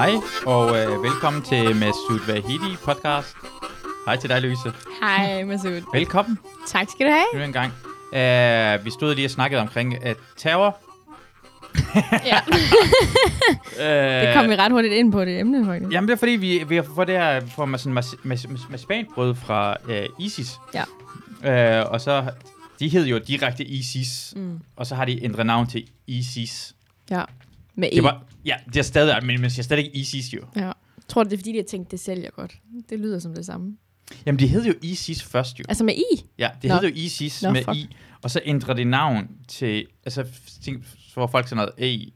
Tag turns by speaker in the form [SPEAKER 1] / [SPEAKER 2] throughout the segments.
[SPEAKER 1] Hej, og øh, velkommen til Masoud Vahidi podcast. Hej til dig, Louise.
[SPEAKER 2] Hej, Masoud.
[SPEAKER 1] Velkommen
[SPEAKER 2] Tak skal du have.
[SPEAKER 1] endnu en gang. Uh, vi stod lige og snakkede omkring uh, terror.
[SPEAKER 2] Ja,
[SPEAKER 1] Uh,
[SPEAKER 2] det kom vi ret hurtigt ind på det emne, faktisk.
[SPEAKER 1] Jamen, det er fordi, vi, vi har fået det her for mas, mas, mas, mas, maspanbrød fra uh, ISIS.
[SPEAKER 2] Ja.
[SPEAKER 1] Uh, og så, de hed jo direkte ISIS,
[SPEAKER 2] Mm.
[SPEAKER 1] og så har de ændret navn til ISIS.
[SPEAKER 2] Ja. Med E.
[SPEAKER 1] Det var, ja, det er stadig, men man siger stadig ikke ISIS jo.
[SPEAKER 2] Ja. Tror du, det er fordi, de har tænkt, det sælger godt? Det lyder som det samme.
[SPEAKER 1] Jamen, de hed jo ISIS først jo.
[SPEAKER 2] Altså med I?
[SPEAKER 1] Ja, det
[SPEAKER 2] Nå.
[SPEAKER 1] hed jo ISIS
[SPEAKER 2] Nå,
[SPEAKER 1] med
[SPEAKER 2] fuck.
[SPEAKER 1] I, og så ændrer det navn til, altså, tænk, var folk sådan noget, hey,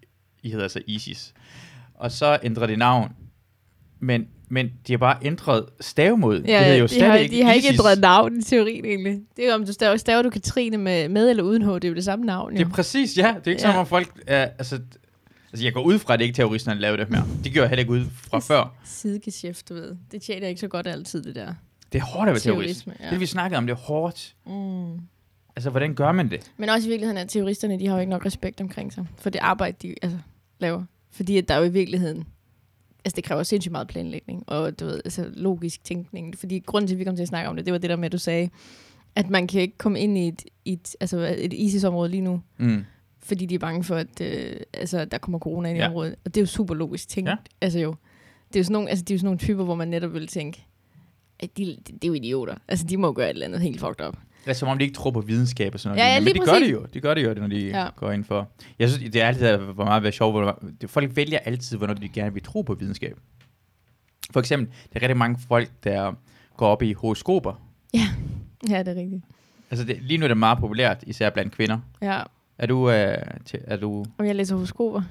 [SPEAKER 1] I hedder altså ISIS. Og så ændrer det navn, men, men de har bare ændret stavemåden. det hedder jo
[SPEAKER 2] de
[SPEAKER 1] stadig
[SPEAKER 2] har,
[SPEAKER 1] ikke
[SPEAKER 2] de har ikke
[SPEAKER 1] ISIS.
[SPEAKER 2] ændret navn i teorien, egentlig. Det er om du staver, staver du Katrine med, med eller uden H, det er jo det samme navn, jo.
[SPEAKER 1] Det er præcis, ja. Det er ikke
[SPEAKER 2] Ja.
[SPEAKER 1] som om folk, er, altså, altså, jeg går ud fra, at det ikke terroristerne laver det mere. Det gør jeg heller ikke ud fra før.
[SPEAKER 2] Sidegeschæft, du ved. Det tjener ikke så godt altid, det der.
[SPEAKER 1] Det er hårdt at være terrorist.
[SPEAKER 2] Ja.
[SPEAKER 1] Det vi snakkede om, det er hårdt.
[SPEAKER 2] Mm.
[SPEAKER 1] Altså, hvordan gør man det?
[SPEAKER 2] Men også i virkeligheden, at terroristerne, de har jo ikke nok respekt omkring sig. For det arbejde, de altså, laver. Fordi at der er jo i virkeligheden... Altså, det kræver sindssygt meget planlægning, og du ved, altså, logisk tænkning. Fordi grunden til, at vi kom til at snakke om det, det var det der med, at du sagde, at man kan ikke komme ind i et, et, altså, et ISIS-område lige nu,
[SPEAKER 1] Mm.
[SPEAKER 2] Fordi de er bange for, at øh, altså, der kommer corona ind i
[SPEAKER 1] Ja.
[SPEAKER 2] området. Og det er jo super logisk tænkt.
[SPEAKER 1] Ja.
[SPEAKER 2] Altså jo, det er jo sådan nogle, altså, de er jo sådan nogle typer, hvor man netop vil tænke, at de, det, det er jo idioter. Altså, de må gøre et eller andet helt fucked up.
[SPEAKER 1] Det er som om, de ikke tror på videnskab og sådan noget.
[SPEAKER 2] Ja, ja,
[SPEAKER 1] men
[SPEAKER 2] lige
[SPEAKER 1] de gør det jo. De gør det jo, når de
[SPEAKER 2] Ja.
[SPEAKER 1] ja. går ind for. Jeg synes, det er altid hvor meget være sjovt. Hvor det- folk vælger altid, hvornår de gerne vil tro på videnskab. For eksempel, der er rigtig mange folk, der går op i horoskoper.
[SPEAKER 2] Ja, det er rigtigt.
[SPEAKER 1] Altså, det, lige nu er det meget populært, især blandt kvinder.
[SPEAKER 2] Ja,
[SPEAKER 1] Er du, øh, til, er du
[SPEAKER 2] og jeg læser horoskoper.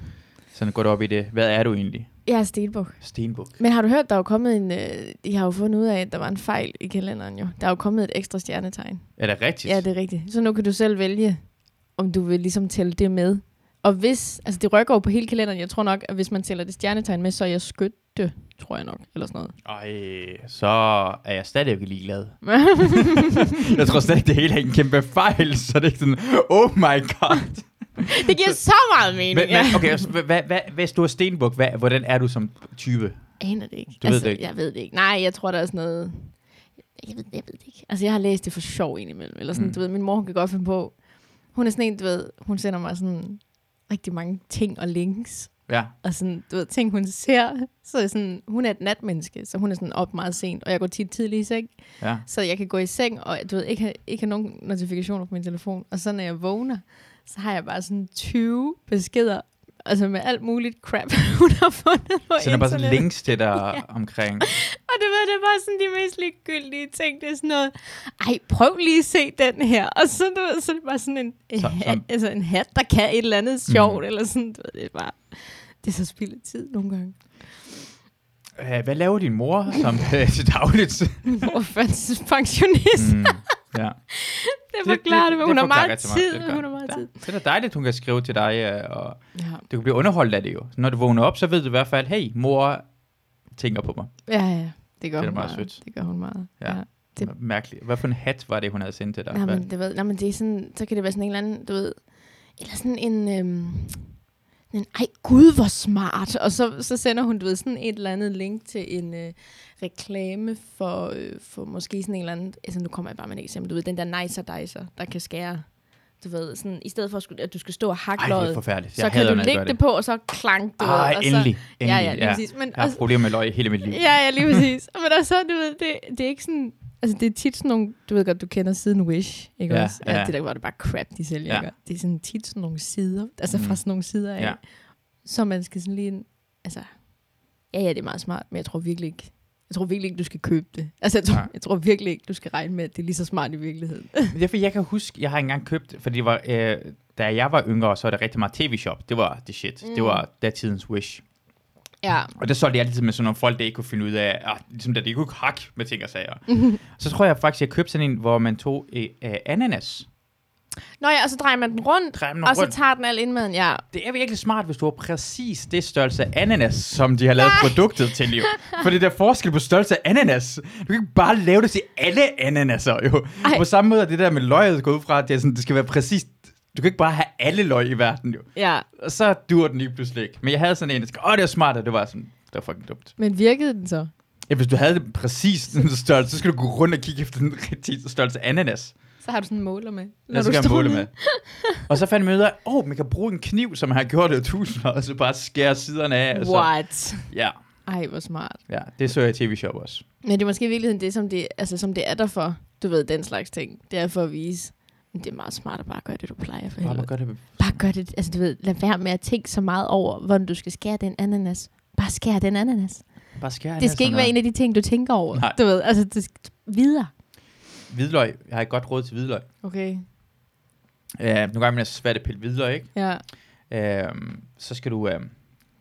[SPEAKER 1] sådan gået op i det? Hvad er du egentlig?
[SPEAKER 2] Jeg er stenbuk.
[SPEAKER 1] Stenbuk.
[SPEAKER 2] Men har du hørt, der er jo kommet en... Øh, de har jo fundet ud af, at der var en fejl i kalenderen jo. Der er jo kommet et ekstra stjernetegn.
[SPEAKER 1] Er det rigtigt?
[SPEAKER 2] Ja, det er rigtigt. Så nu kan du selv vælge, om du vil ligesom tælle det med. Og hvis... Altså, det rykker jo på hele kalenderen. Jeg tror nok, at hvis man tæller det stjernetegn med, så er jeg skytte, tror jeg nok. Eller sådan noget.
[SPEAKER 1] Ej, så er jeg stadig ikke ligeglad. jeg tror stadig, det hele er en kæmpe fejl, så det er ikke sådan, oh my god.
[SPEAKER 2] det giver så meget mening.
[SPEAKER 1] Men, men, okay, hvad, hvad, hvad, hvis du er stenbuk, hvad, hvordan er du som type?
[SPEAKER 2] Jeg aner det ikke.
[SPEAKER 1] Du ved
[SPEAKER 2] altså,
[SPEAKER 1] det ikke?
[SPEAKER 2] Jeg ved det ikke. Nej, jeg tror, der er sådan noget... Jeg ved, jeg ved det ikke. Altså, jeg har læst det for sjov indimellem. Eller sådan,
[SPEAKER 1] mm.
[SPEAKER 2] du ved, min mor, hun kan godt finde på... Hun er sådan en, du ved, hun sender mig sådan rigtig mange ting og links.
[SPEAKER 1] Ja,
[SPEAKER 2] Og sådan, du ved, ting hun ser. Så er sådan, hun er et natmenneske, så hun er sådan op meget sent. Og jeg går tit tidligt i seng,
[SPEAKER 1] ja.
[SPEAKER 2] så jeg kan gå i seng, og du ved, ikke have, ikke have nogen notifikationer på min telefon. Og så når jeg vågner, så har jeg bare sådan 20 beskeder, altså med alt muligt crap, hun har fundet på
[SPEAKER 1] Så der er bare sådan links til dig
[SPEAKER 2] Ja.
[SPEAKER 1] omkring.
[SPEAKER 2] Det var det sådan de mest ligegyldige ting. Det er sådan noget, ej, prøv lige at se den her. Og så, du ved, så er det bare sådan en, hat, altså en hat, der kan et eller andet sjovt. Mm. Eller sådan, du ved, det er bare, det er så spildet tid nogle gange.
[SPEAKER 1] Uh, hvad laver din mor som uh, til dagligt?
[SPEAKER 2] Min mor er pensionist. Mm.
[SPEAKER 1] ja.
[SPEAKER 2] Det forklarer det, men hun har meget
[SPEAKER 1] meget.
[SPEAKER 2] tid.
[SPEAKER 1] Det gør
[SPEAKER 2] Hun
[SPEAKER 1] det.
[SPEAKER 2] har meget
[SPEAKER 1] Ja,
[SPEAKER 2] tid.
[SPEAKER 1] Det er da dejligt, hun kan skrive til dig, uh, og
[SPEAKER 2] Ja.
[SPEAKER 1] du kan blive underholdt af det jo. Når du vågner op, så ved du i hvert fald, hey, mor tænker på mig.
[SPEAKER 2] ja, ja. Det gør
[SPEAKER 1] Det er
[SPEAKER 2] hun
[SPEAKER 1] meget sødt.
[SPEAKER 2] Det gør hun meget.
[SPEAKER 1] Ja.
[SPEAKER 2] Ja.
[SPEAKER 1] Det... Mærkeligt. Hvad for en hat var det, hun havde sendt til dig?
[SPEAKER 2] Nej,
[SPEAKER 1] Hvad?
[SPEAKER 2] men det, ved, nej, men det er sådan, så kan det være sådan en eller anden, du ved, eller sådan en, øhm, en ej gud, hvor smart. Og så, så sender hun, du ved, sådan et eller andet link til en øh, reklame for, øh, for måske sådan en eller anden, altså nu kommer jeg bare med et eksempel, du ved, den der nicer dicer, der kan skære, du ved, sådan, i stedet for at, at du skal stå og hakke
[SPEAKER 1] Ej, det er
[SPEAKER 2] så kan du lægge
[SPEAKER 1] gør
[SPEAKER 2] det på, og så klank, du
[SPEAKER 1] Ej.
[SPEAKER 2] Og så,
[SPEAKER 1] endelig.
[SPEAKER 2] Ja, ja, lige præcis. Men,
[SPEAKER 1] Jeg har haft problemer med løg hele mit liv.
[SPEAKER 2] Ja, ja, lige præcis. Men også, du ved, det, det er ikke sådan... Altså, det er tit sådan nogle... Du ved godt, du kender siden Wish, ikke
[SPEAKER 1] Ja,
[SPEAKER 2] også?
[SPEAKER 1] ja.
[SPEAKER 2] Ja. det der var det bare crap, de sælger,
[SPEAKER 1] Ja.
[SPEAKER 2] ja. Det er sådan tit sådan nogle sider, altså
[SPEAKER 1] Mm.
[SPEAKER 2] fra sådan nogle sider af.
[SPEAKER 1] Ja.
[SPEAKER 2] Ja. Så man skal sådan lige... Altså, ja, ja, det er meget smart, men jeg tror virkelig ikke... Jeg tror virkelig ikke, du skal købe det. Altså, jeg tror,
[SPEAKER 1] Nej.
[SPEAKER 2] jeg tror virkelig ikke, du skal regne med, at det er lige så smart i virkeligheden.
[SPEAKER 1] Det er fordi, jeg kan huske, jeg har engang købt, fordi det var, øh, da jeg var yngre, så var der rigtig meget tv-shop. Det var det shit. Mm. Det var datidens Wish.
[SPEAKER 2] ja.
[SPEAKER 1] Og der solgte jeg altid med sådan nogle folk, der ikke kunne finde ud af, ah, ligesom der de ikke kunne hakke med ting og sager. så tror jeg faktisk, jeg købte sådan en, hvor man tog øh, øh, ananas,
[SPEAKER 2] Nå ja, og så drejer man den rundt,
[SPEAKER 1] drejer dem
[SPEAKER 2] og så
[SPEAKER 1] rundt.
[SPEAKER 2] tager den al indmaden, ja.
[SPEAKER 1] Det er virkelig smart, hvis du har præcis det størrelse af ananas, som de har lavet produktet til, jo. Fordi der er forskel på størrelse af ananas. Du kan ikke bare lave det til alle ananaser, jo.
[SPEAKER 2] Ej.
[SPEAKER 1] På samme måde er det der med løget går ud fra, at det, er sådan, det skal være præcis... Du kan ikke bare have alle løg i verden, jo.
[SPEAKER 2] Ja,
[SPEAKER 1] Og så dur den lige pludselig ikke. Men jeg havde sådan en, der åh, det er smart, og det var sådan, Det var fucking dumt.
[SPEAKER 2] Men virkede den så?
[SPEAKER 1] Ja, hvis du havde det præcis den størrelse, så skulle du gå rundt og kigge efter den rigtige størrelse ananas.
[SPEAKER 2] Så har du sådan en måler med.
[SPEAKER 1] Lad os
[SPEAKER 2] du
[SPEAKER 1] gerne
[SPEAKER 2] står
[SPEAKER 1] måle med. Og så fandt man ud af, åh, oh, man kan bruge en kniv, som man har gjort det i tusinder, og så bare skære siderne af. Og så,
[SPEAKER 2] What?
[SPEAKER 1] ja,
[SPEAKER 2] Ej, hvor smart.
[SPEAKER 1] ja, det så jeg i tv-show også.
[SPEAKER 2] Men det er måske i virkeligheden det, som det, altså, som det er der for, du ved, den slags ting. Det er for at vise, men det er meget smart at bare gøre det, du plejer for
[SPEAKER 1] Bare
[SPEAKER 2] helvede.
[SPEAKER 1] man gør det.
[SPEAKER 2] Bare gør det, altså du ved, lad være med at tænke så meget over, hvordan du skal skære den ananas. Bare skær den ananas.
[SPEAKER 1] Bare skære
[SPEAKER 2] Det skal ikke være en af de ting, du tænker over.
[SPEAKER 1] Nej.
[SPEAKER 2] Du ved, altså det skal videre.
[SPEAKER 1] Hvidløg. Jeg har et godt råd til hvidløg.
[SPEAKER 2] Okay.
[SPEAKER 1] Uh, nogle gange er det svært at pille hvidløg, ikke?
[SPEAKER 2] Ja.
[SPEAKER 1] Uh, så skal du uh,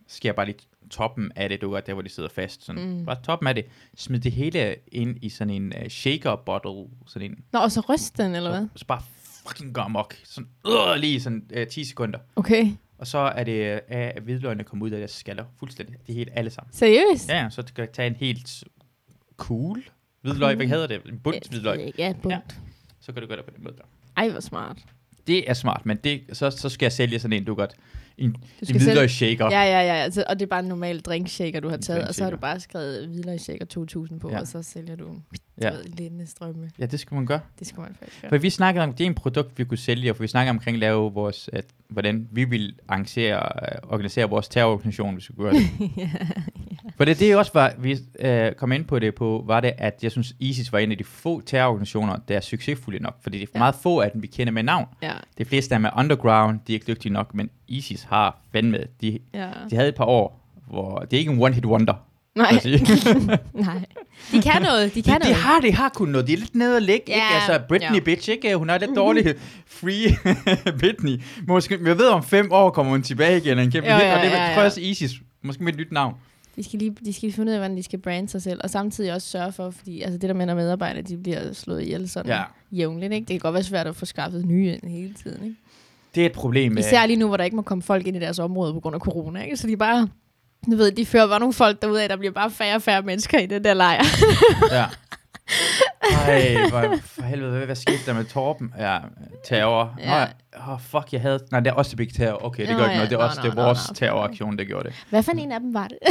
[SPEAKER 1] skære bare lige toppen af det, du gør, der hvor de sidder fast. Sådan.
[SPEAKER 2] Mm.
[SPEAKER 1] Bare toppen af det. Smid det hele ind i sådan en uh, shaker bottle. Sådan en.
[SPEAKER 2] Nå, og så ryst den, eller hvad?
[SPEAKER 1] Så, så bare fucking gør amok. Sådan, øh, lige sådan uh, 10 sekunder.
[SPEAKER 2] Okay.
[SPEAKER 1] Og så er det, uh, at hvidløgene kommer ud af deres skaller. Fuldstændig. Det helt alle sammen.
[SPEAKER 2] Seriøst?
[SPEAKER 1] Ja, ja, så du kan tage en helt cool hvidløg. Hvad hedder det? En bunt hvidløg.
[SPEAKER 2] Ja, bunt.
[SPEAKER 1] Ja.
[SPEAKER 2] Ja.
[SPEAKER 1] Så kan du gøre det på den måde der.
[SPEAKER 2] Ej, hvor smart.
[SPEAKER 1] Det er smart, men det, så, så skal jeg sælge sådan en, du godt. En, en hvidløgsshaker.
[SPEAKER 2] Ja, ja, ja. Altså, og det er bare en normal drinkshaker, du har taget. Og så har du bare skrevet hvidløgsshaker 2000 på,
[SPEAKER 1] Ja.
[SPEAKER 2] ja. og så sælger du
[SPEAKER 1] Ja.
[SPEAKER 2] ja. lindende strømme.
[SPEAKER 1] ja, det skal man gøre.
[SPEAKER 2] Det skal man faktisk
[SPEAKER 1] For
[SPEAKER 2] gøre.
[SPEAKER 1] vi snakkede om, det er en produkt, vi kunne sælge, for vi snakker omkring at lave vores, at, hvordan vi vil arrangere, øh, organisere vores terrororganisation, hvis vi kunne gøre det.
[SPEAKER 2] ja.
[SPEAKER 1] For det, det også var, vi øh, kom ind på det på, var det, at jeg synes, ISIS var en af de få terrororganisationer, der er succesfulde nok. Fordi det er
[SPEAKER 2] Ja.
[SPEAKER 1] meget få af dem, vi kender med navn.
[SPEAKER 2] ja.
[SPEAKER 1] De fleste af dem er underground, de er ikke dygtige nok, men ISIS har fandme, de,
[SPEAKER 2] ja.
[SPEAKER 1] de havde et par år, hvor det er ikke en one-hit wonder.
[SPEAKER 2] Nej. Nej. De kan noget. De kan
[SPEAKER 1] de, de
[SPEAKER 2] noget.
[SPEAKER 1] har, de har kun noget. De er lidt nede og ligge,
[SPEAKER 2] Ja,
[SPEAKER 1] ikke? Altså, Britney
[SPEAKER 2] ja.
[SPEAKER 1] bitch, ikke? Hun er lidt dårlig free Britney. Måske, jeg ved, om fem år kommer hun tilbage igen. En kæmpe
[SPEAKER 2] Jo,
[SPEAKER 1] hit,
[SPEAKER 2] ja,
[SPEAKER 1] og det
[SPEAKER 2] ja,
[SPEAKER 1] er
[SPEAKER 2] ja.
[SPEAKER 1] også ISIS. Måske med et nyt navn.
[SPEAKER 2] De skal, lige, de skal finde ud af, hvordan de skal brande sig selv, og samtidig også sørge for, fordi altså det der med, når medarbejdere de bliver slået ihjel sådan
[SPEAKER 1] Ja.
[SPEAKER 2] ja. jævnligt, ikke? det kan godt være svært at få skaffet nye ind hele tiden. Ikke?
[SPEAKER 1] Det er et problem.
[SPEAKER 2] Især lige nu, hvor der ikke må komme folk ind i deres område på grund af corona, ikke? så de bare, du ved, de fører bare nogle folk derude af, der bliver bare færre og færre mennesker i den der lejr.
[SPEAKER 1] Ja. Ej, hvor, for helvede, hvad, skete der med Torben? Ja, terror. Nå,
[SPEAKER 2] Ja.
[SPEAKER 1] ja. oh, fuck, jeg havde... Nej, det er også det terror. Okay, det
[SPEAKER 2] Nå,
[SPEAKER 1] gør ikke noget. Det er
[SPEAKER 2] Nå,
[SPEAKER 1] også
[SPEAKER 2] nå,
[SPEAKER 1] det er
[SPEAKER 2] nå,
[SPEAKER 1] vores
[SPEAKER 2] nå,
[SPEAKER 1] terroraktion, der gjorde det.
[SPEAKER 2] Hvad for en af dem var det?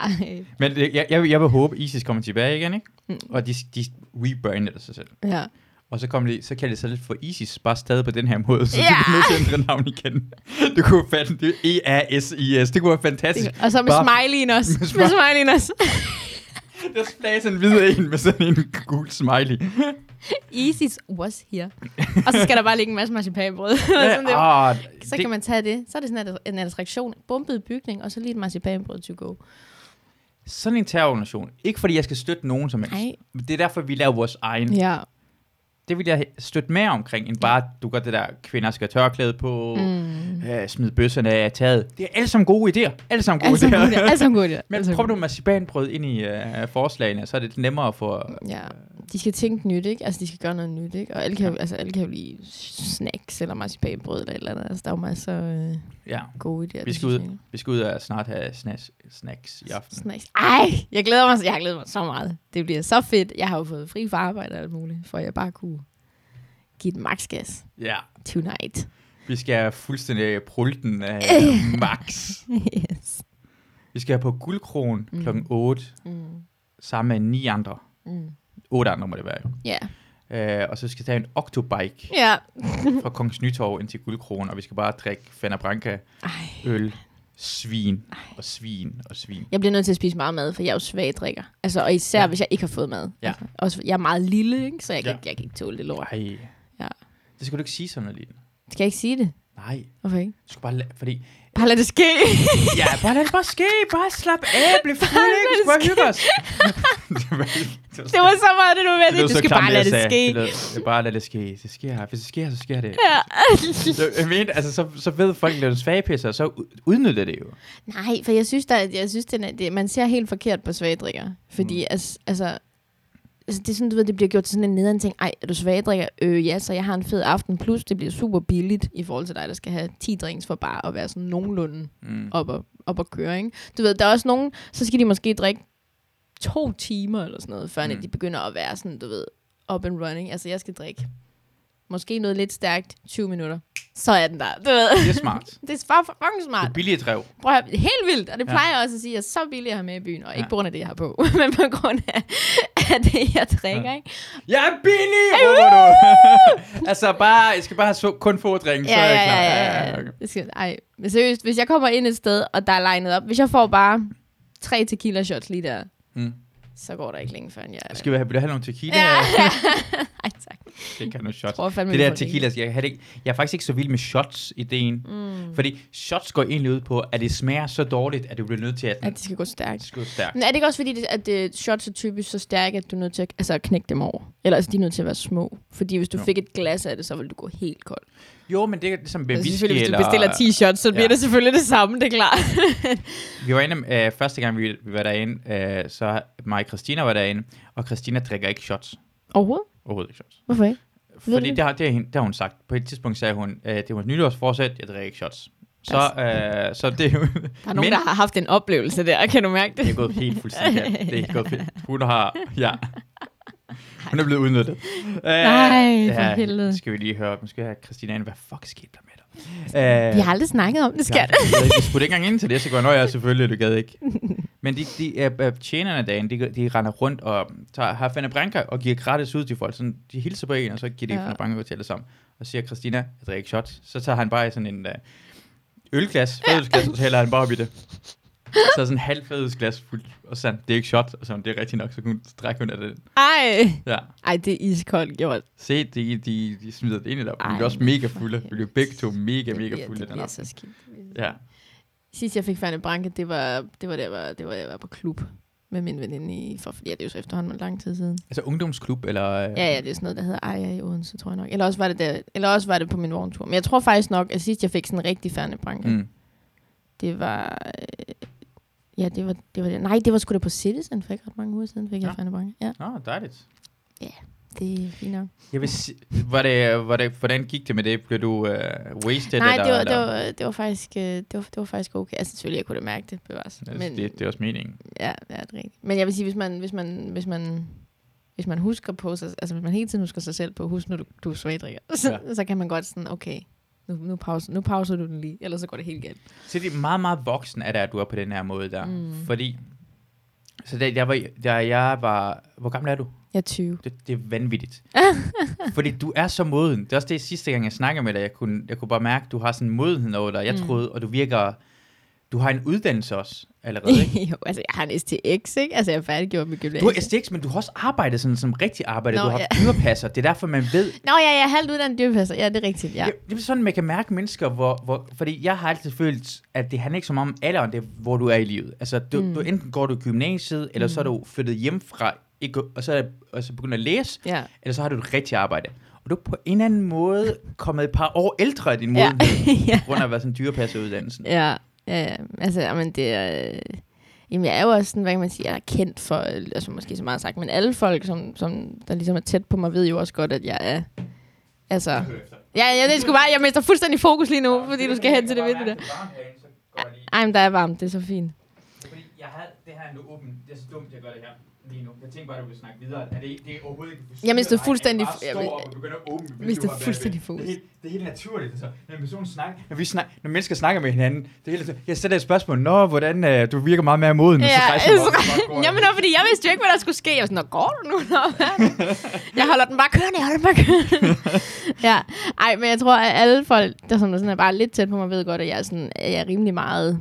[SPEAKER 2] Ej.
[SPEAKER 1] Men jeg, jeg, vil- jeg vil håbe, ISIS kommer tilbage igen, ikke?
[SPEAKER 2] Mm.
[SPEAKER 1] Og de, de rebrander sig selv.
[SPEAKER 2] Ja.
[SPEAKER 1] Og så, kom de, så kalder det sig lidt for ISIS, bare stadig på den her måde, så
[SPEAKER 2] Ja.
[SPEAKER 1] de nødt til at ændre navn igen. Det kunne være fandt, det er E-A-S-I-S, det kunne være fantastisk.
[SPEAKER 2] Og så med
[SPEAKER 1] Bare-
[SPEAKER 2] smileyen også.
[SPEAKER 1] Med
[SPEAKER 2] Med
[SPEAKER 1] smile-
[SPEAKER 2] smileyen også.
[SPEAKER 1] Der splages en hvid en med sådan en gul smiley.
[SPEAKER 2] Isis was here. Og så skal der bare ligge en masse marcipanbrød. sådan det.
[SPEAKER 1] Ja, ah,
[SPEAKER 2] Så kan man tage det. Så er det sådan en attraktion. Bumpet bygning, og så lige et marcipanbrød to go.
[SPEAKER 1] Sådan en terrororganisation. Ikke fordi jeg skal støtte nogen som helst.
[SPEAKER 2] Nej.
[SPEAKER 1] Men Det er derfor, vi laver vores egen.
[SPEAKER 2] Ja.
[SPEAKER 1] Det vil jeg støtte mere omkring, end bare, du gør det der, kvinder skal tørklæde på,
[SPEAKER 2] Mm.
[SPEAKER 1] øh, smid bøsserne af taget. Det er alle sammen gode idéer. Alle sammen gode
[SPEAKER 2] Altså,
[SPEAKER 1] idéer.
[SPEAKER 2] god idé. Altså, god idé.
[SPEAKER 1] Men
[SPEAKER 2] Altså,
[SPEAKER 1] prøv nu marcipanbrød ind i øh, forslagene, så er det nemmere at få...
[SPEAKER 2] idé. Ja. De skal tænke nyt, ikke? Altså, de skal gøre noget nyt, ikke? Og alle kan, jo, altså, alle kan jo lide snacks eller marcipanbrød eller eller andet. Altså, der er jo masser af øh,
[SPEAKER 1] Ja,
[SPEAKER 2] gode idéer.
[SPEAKER 1] vi skal, ud, vi skal ud og snart have snacks, snacks i aften.
[SPEAKER 2] Snacks. Ej, jeg glæder mig, jeg har glædet mig så meget. Det bliver så fedt. Jeg har jo fået fri fra arbejde og alt muligt, for jeg bare kunne give den max gas
[SPEAKER 1] Ja,
[SPEAKER 2] tonight.
[SPEAKER 1] vi skal fuldstændig prulten af max.
[SPEAKER 2] yes.
[SPEAKER 1] Vi skal på guldkron
[SPEAKER 2] Mm.
[SPEAKER 1] klokken 8,
[SPEAKER 2] Mm.
[SPEAKER 1] sammen med ni andre.
[SPEAKER 2] Mm.
[SPEAKER 1] 8 andre må det være jo.
[SPEAKER 2] Ja.
[SPEAKER 1] Øh, og så skal vi tage en octobike
[SPEAKER 2] Ja.
[SPEAKER 1] fra Kongens Nytorv ind til Guldkronen, og vi skal bare drikke Fanta Branca,
[SPEAKER 2] Ej.
[SPEAKER 1] øl, svin og svin og svin.
[SPEAKER 2] Jeg bliver nødt til at spise meget mad, for jeg er jo svag drikker. Altså, og især
[SPEAKER 1] Ja.
[SPEAKER 2] hvis jeg ikke har fået mad.
[SPEAKER 1] Ja.
[SPEAKER 2] Altså, også, jeg er meget lille, ikke? så jeg kan,
[SPEAKER 1] Ja.
[SPEAKER 2] ja. jeg kan ikke tåle det lort.
[SPEAKER 1] Ej.
[SPEAKER 2] Ja.
[SPEAKER 1] Det skal du ikke sige sådan noget, Line.
[SPEAKER 2] Skal jeg ikke sige det?
[SPEAKER 1] Nej,
[SPEAKER 2] Hvorfor ikke?
[SPEAKER 1] du skal bare lade, fordi...
[SPEAKER 2] Bare lad det ske.
[SPEAKER 1] Ja, bare lad det bare ske. Bare slap af. Bliv fuld, ikke? Vi skal bare hygge os. det var, det
[SPEAKER 2] det så meget, det du
[SPEAKER 1] det
[SPEAKER 2] ved.
[SPEAKER 1] lød
[SPEAKER 2] Du
[SPEAKER 1] så
[SPEAKER 2] skal bare lade det ske.
[SPEAKER 1] Det lød, det bare lad det ske. Det sker. Hvis det sker, så sker det.
[SPEAKER 2] Ja.
[SPEAKER 1] Jeg, mener, altså, så, så ved folk, at det er en svagpisser, så ud- udnytter det jo.
[SPEAKER 2] Nej, for jeg synes, der, jeg synes det, man ser helt forkert på svagdrikker. Fordi mm. altså, altså, altså, det er sådan, du ved, det bliver gjort til sådan en nederen ting. Ej, er du svagdrikker? Øh, ja, så jeg har en fed aften. Plus, det bliver super billigt i forhold til dig, der skal have 10 drinks for bare at være sådan nogenlunde
[SPEAKER 1] Mm.
[SPEAKER 2] op og, op og køre, ikke? Du ved, der er også nogen, så skal de måske drikke to timer eller sådan noget, før
[SPEAKER 1] mm.
[SPEAKER 2] de begynder at være sådan, du ved, up and running. Altså, jeg skal drikke måske noget lidt stærkt, 20 minutter, så er den der. Du ved.
[SPEAKER 1] Det er smart.
[SPEAKER 2] Det er bare fucking
[SPEAKER 1] Det
[SPEAKER 2] smart.
[SPEAKER 1] er billige drev.
[SPEAKER 2] Prøv at høre, helt vildt, og det
[SPEAKER 1] Ja.
[SPEAKER 2] plejer jeg også at sige, at jeg er så billig at have med i byen, og ikke
[SPEAKER 1] Ja.
[SPEAKER 2] på grund af det, jeg har på, men på grund af, af det, jeg drikker, ikke?
[SPEAKER 1] Jeg er billig, du. altså bare, jeg skal bare have så, kun få drink, så
[SPEAKER 2] Ja,
[SPEAKER 1] er
[SPEAKER 2] ja,
[SPEAKER 1] jeg klar.
[SPEAKER 2] ja, ja,
[SPEAKER 1] okay.
[SPEAKER 2] ja. Det skal, ej, men seriøst, hvis jeg kommer ind et sted, og der er legnet op, hvis jeg får bare tre tequila shots lige der,
[SPEAKER 1] Mm.
[SPEAKER 2] Så går der ikke længe før jeg...
[SPEAKER 1] Skal vi have, vil du have nogle tequila?
[SPEAKER 2] Ja, ej tak.
[SPEAKER 1] Det kan nogle shots.
[SPEAKER 2] Tror fandme,
[SPEAKER 1] Det der tequila, jeg, har det ikke, jeg er faktisk ikke så vild med shots-ideen.
[SPEAKER 2] Mm.
[SPEAKER 1] Fordi shots går egentlig ud på, at det smager så dårligt, at du bliver nødt til at,
[SPEAKER 2] At det skal gå
[SPEAKER 1] det
[SPEAKER 2] stærkt.
[SPEAKER 1] skal gå stærkt.
[SPEAKER 2] Men er det ikke også fordi, det, at det, shots er typisk så stærke, at du er nødt til at, altså, at knække dem over? Eller altså, de er nødt til at være små. Fordi hvis du
[SPEAKER 1] Jo.
[SPEAKER 2] fik et glas af det, så ville du gå helt kold.
[SPEAKER 1] Jo, men det er ligesom med
[SPEAKER 2] Altså,
[SPEAKER 1] whisky
[SPEAKER 2] hvis du bestiller 10 shots, så bliver
[SPEAKER 1] Ja.
[SPEAKER 2] det selvfølgelig det samme, det er klart.
[SPEAKER 1] Vi var inde, øh, første gang vi, vi var derinde, øh, så mig og Christina var derinde, og Christina drikker ikke shots.
[SPEAKER 2] Overhovedet?
[SPEAKER 1] Overhovedet ikke shots.
[SPEAKER 2] Hvorfor ikke?
[SPEAKER 1] Fordi det har, det, har, det har hun sagt. På et tidspunkt sagde hun, øh, det var et nytårsforsæt, jeg drikker ikke shots. Så, øh, så det er jo...
[SPEAKER 2] Der er nogen,
[SPEAKER 1] Men-
[SPEAKER 2] der har haft en oplevelse der, kan du mærke det?
[SPEAKER 1] Det er gået helt fuldstændig. Det er gået fedt. Hun har... Ja. Hun er blevet udnyttet. Øh,
[SPEAKER 2] Nej, for helvede.
[SPEAKER 1] Skal vi lige høre. Nu skal jeg have Christina ind. Hvad fuck skete der med dig?
[SPEAKER 2] Vi har aldrig snakket om det, skat.
[SPEAKER 1] Ja, jeg spurgte ikke engang ind til det, så går jeg, ja, selvfølgelig, du gad ikke. Men de, de uh, tjenerne dagen, de, de render rundt og tager, har Fanny Branca og giver gratis ud til folk. Sådan, de hilser på en, og så giver de
[SPEAKER 2] Ja.
[SPEAKER 1] ja. Fanny Branca ud til alle sammen. Og siger Christina, jeg drikker ikke shots. Så tager han bare sådan en uh, ølglas, fadølsglas, og så hælder han bare op i det. Så sådan en halv fadølsglas fuldt, og sådan, det er ikke shot, og så det er rigtigt nok, så kunne strække hun af det.
[SPEAKER 2] Ej.
[SPEAKER 1] Ja.
[SPEAKER 2] Ej, det er iskoldt gjort.
[SPEAKER 1] Se, de, de, de smider det ind i der. Vi bliver også mega fulde. Vi bliver begge to mega,
[SPEAKER 2] Det
[SPEAKER 1] mega
[SPEAKER 2] bliver-
[SPEAKER 1] fulde
[SPEAKER 2] Det
[SPEAKER 1] den
[SPEAKER 2] bliver
[SPEAKER 1] aften.
[SPEAKER 2] så skidt.
[SPEAKER 1] Ja.
[SPEAKER 2] Sidst jeg fik Fanny Branke, det var, det var, der, var, det var, jeg var på klub med min veninde i, for, ja, det er jo så efterhånden lang tid siden.
[SPEAKER 1] Altså ungdomsklub, eller... øh,
[SPEAKER 2] Ja, ja, det er sådan noget, der hedder Aya i Odense, tror jeg nok. Eller også var det, der, eller også var det på min vogntur. Men jeg tror faktisk nok, at sidst jeg fik sådan en rigtig Fanny Branke. Mm. det var... Øh, ja, det var, det var det. Nej, det var sgu da på Citizen for ikke ret mange uger siden, fik jeg
[SPEAKER 1] Ja.
[SPEAKER 2] Fanny Branke. Ja,
[SPEAKER 1] Nå, dejligt.
[SPEAKER 2] det er fint nok.
[SPEAKER 1] Jeg vil si- var det, var det, hvordan gik det med det? Blev du uh, wasted?
[SPEAKER 2] Nej,
[SPEAKER 1] eller,
[SPEAKER 2] det var, det, var, det, var faktisk, øh, det, var, det var faktisk okay. Altså selvfølgelig, jeg kunne da mærke det, bevares.
[SPEAKER 1] Altså, Men, det, det er også meningen.
[SPEAKER 2] Ja, ja, det er rigtigt. Men jeg vil sige, hvis man, hvis man, hvis man, hvis man husker på sig, altså hvis man hele tiden husker sig selv på, husk nu, du, du er svagdrikker, så,
[SPEAKER 1] Ja.
[SPEAKER 2] ja. så kan man godt sådan, okay, nu, nu, pause, nu pauser du den lige, ellers så går det helt galt.
[SPEAKER 1] Så det er meget, meget voksen det, at du er på den her måde der.
[SPEAKER 2] Mm.
[SPEAKER 1] Fordi, så da jeg, var, da jeg var, hvor gammel er du?
[SPEAKER 2] Jeg er 20.
[SPEAKER 1] Det, det er vanvittigt. Fordi du er så moden. Det er også det sidste gang, jeg snakker med dig. Jeg kunne, jeg kunne bare mærke, at du har sådan en modenhed over dig. Jeg
[SPEAKER 2] Mm.
[SPEAKER 1] troede, og du virker... Du har en uddannelse også allerede, ikke?
[SPEAKER 2] jo, altså jeg har en STX, ikke? Altså jeg er færdiggjort med
[SPEAKER 1] Du
[SPEAKER 2] gymnasiet.
[SPEAKER 1] har STX, men du har også arbejdet sådan, som rigtig arbejde.
[SPEAKER 2] Nå,
[SPEAKER 1] du har
[SPEAKER 2] ja.
[SPEAKER 1] dyrepasser. Det er derfor, man ved...
[SPEAKER 2] Nå ja, jeg er halvt uddannet dyrepasser. Ja, det er rigtigt, ja.
[SPEAKER 1] Ja. Det er sådan, man kan mærke mennesker, hvor, hvor... Fordi jeg har altid følt, at det handler ikke så meget om alderen, det hvor du er i livet. Altså, du,
[SPEAKER 2] Mm.
[SPEAKER 1] mm. du enten går du i gymnasiet, eller mm. så er du flyttet hjem fra... Ikke, og så og så begyndt at læse,
[SPEAKER 2] Ja.
[SPEAKER 1] eller så har du et rigtigt arbejde. Og du er på en eller anden måde kommet et par år ældre af din
[SPEAKER 2] Ja.
[SPEAKER 1] modenhed,
[SPEAKER 2] ja.
[SPEAKER 1] på grund af at være sådan dyrepasseruddannelsen.
[SPEAKER 2] Ja, ja, ja. Altså, jamen, det er... Øh, jamen, jeg er jo også sådan, hvad kan man sige, jeg er kendt for, øh, altså måske så meget sagt, men alle folk, som, som der ligesom er tæt på mig, ved jo også godt, at jeg er... Altså... Ja, ja, det skulle bare... Jeg mister fuldstændig fokus lige nu, fordi du skal hen til det vindue der. Ej, men der er varmt, det er så fint.
[SPEAKER 1] Fordi jeg havde det her nu åbent. Det er så dumt, jeg gør det her lige nu. Jeg tænkte bare, at du ville snakke videre. Er det, det er overhovedet ikke
[SPEAKER 2] Jeg mistede fuldstændig-
[SPEAKER 1] Jeg står op og begynder at åbne
[SPEAKER 2] mistede
[SPEAKER 1] vinduer bagved.
[SPEAKER 2] fuldstændig fokus.
[SPEAKER 1] Det er, helt, det er helt naturligt. Altså. Når en person snakker, når, vi snak, når mennesker snakker med hinanden, det er helt, jeg stiller et spørgsmål. Nå, hvordan øh, du virker meget mere moden. og så rejser du op, og så går
[SPEAKER 2] Jamen,
[SPEAKER 1] jeg.
[SPEAKER 2] nå, fordi jeg vidste jo ikke, hvad der skulle ske. Jeg var sådan, Nå, går du nu? Nå, hvad er det?" jeg holder den bare kørende, jeg holder den bare kørende. ja, ej, men jeg tror, at alle folk, der sådan, sådan er bare lidt tæt på mig, ved godt, at jeg er, sådan, at jeg er rimelig meget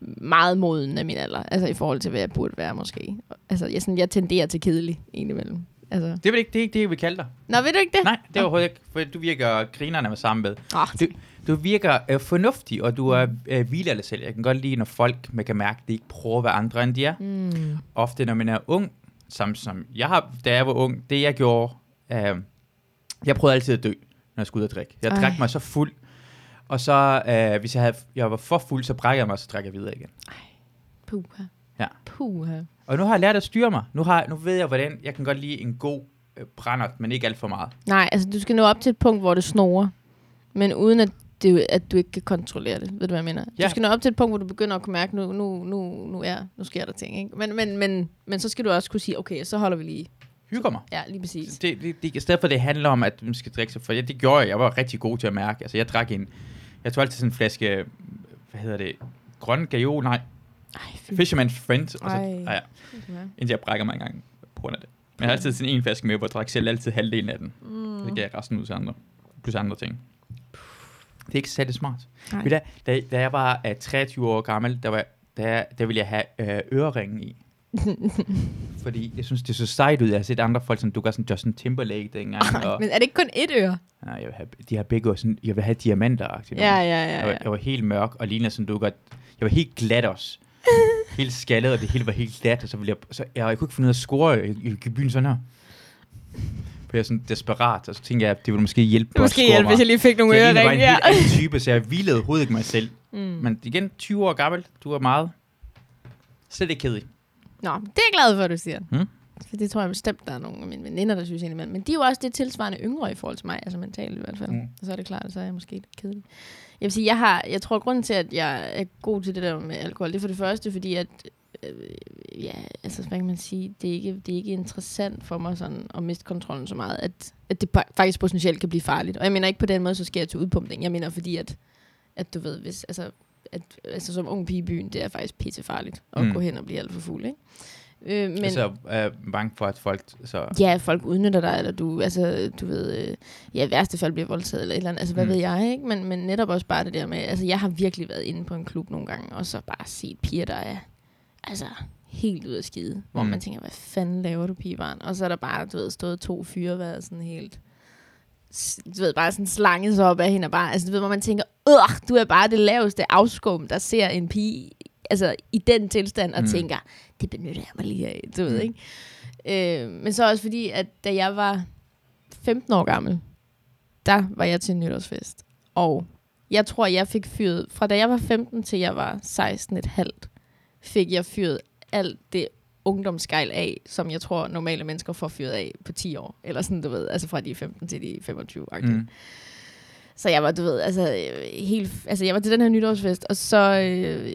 [SPEAKER 2] meget moden af min alder, altså i forhold til, hvad jeg burde være måske. Altså, jeg, sådan, jeg tenderer til kedelig, indimellem. Altså.
[SPEAKER 1] Det er ikke det, er ikke det, jeg vil kalde dig.
[SPEAKER 2] Nå, ved du ikke det?
[SPEAKER 1] Nej, det er overhovedet ikke. For du virker grinerne med sammen med.
[SPEAKER 2] Oh,
[SPEAKER 1] Du, du virker øh, fornuftig, og du er øh, hviler dig selv. Jeg kan godt lide, når folk man kan mærke, at de ikke prøver at være andre, end de er.
[SPEAKER 2] mm.
[SPEAKER 1] ofte, når man er ung, som, som jeg har, da jeg var ung, det jeg gjorde, øh, jeg prøvede altid at dø, når jeg skulle ud og drikke. Jeg
[SPEAKER 2] Ej.
[SPEAKER 1] drak mig så fuld, og så, øh, hvis jeg, havde, jeg var for fuld, så brækker jeg mig, og så drak jeg videre igen.
[SPEAKER 2] Puha.
[SPEAKER 1] Ja.
[SPEAKER 2] Puha.
[SPEAKER 1] Og nu har jeg lært at styre mig. Nu, har, nu ved jeg, hvordan jeg kan godt lide en god øh, brændert, men ikke alt for meget.
[SPEAKER 2] Nej, altså du skal nå op til et punkt, hvor det snorer, men uden at, det, at du ikke kan kontrollere det. Ved du, hvad jeg mener?
[SPEAKER 1] Ja.
[SPEAKER 2] Du skal nå op til et punkt, hvor du begynder at kunne mærke, nu, nu, nu, nu, er, nu sker der ting. Ikke? Men, men, men, men så skal du også kunne sige, okay, så holder vi lige
[SPEAKER 1] hygger mig.
[SPEAKER 2] Ja, lige præcis.
[SPEAKER 1] Det, det, det, I stedet for, det handler om, at man skal drikke sig, for det, det gjorde jeg. Jeg var rigtig god til at mærke. Altså, jeg drak en, jeg tog altid sådan en flaske, hvad hedder det, grøn gajol, nej,
[SPEAKER 2] Ej.
[SPEAKER 1] Fisherman's Friend, og så,
[SPEAKER 2] Ej.
[SPEAKER 1] ah, ja, indtil jeg brækker mig engang på grund af det. Men jeg har altid sådan en flaske med, hvor jeg drak selv altid halvdelen af den. Mm. Det gav jeg resten ud til andre. Plus andre ting. Det er ikke særlig smart.
[SPEAKER 2] Nej.
[SPEAKER 1] Du, da, da jeg var uh, 23 år gammel, der, var, der, der ville jeg have uh, øreringen i. Fordi jeg synes, det er så sejt ud. Jeg har set andre folk, som du gør sådan Justin Timberlake dengang. og,
[SPEAKER 2] Men er det ikke kun ét øre?
[SPEAKER 1] nej, jeg vil have, de har begge sådan, jeg vil have diamanter
[SPEAKER 2] Ja, ja, ja.
[SPEAKER 1] jeg,
[SPEAKER 2] ja.
[SPEAKER 1] var, jeg var helt mørk og ligner sådan, du godt. Jeg var helt glat også. helt skaldet, og det hele var helt glat. Og så ville jeg, så, jeg, jeg kunne ikke finde ud af at score. Jeg, jeg gik i byen sådan her. For jeg er sådan desperat, og så tænkte jeg, at det ville måske hjælpe
[SPEAKER 2] Det måske hjælpe,
[SPEAKER 1] mig.
[SPEAKER 2] hvis jeg lige fik nogle
[SPEAKER 1] jeg lignede bare
[SPEAKER 2] øreringe.
[SPEAKER 1] en
[SPEAKER 2] Ja.
[SPEAKER 1] helt anden type, så jeg hvilede overhovedet ikke mig selv.
[SPEAKER 2] Mm.
[SPEAKER 1] Men igen, 20 år gammel, du er meget slet ikke kedelig.
[SPEAKER 2] Nå, det er jeg glad for, at du siger.
[SPEAKER 1] Mm.
[SPEAKER 2] For det tror jeg bestemt, der er nogle af mine veninder, der synes indimellem. Men de er jo også det tilsvarende yngre i forhold til mig, altså mentalt i hvert fald.
[SPEAKER 1] Mm.
[SPEAKER 2] Og så er det klart, at så er jeg måske lidt kedelig. Jeg vil sige, jeg, har, jeg tror, at grunden til, at jeg er god til det der med alkohol, det er for det første, fordi at, øh, ja, altså, hvad kan man sige, det er, ikke, det er ikke interessant for mig sådan at miste kontrollen så meget, at, at det faktisk potentielt kan blive farligt. Og jeg mener ikke på den måde, så sker jeg til udpumpning. Jeg mener fordi, at, at du ved, hvis, altså, at, altså som ung pige i byen, det er faktisk pissefarligt at
[SPEAKER 1] Mm.
[SPEAKER 2] gå hen og blive alt for fuld, ikke? Øh, men,
[SPEAKER 1] altså, er bange for, at folk så...
[SPEAKER 2] Ja, folk udnytter dig, eller du, altså, du ved, øh, ja, i værste fald bliver voldtaget, eller et eller andet, altså, hvad
[SPEAKER 1] Mm.
[SPEAKER 2] ved jeg, ikke? Men, men netop også bare det der med, altså, jeg har virkelig været inde på en klub nogle gange, og så bare set piger, der er, altså, helt ud af skide, hvor
[SPEAKER 1] Mm.
[SPEAKER 2] man tænker, hvad fanden laver du, pigebarn? Og så er der bare, du ved, stået to fyre, været sådan helt, du ved, bare sådan slanget sig op af hende, og bare, altså, du ved, hvor man tænker, øh, du er bare det laveste afskum, der ser en pige, altså, i den tilstand, og
[SPEAKER 1] mm.
[SPEAKER 2] tænker, det benytter jeg mig lige af, du ved,
[SPEAKER 1] Mm.
[SPEAKER 2] ikke? Øh, men så også fordi, at da jeg var 15 år gammel, der var jeg til en nytårsfest. Og jeg tror, jeg fik fyret, fra da jeg var 15 til jeg var 16 et halvt, fik jeg fyret alt det ungdomsgejl af, som jeg tror normale mennesker får fyret af på 10 år. Eller sådan, du ved, altså fra de er 15 til de er 25. Mm.
[SPEAKER 1] Mm.
[SPEAKER 2] Så jeg var, du ved, altså, øh, helt, altså jeg var til den her nytårsfest, og så, øh,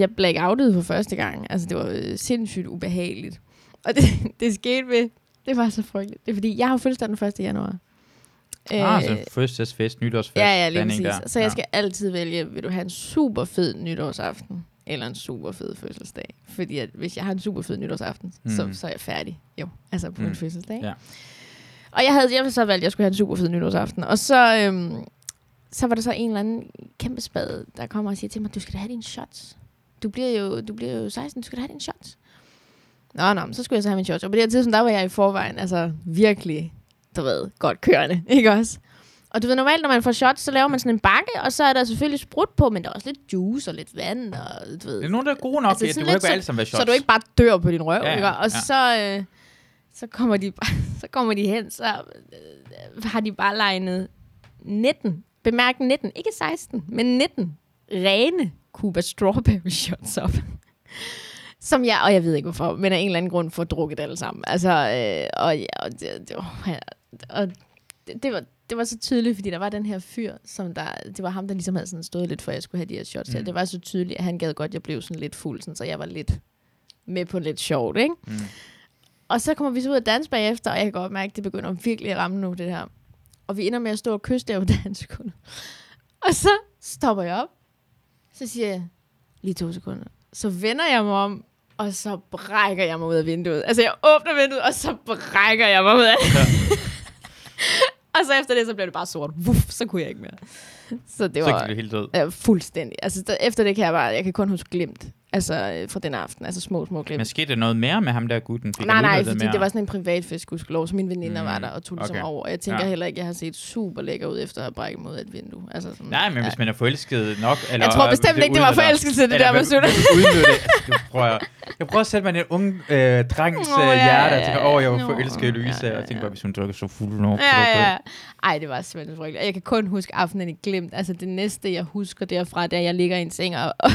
[SPEAKER 2] jeg blackoutede for første gang. Altså det var øh, sindssygt ubehageligt. Og det, det skete ved, det var så frygteligt. Det er fordi, jeg har fødselsdag den 1. januar.
[SPEAKER 1] Ah, så fødselsfest, nytårsfest.
[SPEAKER 2] ja, ja, lige præcis.
[SPEAKER 1] der.
[SPEAKER 2] Så jeg
[SPEAKER 1] Ja.
[SPEAKER 2] skal altid vælge, vil du have en super fed nytårsaften, eller en super fed fødselsdag. Fordi at hvis jeg har en super fed nytårsaften, mm. så, så er jeg færdig. Jo, altså på mm. En fødselsdag.
[SPEAKER 1] Ja.
[SPEAKER 2] Og jeg havde jeg havde så valgt, at jeg skulle have en super fed nytårsaften. Og så, øhm, så var der så en eller anden kæmpe spade, der kommer og siger til mig, du skal da have dine shots. Du bliver jo, du bliver jo 16, du skal da have dine shots. Nå, nå, så skulle jeg så have mine shots. Og på det her tidspunkt, der var jeg i forvejen, altså virkelig, du ved, godt kørende, ikke også? Og du ved, normalt, når man får shots, så laver man sådan en bakke, og så er der selvfølgelig sprut på, men der er også lidt juice og lidt vand, og du ved,
[SPEAKER 1] Det er nogen, der er gode nok.
[SPEAKER 2] Altså,
[SPEAKER 1] det ikke alle sammen være shots.
[SPEAKER 2] så du ikke bare dør på din røv,
[SPEAKER 1] Ja,
[SPEAKER 2] ikke? Og
[SPEAKER 1] ja.
[SPEAKER 2] så, øh, så, kommer de, så kommer de hen, så øh, har de bare legnet 19, bemærk 19, ikke 16, men 19 rene Cuba Strawberry shots op. Som jeg, og jeg ved ikke hvorfor, men af en eller anden grund får drukket alle sammen. Altså, øh, og, ja, og, det, det, var, og det, det, var, det var så tydeligt, fordi der var den her fyr, som der, det var ham, der ligesom havde sådan stået lidt for, at jeg skulle have de her shots her.
[SPEAKER 1] Mm.
[SPEAKER 2] Det var så tydeligt, at han gad godt, at jeg blev sådan lidt fuld, sådan, så jeg var lidt med på lidt sjovt, ikke?
[SPEAKER 1] Mm.
[SPEAKER 2] Og så kommer vi så ud og danse bagefter, og jeg kan godt mærke, at det begynder virkelig at ramme nu, det her. Og vi ender med at stå og kysse der på dansekunder. Og så stopper jeg op. Så siger jeg, lige to sekunder. Så vender jeg mig om, og så brækker jeg mig ud af vinduet. Altså, jeg åbner vinduet, og så brækker jeg mig ud af det. og så efter det, så blev det bare sort. Wuff, så kunne jeg ikke mere. Så det
[SPEAKER 1] Så
[SPEAKER 2] var
[SPEAKER 1] du helt død.
[SPEAKER 2] ja, fuldstændig. Altså, der, efter det kan jeg bare, jeg kan kun huske glimt. Altså, øh, fra den aften. Altså, små, små glimt.
[SPEAKER 1] Men skete der noget mere med ham der gutten? Fik
[SPEAKER 2] Nej, nej, fordi
[SPEAKER 1] mere?
[SPEAKER 2] det var sådan en privatfest, gudskelov, så mine veninder
[SPEAKER 1] Mm,
[SPEAKER 2] var der og tog det som
[SPEAKER 1] okay.
[SPEAKER 2] over. Og jeg tænker
[SPEAKER 1] Ja.
[SPEAKER 2] ja. heller ikke, at jeg har set super lækker ud efter at have brækket mod et vindue. Altså sådan,
[SPEAKER 1] Nej, men
[SPEAKER 2] ja.
[SPEAKER 1] hvis man er forelsket nok... Eller,
[SPEAKER 2] Jeg tror bestemt ikke, det var forelskelse, det
[SPEAKER 1] eller
[SPEAKER 2] der med
[SPEAKER 1] det. Du prøver, jeg prøver at sætte mig en ung øh, drengs øh,
[SPEAKER 2] ja,
[SPEAKER 1] hjerte og
[SPEAKER 2] ja,
[SPEAKER 1] tænker,
[SPEAKER 2] ja.
[SPEAKER 1] åh, jeg var forelsket
[SPEAKER 2] ja,
[SPEAKER 1] Louise,
[SPEAKER 2] ja,
[SPEAKER 1] og jeg tænker
[SPEAKER 2] ja.
[SPEAKER 1] bare, hvis hun drikker så fuld nu.
[SPEAKER 2] Ja, ja. Ej, det var simpelthen frygteligt. Og Jeg kan kun huske aftenen i glimt. Altså det næste, jeg husker derfra, det er, at jeg ligger i en seng, og, og,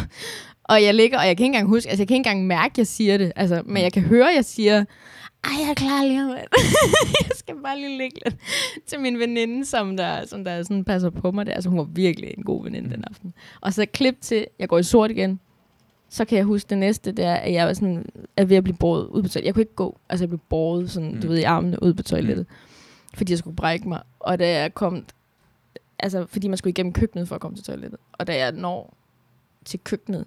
[SPEAKER 2] og jeg ligger, og jeg kan ikke engang huske, altså jeg kan ikke engang mærke, at jeg siger det. Altså, men jeg kan høre, at jeg siger, ej, jeg er klar lige om jeg skal bare lige ligge lidt til min veninde, som der, som der sådan passer på mig. Der. Altså, hun var virkelig en god veninde den aften. Og så klip til, jeg går i sort igen. så kan jeg huske det næste, det er, at jeg var sådan, er ved at blive båret ud på toilettet. Jeg kunne ikke gå, altså jeg blev båret sådan, mm. du ved, i armene ud på toilettet, mm. fordi jeg skulle brække mig. Og da jeg kom, altså fordi man skulle igennem køkkenet for at komme til toilettet, og da jeg når til køkkenet,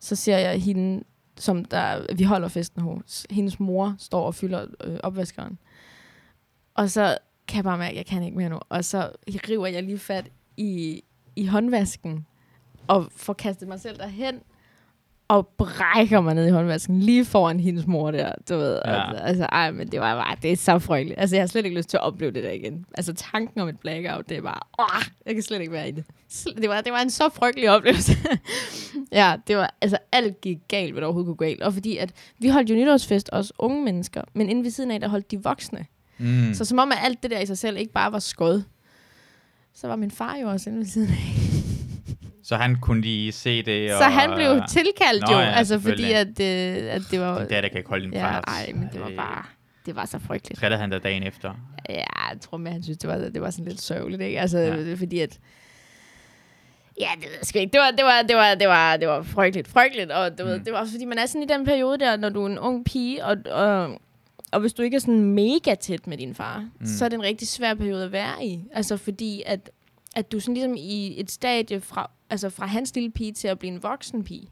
[SPEAKER 2] så ser jeg hende, som der, vi holder festen hos, hendes mor står og fylder øh, opvaskeren. Og så kan jeg bare mærke, at jeg kan ikke mere nu. Og så river jeg lige fat i, i håndvasken, og får kastet mig selv derhen, og brækker mig ned i håndvasken lige foran hendes mor der, du ved. Ja. Altså, altså, ej, men det var bare, det er så frygteligt. Altså, jeg har slet ikke lyst til at opleve det der igen. Altså, tanken om et blackout, det er bare, åh, jeg kan slet ikke være i det. Det var, det var en så frygtelig oplevelse. ja, det var, altså, alt gik galt, hvad der overhovedet kunne gå galt. Og fordi, at vi holdt jo nytårsfest, os unge mennesker, men inden ved siden af, der holdt de voksne. Mm. Så som om, at alt det der i sig selv ikke bare var skød, så var min far jo også inde ved siden af.
[SPEAKER 1] Så han kunne lige se det?
[SPEAKER 2] Og, så han blev tilkaldt Nå, jo, ja, altså fordi at, øh, at det var...
[SPEAKER 1] Det er der kan ikke holde din
[SPEAKER 2] ja, far. Nej, men det var bare... Det var så frygteligt.
[SPEAKER 1] Rettede han dig dagen efter?
[SPEAKER 2] Ja, jeg tror mere, han synes, det var, det var sådan lidt sørgeligt, ikke? Altså, ja. fordi at... Ja, det ved jeg sgu ikke. Det var, det var, det var, det var, det var frygteligt, frygteligt. Og du mm. ved, det var også fordi, man er sådan i den periode der, når du er en ung pige, og, og, og hvis du ikke er sådan mega tæt med din far, mm. så er det en rigtig svær periode at være i. Altså fordi, at, at du sådan ligesom i et stadie fra altså fra hans lille pige til at blive en voksen pige.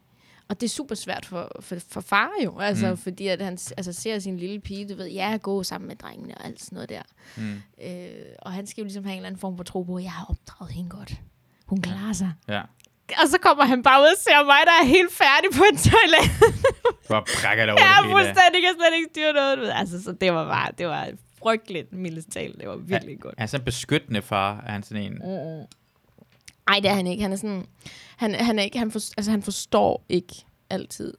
[SPEAKER 2] Og det er super svært for, for, for far jo, altså, mm. fordi at han altså, ser sin lille pige, du ved, jeg er god sammen med drengene og alt sådan noget der. Mm. Øh, og han skal jo ligesom have en eller anden form for tro på, at jeg har opdraget hende godt. Hun klarer sig.
[SPEAKER 1] Ja.
[SPEAKER 2] Og så kommer han bare ud og ser mig, der er helt færdig på en toilet.
[SPEAKER 1] du har brækket over
[SPEAKER 2] ja, det hele. Ja, fuldstændig. Jeg slet ikke styre noget. Altså, så det var bare, det var frygteligt, mildest talt. Det var virkelig
[SPEAKER 1] ja,
[SPEAKER 2] godt.
[SPEAKER 1] Er han sådan en beskyttende far? Er han sådan en... Mm.
[SPEAKER 2] Nej, det er han ikke. Han er sådan... Han, han, er ikke, han, for, altså, han forstår ikke altid.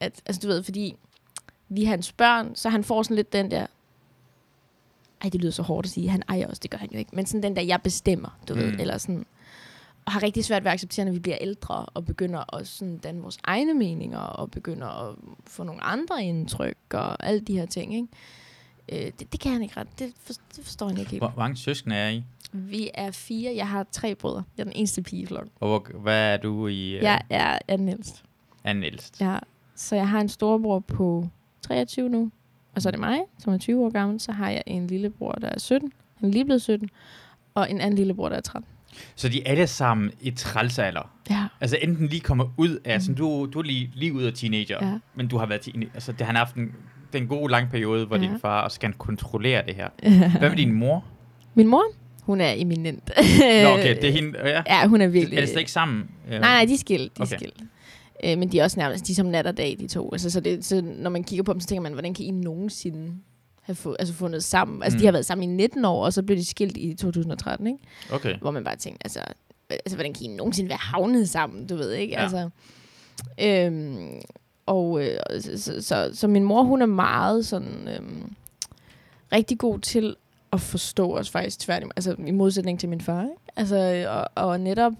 [SPEAKER 2] At, altså, du ved, fordi vi er hans børn, så han får sådan lidt den der... Ej, det lyder så hårdt at sige. Han ejer også, det gør han jo ikke. Men sådan den der, jeg bestemmer, du mm. ved. Eller sådan... Og har rigtig svært ved at acceptere, når vi bliver ældre, og begynder at sådan danne vores egne meninger, og begynder at få nogle andre indtryk, og alle de her ting, ikke? Øh, det, det kan han ikke ret. Det, for, det forstår han ikke helt.
[SPEAKER 1] Hvor mange søskende er I?
[SPEAKER 2] Vi er fire. Jeg har tre brødre. Jeg er den eneste pige i flokken.
[SPEAKER 1] Og hvor, hvad er du i?
[SPEAKER 2] Uh... Jeg er, er den ældste.
[SPEAKER 1] Er den ældste?
[SPEAKER 2] Ja. Så jeg har en storebror på 23 nu. Og så er det mig, som er 20 år gammel. Så har jeg en lillebror, der er 17. Han er lige blevet 17. Og en anden lillebror, der er 13.
[SPEAKER 1] Så de er alle sammen i trælsalder?
[SPEAKER 2] Ja.
[SPEAKER 1] Altså enten lige kommer ud af, mm. sådan, du, du er lige, lige ud af teenager, ja. men du har været teenager. Altså det, han har haft en, den gode lang periode, hvor ja. din far også skal kontrollere det her. Hvad med din mor?
[SPEAKER 2] Min mor? Hun er eminent.
[SPEAKER 1] Nå, okay, det er hende, ja.
[SPEAKER 2] Ja, hun er virkelig...
[SPEAKER 1] Er det slet ikke sammen?
[SPEAKER 2] Nej, nej, de er skilt, de er okay. skilt. Øh, men de er også nærmest, de er som nat og dag, de to. Altså, så, det, så når man kigger på dem, så tænker man, hvordan kan I nogensinde have få, altså fundet sammen? Altså, mm. de har været sammen i 19 år, og så blev de skilt i 2013, ikke?
[SPEAKER 1] Okay.
[SPEAKER 2] Hvor man bare tænker, altså, altså hvordan kan I nogensinde være havnet sammen, du ved, ikke? Ja. Altså, øhm, og øh, så, så, så, min mor, hun er meget sådan... Øhm, rigtig god til at forstå os faktisk tværtimod, altså i modsætning til min far, ikke? Altså, og, og netop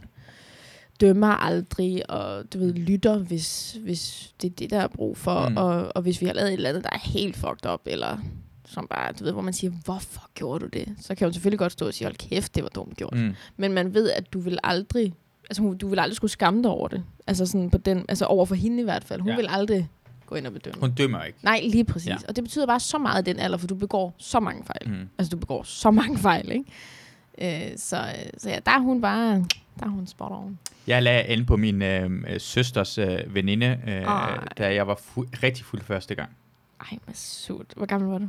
[SPEAKER 2] dømmer aldrig, og du ved, lytter, hvis, hvis det er det, der er brug for, mm. og, og hvis vi har lavet et eller andet, der er helt fucked up, eller som bare, du ved, hvor man siger, hvorfor gjorde du det? Så kan hun selvfølgelig godt stå og sige, hold kæft, det var dumt gjort. Mm. Men man ved, at du vil aldrig, altså du vil aldrig skulle skamme dig over det. Altså sådan på den, altså over for hende i hvert fald. Hun ja. vil aldrig gå ind og bedømme.
[SPEAKER 1] Hun dømmer ikke.
[SPEAKER 2] Nej, lige præcis. Ja. Og det betyder bare så meget i den alder, for du begår så mange fejl. Mm. Altså, du begår så mange fejl, ikke? Øh, så, så ja, der er hun bare, der er hun spot on.
[SPEAKER 1] Jeg lagde ind på min øh, søsters øh, veninde, øh, da jeg var fu- rigtig fuld første gang.
[SPEAKER 2] Ej, hvad surt. Hvor gammel var du?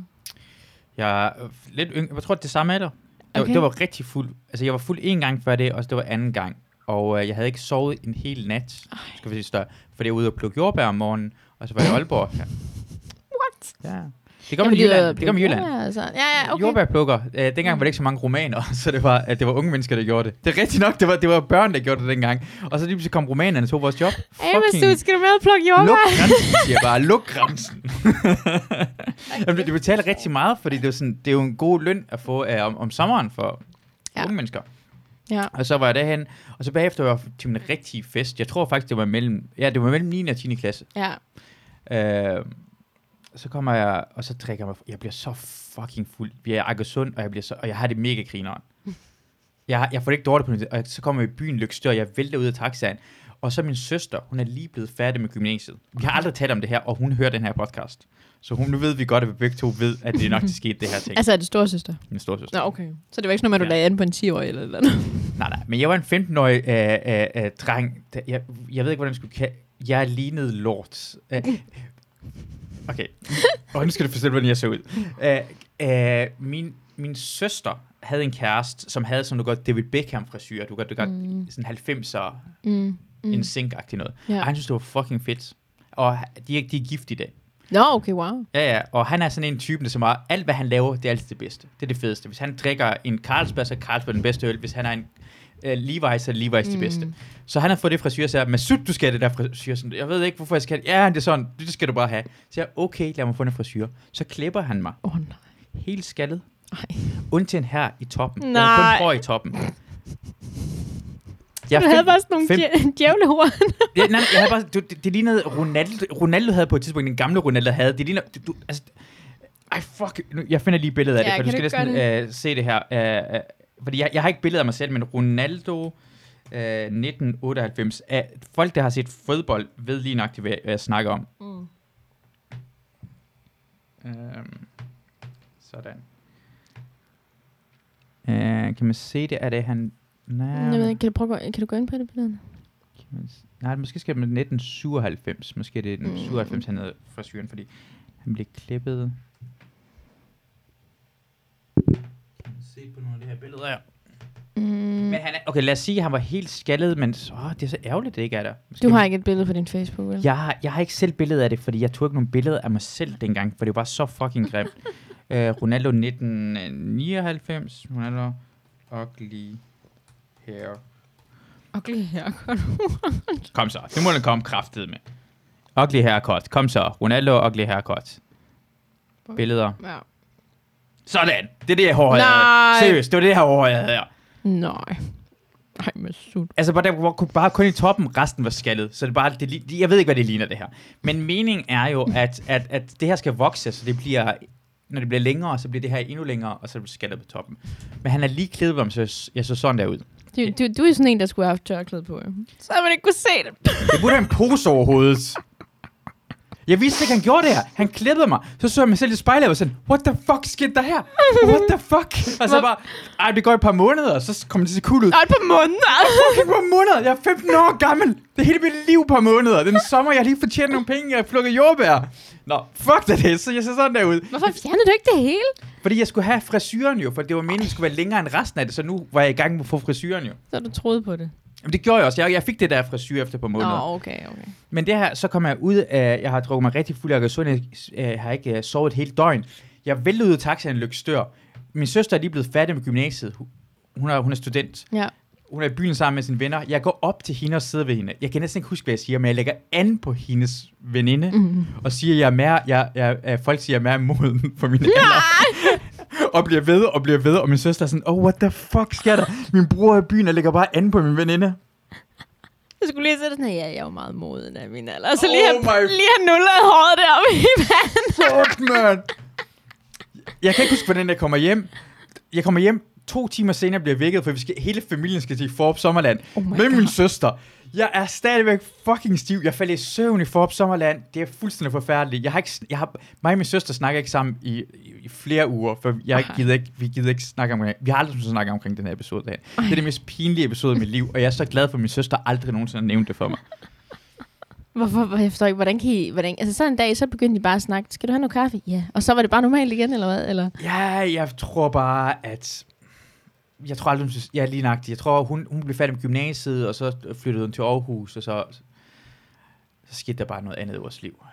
[SPEAKER 1] Jeg er lidt yngre. Jeg tror, det er samme alder. Okay. Det, det var rigtig fuld. Altså, jeg var fuld en gang før det, og det var anden gang. Og øh, jeg havde ikke sovet en hel nat, Ej. skal vi sige større, for jeg var ude og plukke jordbær om morgenen, og så var jeg i Aalborg. Ja.
[SPEAKER 2] What?
[SPEAKER 1] Ja. Det kom i Jylland. Det kom i Jylland.
[SPEAKER 2] Altså. Ja, ja, okay.
[SPEAKER 1] Jordbærplukker. Øh, dengang var det ikke så mange romaner, så det var, at det var unge mennesker, der gjorde det. Det er rigtigt nok, det var, det var børn, der gjorde det dengang. Og så lige kom romanerne og tog vores job.
[SPEAKER 2] Hey, Fucking... skal du med og plukke jordbær?
[SPEAKER 1] Luk grænsen, siger bare. Luk grænsen. okay. det, det betaler rigtig meget, fordi det er, sådan, det er jo en god løn at få uh, om, om sommeren for ja. unge mennesker.
[SPEAKER 2] Ja.
[SPEAKER 1] Og så var jeg derhen, og så bagefter var jeg til en rigtig fest. Jeg tror faktisk, det var mellem, ja, det var mellem 9. og 10. klasse.
[SPEAKER 2] Ja.
[SPEAKER 1] Øh, så kommer jeg, og så drikker jeg jeg bliver så fucking fuld. Vi er Akersund, og jeg, bliver så, og jeg har det mega grineren. jeg, jeg får det ikke dårligt på det, og så kommer jeg i byen Lykstør, og jeg vælter ud af taxaen, Og så min søster, hun er lige blevet færdig med gymnasiet. Vi har aldrig talt om det her, og hun hører den her podcast. Så hun, nu ved vi godt, at vi begge to ved, at det er nok til sket, det her ting.
[SPEAKER 2] Altså, er det storsøster?
[SPEAKER 1] Min storsøster.
[SPEAKER 2] Nå, okay. Så det var ikke sådan noget at du
[SPEAKER 1] Ja.
[SPEAKER 2] lagde an på en 10-årig eller eller andet?
[SPEAKER 1] Nej, nej, men jeg var en 15-årig øh, øh, øh, dreng. Der, jeg, jeg ved ikke, hvordan jeg skulle kalde... Jeg lignede lort. Øh, okay. Og nu skal du forstå, hvordan jeg så ud. Øh, øh, min, min søster havde en kæreste, som havde sådan noget godt David Beckham-frisyr. Du godt, du godt
[SPEAKER 2] Mm.
[SPEAKER 1] sådan 90'er,
[SPEAKER 2] Mm.
[SPEAKER 1] mm.
[SPEAKER 2] Mm.
[SPEAKER 1] en sink-agtig noget.
[SPEAKER 2] Ja.
[SPEAKER 1] Og han synes, det var fucking fedt. Og de er, de er gift i dag.
[SPEAKER 2] Nå, okay, wow.
[SPEAKER 1] Ja, ja, og han er sådan en type, der så meget, alt hvad han laver, det er altid det bedste. Det er det fedeste. Hvis han drikker en Carlsberg, så er Carlsberg den bedste øl. Hvis han er en uh, Levi's, så er Levi's mm. det bedste. Så han har fået det frisyr, så jeg, Masud, du skal have det der frisyr. Sådan, jeg ved ikke, hvorfor jeg skal have det. Ja, det er sådan, det skal du bare have. Så jeg, okay, lad mig få en frisyr. Så klipper han mig
[SPEAKER 2] Åh, oh, nej.
[SPEAKER 1] helt skaldet.
[SPEAKER 2] Ej.
[SPEAKER 1] Undtagen her i toppen.
[SPEAKER 2] Nej.
[SPEAKER 1] kun hår i toppen. Jeg
[SPEAKER 2] Du havde
[SPEAKER 1] fem-
[SPEAKER 2] bare sådan nogle
[SPEAKER 1] fem-
[SPEAKER 2] djæ- djævlehår.
[SPEAKER 1] Ja, nej, jeg havde bare, du, det, det lignede Ronaldo, Ronaldo havde på et tidspunkt, den gamle Ronaldo havde, det ligner, du, du, altså, ej fuck, nu, jeg finder lige billedet af
[SPEAKER 2] Ja,
[SPEAKER 1] det, for du skal næsten uh, se det her, uh, uh, fordi jeg, jeg har ikke billedet af mig selv, men Ronaldo uh, 1998, uh, folk der har set fodbold, ved lige nok, hvad hvad jeg snakker om.
[SPEAKER 2] Mm.
[SPEAKER 1] Um, sådan. Uh, kan man se det? Er det han... Nej,
[SPEAKER 2] Jeg ved ikke, kan du, prøve, kan du gå ind på det billede?
[SPEAKER 1] Man Nej, måske skal det med 1997. Måske det er
[SPEAKER 2] Mm.
[SPEAKER 1] 1997, han havde frisyren, fordi han blev klippet. Man se på nogle af de her billeder her?
[SPEAKER 2] Mm.
[SPEAKER 1] Men han er, okay, lad os sige, at han var helt skaldet, men åh, det er så ærgerligt, det ikke er der. Måske
[SPEAKER 2] Du har ikke et billede på din Facebook, vel?
[SPEAKER 1] jeg har, jeg har ikke selv billede af det, fordi jeg tog ikke nogen billeder af mig selv dengang, for det var så fucking grimt. uh, Ronaldo 1999, Ronaldo ugly hair.
[SPEAKER 2] Ugly haircut.
[SPEAKER 1] Kom så, det må den komme kraftet med. Ugly haircut, kom så. Ronaldo ugly haircut. Billeder.
[SPEAKER 2] ja.
[SPEAKER 1] Sådan, det er det her hår, jeg
[SPEAKER 2] Nej.
[SPEAKER 1] havde. Seriøst, det var det her hår, jeg havde her.
[SPEAKER 2] Nej. Ej, med sut.
[SPEAKER 1] Altså, bare, der var kun- bare kun i toppen, resten var skaldet. Så det er bare, det, jeg ved ikke, hvad det ligner, det her. Men meningen er jo, at, at, at det her skal vokse, så det bliver, når det bliver længere, så bliver det her endnu længere, og så er det skaldet på toppen. Men han er lige klippet om, så jeg så sådan der ud.
[SPEAKER 2] Du, du, du er sådan en, der skulle have haft tørklæde på. Så man ikke kunne se det.
[SPEAKER 1] Jeg burde have en pose over hovedet. Jeg vidste ikke, han gjorde det her. Han klippede mig. Så så jeg mig selv i spejlet og var sådan, what the fuck skete der her? What the fuck? Og så bare, ej, det går et par måneder, og så kommer det til at se cool ud.
[SPEAKER 2] Og et par måneder.
[SPEAKER 1] Fucking par måneder. Jeg er 15 år gammel. Det er hele mit liv par måneder. Den sommer, jeg lige fortjent nogle penge, jeg har plukket jordbær. Nå, fuck det, det. Så jeg ser sådan der ud.
[SPEAKER 2] Hvorfor fjernede du ikke det hele?
[SPEAKER 1] Fordi jeg skulle have frisyren jo, for det var meningen, det skulle være længere end resten af det, så nu var jeg i gang med at få frisyren jo.
[SPEAKER 2] Så du troede på det.
[SPEAKER 1] Jamen, det gjorde jeg også. Jeg, jeg fik det der frisyr efter på
[SPEAKER 2] Nå,
[SPEAKER 1] måneder.
[SPEAKER 2] okay, okay.
[SPEAKER 1] Men det her, så kom jeg ud af, jeg har drukket mig rigtig fuld af alkohol, jeg øh, har ikke øh, sovet et helt døgn. Jeg væltede ud af taxaen Lykstør. Min søster er lige blevet færdig med gymnasiet. Hun- er, hun er student.
[SPEAKER 2] Ja.
[SPEAKER 1] Hun er i byen sammen med sine venner. Jeg går op til hende og sidder ved hende. Jeg kan næsten ikke huske, hvad jeg siger, men jeg lægger an på hendes veninde,
[SPEAKER 2] Mm.
[SPEAKER 1] og siger, jeg er mere, jeg, jeg, jeg, folk siger, jeg er mere moden for mine alder. Og bliver ved og bliver ved, og min søster er sådan, oh, what the fuck sker der? Min bror er i byen, og lægger bare an på min veninde.
[SPEAKER 2] Jeg skulle lige sætte sådan ja, jeg er jo meget moden af min alder. Så
[SPEAKER 1] Oh
[SPEAKER 2] lige,
[SPEAKER 1] my-
[SPEAKER 2] have, lige have nullet håret deroppe i vandet.
[SPEAKER 1] Fuck, man. Jeg kan ikke huske, hvordan jeg kommer hjem. Jeg kommer hjem to timer senere bliver vækket, for vi skal, hele familien skal til Forop Sommerland.
[SPEAKER 2] Oh
[SPEAKER 1] med min
[SPEAKER 2] God.
[SPEAKER 1] søster. Jeg er stadigvæk fucking stiv. Jeg falder i søvn i Forop Sommerland. Det er fuldstændig forfærdeligt. Jeg har ikke, jeg har, mig og min søster snakker ikke sammen i, i, i flere uger, for jeg
[SPEAKER 2] Ej.
[SPEAKER 1] gider ikke, vi gider ikke snakke omkring, vi har aldrig snakket omkring den her episode. Der. Det er det mest pinlige episode i mit liv, og jeg er så glad for, at min søster aldrig nogensinde har nævnt det for mig.
[SPEAKER 2] Hvorfor? hvor- Jeg forstår ikke, hvordan kan I... Hvordan, altså sådan en dag, så begyndte de bare at snakke. Skal du have noget kaffe? Ja. Og så var det bare normalt igen, eller hvad? Eller?
[SPEAKER 1] Ja, jeg tror bare, at... Jeg tror aldrig, hun synes- jeg er lige nøjagtig. Jeg tror, hun, hun blev færdig med gymnasiet, og så flyttede hun til Aarhus, og så, så skete der bare noget andet i vores liv.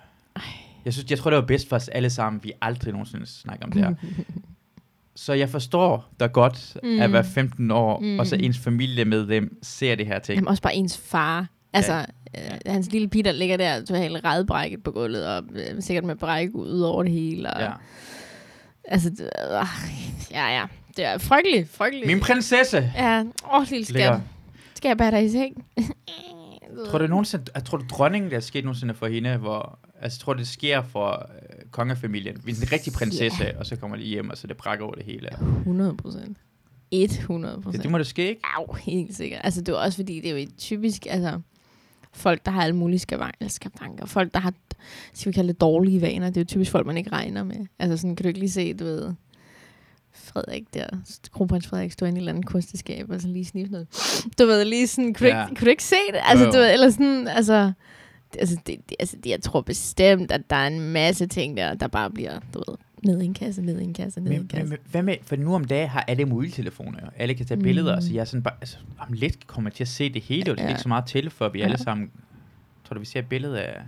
[SPEAKER 1] Jeg, synes, jeg tror, det var bedst for os alle sammen, vi aldrig nogensinde snakker om det her. Så jeg forstår dig godt mm. at
[SPEAKER 2] Mm.
[SPEAKER 1] være 15 år, mm.
[SPEAKER 2] Mm.
[SPEAKER 1] og så ens familiemedlem ser det her ting.
[SPEAKER 2] Jamen også bare ens far. Altså, ja. øh, hans lille pige, der ligger der totalt redbrækket på gulvet, og øh, sikkert med bræk ud over det hele. Og,
[SPEAKER 1] Ja.
[SPEAKER 2] Altså, øh, ja, ja. Det er frygteligt, frygteligt.
[SPEAKER 1] Min prinsesse!
[SPEAKER 2] Ja, åh, lille skat. Skal jeg bære dig i seng?
[SPEAKER 1] Tror du nogensinde, jeg tror du dronningen, der er sket nogensinde for hende, hvor, altså tror du, det sker for øh, kongefamilien, hvis en rigtig prinsesse, yeah. og så kommer de hjem, og så det brækker over det hele.
[SPEAKER 2] 100 procent. 100
[SPEAKER 1] Det,
[SPEAKER 2] procent.
[SPEAKER 1] det må det ske, ikke?
[SPEAKER 2] Au, helt sikkert. Altså, det er også fordi, det er jo et typisk, altså, folk, der har alle mulige skavanker, skavanker. Folk, der har, skal vi kalde det dårlige vaner. Det er jo typisk folk, man ikke regner med. Altså sådan, kan du ikke lige se, du ved, Frederik der, kronprins Frederik, stod inde i et eller andet kosteskab, og så lige sniffe noget. Du ved, lige sådan, kunne, ja. du, ikke, kunne du ikke se det? Altså,
[SPEAKER 1] Jo, jo.
[SPEAKER 2] du ved, eller sådan, altså, det, altså, det, det, altså det, jeg tror bestemt, at der er en masse ting der, der bare bliver, du ved, ned i en kasse, ned i en kasse, ned i en
[SPEAKER 1] Men,
[SPEAKER 2] kasse.
[SPEAKER 1] men, hvad med, for nu om dagen har alle mobiltelefoner, jo. alle kan tage billeder,
[SPEAKER 2] Mm.
[SPEAKER 1] så jeg er sådan bare, altså, om lidt kommer til at se det hele, og det er
[SPEAKER 2] Ja.
[SPEAKER 1] ikke så meget til, for vi
[SPEAKER 2] Ja.
[SPEAKER 1] alle sammen, tror du, vi ser et billede af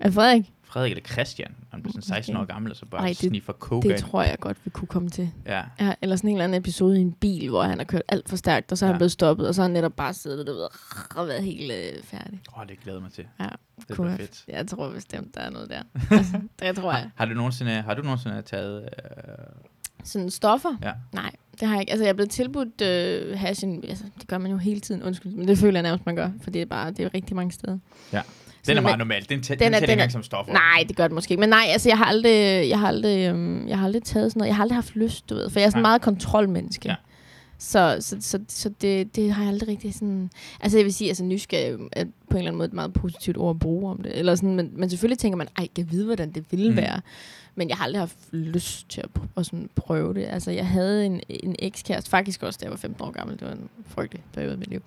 [SPEAKER 2] Er Frederik?
[SPEAKER 1] Frederik eller Christian, han bliver sådan 16 år
[SPEAKER 2] Okay.
[SPEAKER 1] gammel, og så bare
[SPEAKER 2] Ej, det-
[SPEAKER 1] sniffer coke
[SPEAKER 2] Det tror jeg godt, vi kunne komme til.
[SPEAKER 1] Ja.
[SPEAKER 2] Ja, eller sådan en eller anden episode i en bil, hvor han har kørt alt for stærkt, og så er han
[SPEAKER 1] Ja.
[SPEAKER 2] blevet stoppet, og så har han netop bare siddet du ved, og været helt øh, færdig.
[SPEAKER 1] Åh, oh, det glæder mig til.
[SPEAKER 2] Ja,
[SPEAKER 1] Det
[SPEAKER 2] kunne
[SPEAKER 1] fedt.
[SPEAKER 2] Jeg tror bestemt, der er noget der. altså, det tror jeg.
[SPEAKER 1] Har, har, du nogensinde, har du nogensinde taget... Øh,
[SPEAKER 2] Sådan stoffer?
[SPEAKER 1] Ja.
[SPEAKER 2] Nej, det har jeg ikke. Altså, jeg er blevet tilbudt øh, hash, altså, det gør man jo hele tiden, undskyld, men det føler jeg nærmest, man gør, for det er bare, det er rigtig mange steder.
[SPEAKER 1] Ja. Den er meget normal. Den, tæ- den,
[SPEAKER 2] den er-
[SPEAKER 1] tæller
[SPEAKER 2] den
[SPEAKER 1] ikke som stoffer.
[SPEAKER 2] Nej, det gør det måske ikke. Men nej, altså, jeg har aldrig, jeg har aldrig, øhm, jeg har aldrig taget sådan noget. Jeg har aldrig haft lyst, du ved. For jeg er sådan
[SPEAKER 1] Nej.
[SPEAKER 2] meget kontrolmenneske.
[SPEAKER 1] Ja.
[SPEAKER 2] Så, så, så, så det, det har jeg aldrig rigtig sådan... Altså jeg vil sige, altså nysgerrig er på en eller anden måde et meget positivt ord at bruge om det. Eller sådan, men, men selvfølgelig tænker man, ej, jeg vide, hvordan det ville
[SPEAKER 1] Mm.
[SPEAKER 2] være. Men jeg har aldrig haft lyst til at, at sådan prøve det. Altså jeg havde en, en ekskæreste, faktisk også da jeg var 15 år gammel, det var en frygtelig periode i mit liv,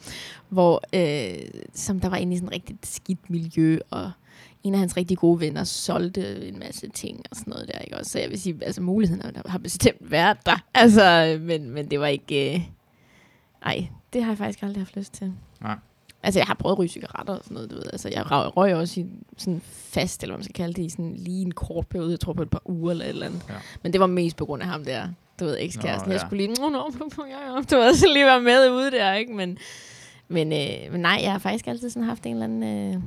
[SPEAKER 2] hvor øh, som der var inde i sådan et rigtig skidt miljø, og en af hans rigtig gode venner solgte en masse ting og sådan noget der, ikke også? Så jeg vil sige, altså muligheden har- har bestemt været der. Altså, men, men det var ikke... Øh, ej, det har jeg faktisk aldrig haft lyst til.
[SPEAKER 1] Nej.
[SPEAKER 2] Altså, jeg har prøvet at ryge cigaretter og sådan noget, du ved. Altså, jeg røg, røg også i sådan fast, eller hvad man skal kalde det, i sådan lige en kort periode, jeg tror på et par uger eller et eller andet.
[SPEAKER 1] Ja.
[SPEAKER 2] Men det var mest på grund af ham der, du ved, ekskæresten.
[SPEAKER 1] Nå,
[SPEAKER 2] Jeg
[SPEAKER 1] ja.
[SPEAKER 2] skulle lige, nå, nå, ja, ja. Du ved, så lige være med ude der, ikke? Men, men, øh, men nej, jeg har faktisk altid sådan haft en eller anden, øh,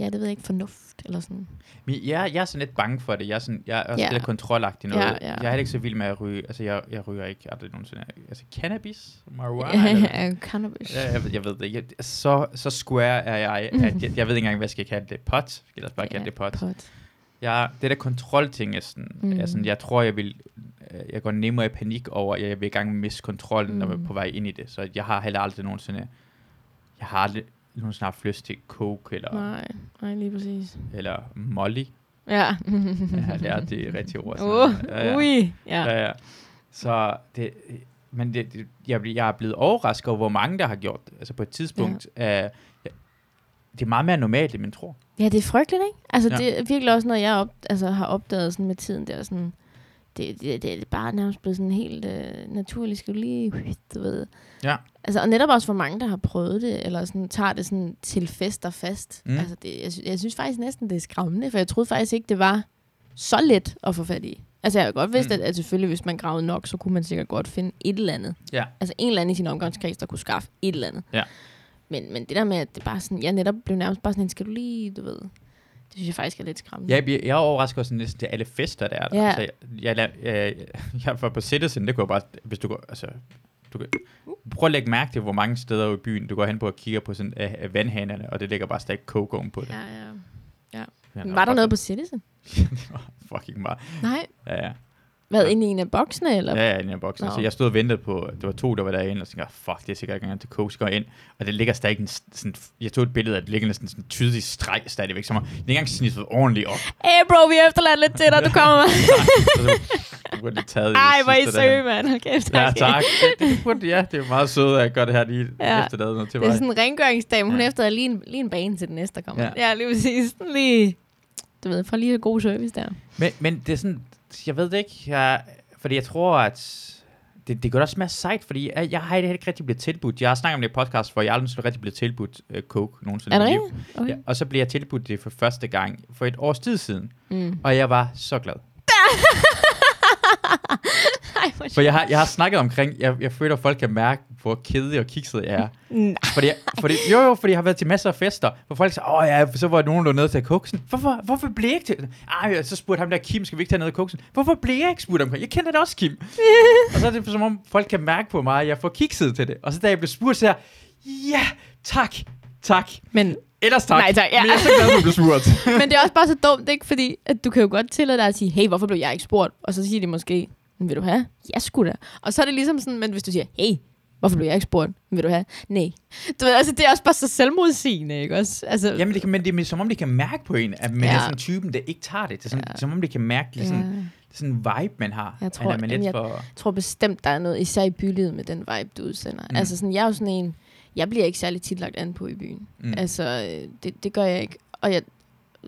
[SPEAKER 2] ja, det ved jeg ikke, fornuft eller sådan.
[SPEAKER 1] Men jeg, jeg er sådan lidt bange for det. Jeg er, sådan, jeg er også
[SPEAKER 2] Ja.
[SPEAKER 1] lidt kontrolagtig noget.
[SPEAKER 2] Ja, ja.
[SPEAKER 1] Jeg er heller ikke så vild med at ryge. Altså, jeg, jeg ryger ikke aldrig nogensinde. Altså, cannabis? Marijuana?
[SPEAKER 2] Ja, cannabis.
[SPEAKER 1] Ja, jeg, ved- jeg ved det ikke. Jeg- Så, så square er jeg, at jeg, jeg ved ikke engang, hvad jeg skal kalde det. Pot? Skal jeg bare kalde det pot?
[SPEAKER 2] pot.
[SPEAKER 1] Jeg, det der kontrolting er sådan, mm. Sådan, jeg tror, jeg vil, øh, jeg går nemmere i panik over, at jeg vil i gang miste kontrollen, mm. når jeg er på vej ind i det. Så jeg har heller aldrig nogensinde, jeg har aldrig nogensinde haft lyst til coke eller,
[SPEAKER 2] Nej, nej, lige præcis.
[SPEAKER 1] eller molly.
[SPEAKER 2] Ja.
[SPEAKER 1] Jeg har lært det rigtige ord.
[SPEAKER 2] Uh,
[SPEAKER 1] ja, ja.
[SPEAKER 2] ui. Ja.
[SPEAKER 1] Ja, ja. Så det, men det, det, jeg, jeg er blevet overrasket over, hvor mange der har gjort det. Altså på et tidspunkt, ja. uh, det er meget mere normalt, end man tror.
[SPEAKER 2] Ja, det er frygteligt, ikke? Altså,
[SPEAKER 1] Ja.
[SPEAKER 2] ja. det er virkelig også noget, jeg op, altså, har opdaget sådan med tiden. Der, sådan, det, det, det er bare nærmest blevet sådan helt øh, naturligt. Skal du lige, du ved.
[SPEAKER 1] Ja.
[SPEAKER 2] Altså, og netop også for mange, der har prøvet det, eller sådan, tager det sådan til fest og fast.
[SPEAKER 1] Mm.
[SPEAKER 2] Mm. Altså, det, jeg, jeg synes faktisk næsten, det er skræmmende, for jeg troede faktisk ikke, det var så let at få fat i. Altså, jeg har godt vidst,
[SPEAKER 1] Mm.
[SPEAKER 2] mm. at, at selvfølgelig, hvis man gravede nok, så kunne man sikkert godt finde et eller andet.
[SPEAKER 1] Ja.
[SPEAKER 2] Altså, en eller anden i sin omgangskreds, der kunne skaffe et eller andet.
[SPEAKER 1] Ja.
[SPEAKER 2] Men, men det der med, at det bare sådan, jeg netop blev nærmest bare sådan, en, skal du lige, du ved, det synes jeg faktisk er lidt skræmmende.
[SPEAKER 1] Jeg, bliver- jeg er overrasket over sådan næsten til alle fester, der er der.
[SPEAKER 2] Ja.
[SPEAKER 1] Altså, jeg, jeg, jeg, jeg, jeg var på Citizen, det kunne jeg bare, hvis du går, altså, du kan, prøv at lægge mærke til, hvor mange steder i byen, du går hen på og kigger på sådan uh, vandhanerne, og det ligger bare stadig coke oven på det.
[SPEAKER 2] Ja, ja.
[SPEAKER 1] Ja,
[SPEAKER 2] Men var der noget på Citizen?
[SPEAKER 1] Fucking meget.
[SPEAKER 2] Nej.
[SPEAKER 1] Ja, ja.
[SPEAKER 2] Hvad,
[SPEAKER 1] Ja.
[SPEAKER 2] inde i en af boksene, eller?
[SPEAKER 1] Ja, ja, inde i boksen.
[SPEAKER 2] Nå.
[SPEAKER 1] Så jeg stod og ventede på, det var to, der var derinde, og så tænkte jeg, fuck, det er sikkert ikke engang til coke, går ind. Og det ligger stadig en, sådan, jeg tog et billede af, det ligger næsten sådan en tydelig streg stadigvæk, som om det er ikke engang snittet ordentligt op.
[SPEAKER 2] Hey bro, vi er efterladt lidt til dig, du kommer med.
[SPEAKER 1] Så burde det taget i
[SPEAKER 2] Ej,
[SPEAKER 1] det
[SPEAKER 2] hvor er I søge, mand. Hold kæft,
[SPEAKER 1] Ja, tak. Det, det burde, ja, det er meget sødt, at jeg gør det her lige ja. Efter noget til
[SPEAKER 2] Det er
[SPEAKER 1] mig.
[SPEAKER 2] sådan en rengøringsdame. Hun
[SPEAKER 1] Ja.
[SPEAKER 2] ja. efter lige en, lige en bane til den næste, der kommer.
[SPEAKER 1] Ja.
[SPEAKER 2] Ja, lige præcis. Sådan lige, du ved, for lige en god service der.
[SPEAKER 1] Men, men det er sådan, jeg ved det ikke, jeg, fordi jeg tror, at det, det gør også mere sejt, fordi jeg, jeg har ikke rigtig blevet tilbudt. Jeg har snakket om det i podcast, hvor jeg aldrig nogensinde rigtig blevet tilbudt uh, coke nogensinde
[SPEAKER 2] Er det rigtigt? Okay.
[SPEAKER 1] Ja, og så bliver jeg tilbudt det for første gang for et års tid siden,
[SPEAKER 2] Mm.
[SPEAKER 1] og jeg var så glad.
[SPEAKER 2] Ej,
[SPEAKER 1] For jeg har, jeg har snakket omkring, jeg, jeg føler, at folk kan mærke, hvor kedelig og kikset jeg er.
[SPEAKER 2] Nej.
[SPEAKER 1] Fordi, fordi, jo, jo, fordi jeg har været til masser af fester, hvor folk siger, åh ja, så var nogen, der nede til koksen. Hvorfor, hvorfor blev jeg ikke til? Ej, så spurgte ham der, Kim, skal vi ikke tage ned i koksen? Hvorfor blev jeg ikke spurgt omkring? Jeg kender det også, Kim. og så er det som om, folk kan mærke på mig, at jeg får kikset til det. Og så da jeg blev spurgt, så jeg, ja, tak, tak.
[SPEAKER 2] Men,
[SPEAKER 1] Ellers tak.
[SPEAKER 2] Nej, tak, ja.
[SPEAKER 1] Men jeg er så glad, du blev spurgt.
[SPEAKER 2] men det er også bare så dumt, ikke? Fordi at du kan jo godt tillade dig at sige, hey, hvorfor blev jeg ikke spurgt? Og så siger de måske, "Men vil du have? Ja, sgu da. Og så er det ligesom sådan, men hvis du siger, hey, Hvorfor blev jeg ikke spurgt? Vil du have? Nej. Du ved, altså, det er også bare så selvmodsigende, ikke også? Altså,
[SPEAKER 1] Jamen, det kan, men det er som om, det kan mærke på en, at man ja. Er sådan typen, der ikke tager det. Det er sådan, ja. som om, det kan mærke, det er sådan,
[SPEAKER 2] ja.
[SPEAKER 1] det er sådan en vibe, man har.
[SPEAKER 2] Jeg tror,
[SPEAKER 1] man er lidt
[SPEAKER 2] jeg-
[SPEAKER 1] for...
[SPEAKER 2] Jeg tror bestemt, der er noget, især i bylivet med den vibe, du udsender.
[SPEAKER 1] Mm.
[SPEAKER 2] Altså sådan, jeg er jo sådan en, jeg bliver ikke særlig tit lagt an på i byen.
[SPEAKER 1] Mm.
[SPEAKER 2] Mm. Altså, øh, det, det gør jeg ikke. Og jeg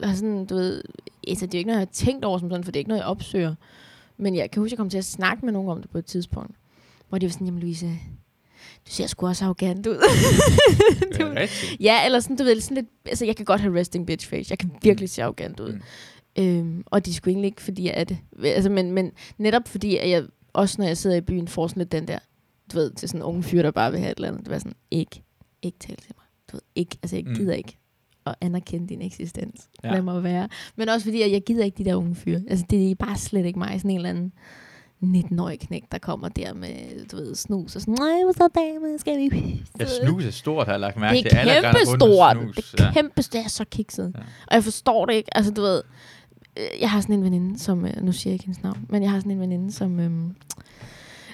[SPEAKER 2] har sådan, du ved, altså det er jo ikke noget, jeg har tænkt over som sådan, for det er ikke noget, jeg opsøger. Men jeg kan huske, jeg kom til at snakke med nogen om det på et tidspunkt, hvor de var sådan, jamen Louise, du ser sgu også arrogant ud.
[SPEAKER 1] Er rigtigt.
[SPEAKER 2] ja, eller sådan, du ved, sådan lidt, altså jeg kan godt have resting bitch face. Jeg kan virkelig se arrogant ud.
[SPEAKER 1] Mm.
[SPEAKER 2] Øhm, og det er sgu egentlig ikke, fordi jeg er det. Altså, men, men netop fordi, at jeg, også når jeg sidder i byen, får sådan lidt den der, du ved, til sådan en unge fyr, der bare vil have et eller andet. Det var sådan, ikke, ikke tale til mig. Du ved, ikke, altså jeg
[SPEAKER 1] Mm.
[SPEAKER 2] gider ikke at anerkende din eksistens.
[SPEAKER 1] Ja.
[SPEAKER 2] Lad mig være. Men også fordi, at jeg gider ikke de der unge fyre. Altså det er bare slet ikke mig. Sådan en eller anden 19-årig knæk, der kommer der med, du ved, snus og sådan, nej, hvor så dame, skal vi...
[SPEAKER 1] Ja, snus er stort, har jeg lagt mærke
[SPEAKER 2] Det
[SPEAKER 1] til.
[SPEAKER 2] er
[SPEAKER 1] Alle render
[SPEAKER 2] kæmpe stort.
[SPEAKER 1] snus.
[SPEAKER 2] Det er kæmpe stort. Det er så kikset.
[SPEAKER 1] Ja.
[SPEAKER 2] Ja. Og jeg forstår det ikke. Altså, du ved, øh, jeg har sådan en veninde, som, øh, nu siger jeg ikke hendes navn, men jeg har sådan en veninde, som, øhm,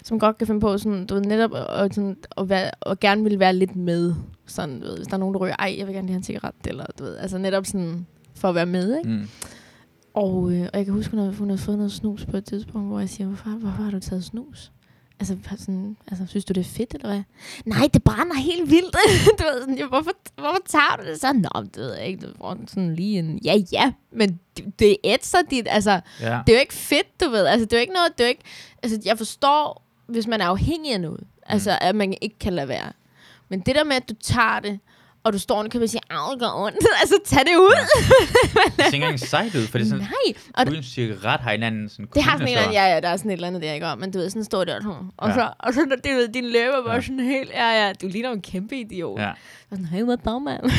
[SPEAKER 2] som godt kan finde på sådan, du ved, netop at, sådan, at, være, at gerne vil være lidt med. Sådan, du ved, hvis der er nogen, der ryger, ej, jeg vil gerne lige have en cigaret, eller du ved, altså netop sådan, for at være med, ikke?
[SPEAKER 1] Mm.
[SPEAKER 2] Og, øh, og jeg kan huske, hun havde, hun havde fået noget snus på et tidspunkt, hvor jeg siger, hvorfor, hvorfor har du taget snus? Altså, sådan, altså, synes du, det er fedt, eller hvad? Nej, det brænder helt vildt. du ved, sådan, ja, hvorfor, hvorfor tager du det så? Nå, det ved jeg ikke. Du får sådan lige en, ja, ja, men det, det ætser dit, altså,
[SPEAKER 1] Ja.
[SPEAKER 2] det er jo ikke fedt, du ved. Altså, det er jo ikke noget, det er jo ikke, altså, jeg forstår, hvis man er afhængig af noget, altså, at man ikke kan lade være. Men det der med, at du tager det, og du står og kan sige, at det gør ondt. altså, tag det ud.
[SPEAKER 1] Det ser ikke engang sejt ud, for det er sådan,
[SPEAKER 2] Nej, og
[SPEAKER 1] uden cigaret har hinanden sådan
[SPEAKER 2] det har sådan en eller anden, ja, ja, der er sådan et eller andet der, ikke? Og, Men du ved, sådan står der, sådan, og,
[SPEAKER 1] Ja.
[SPEAKER 2] så, og så det, ved, din læber var
[SPEAKER 1] Ja.
[SPEAKER 2] sådan helt, ja, ja, du ligner en kæmpe idiot.
[SPEAKER 1] Ja.
[SPEAKER 2] Og sådan, hey, hvad dag, mand?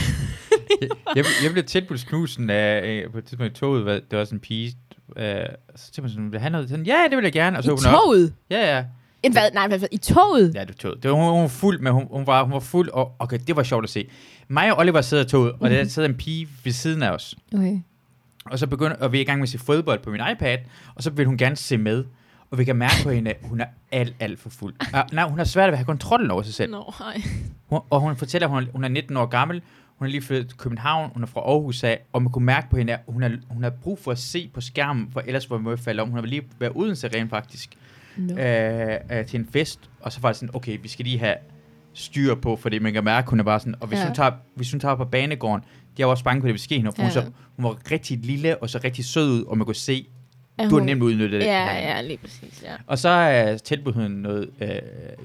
[SPEAKER 1] jeg, jeg, jeg blev tilbudt snusen af, på et tidspunkt i toget, hvad, det var sådan en pige, øh, så tænkte man sådan, vil han noget? Sådan, ja, det vil jeg gerne. Og så
[SPEAKER 2] I
[SPEAKER 1] jeg op.
[SPEAKER 2] toget?
[SPEAKER 1] Ja, ja.
[SPEAKER 2] En hvad? Nej, hvad, i toget?
[SPEAKER 1] Ja, det var toget. Det var, hun, hun var fuld, men hun, hun, var, hun var fuld, og okay, det var sjovt at se. Mig og Oliver sidder i toget, og der sidder en pige ved siden af os.
[SPEAKER 2] Okay.
[SPEAKER 1] Og så begynder, og vi er i gang med at se fodbold på min iPad, og så vil hun gerne se med. Og vi kan mærke på hende, at hun er alt, alt for fuld. Uh, nej, hun har svært ved at have kontrollen over sig selv.
[SPEAKER 2] Nå, nej.
[SPEAKER 1] Hun, og hun fortæller, at hun er, hun er 19 år gammel. Hun er lige flyttet til København. Hun er fra Aarhus af. Og man kunne mærke på hende, at hun har, hun har brug for at se på skærmen, for ellers var hun falde om. Hun har lige været uden sig rent faktisk
[SPEAKER 2] No.
[SPEAKER 1] øh, øh, til en fest. Og så var det sådan, okay, vi skal lige have styr på, fordi man kan mærke, at hun er bare sådan. Og hvis,
[SPEAKER 2] Ja.
[SPEAKER 1] hun, tager, hvis hun tager på banegården, jeg var også bange på, at det ville ske hende. For hun,
[SPEAKER 2] Ja.
[SPEAKER 1] så, hun var rigtig lille, og så rigtig sød ud, og man kunne se,
[SPEAKER 2] Er
[SPEAKER 1] du har
[SPEAKER 2] hun-
[SPEAKER 1] nemt udnyttet det.
[SPEAKER 2] Ja, ja, lige præcis, ja.
[SPEAKER 1] Og så uh, tilbød hun noget, uh,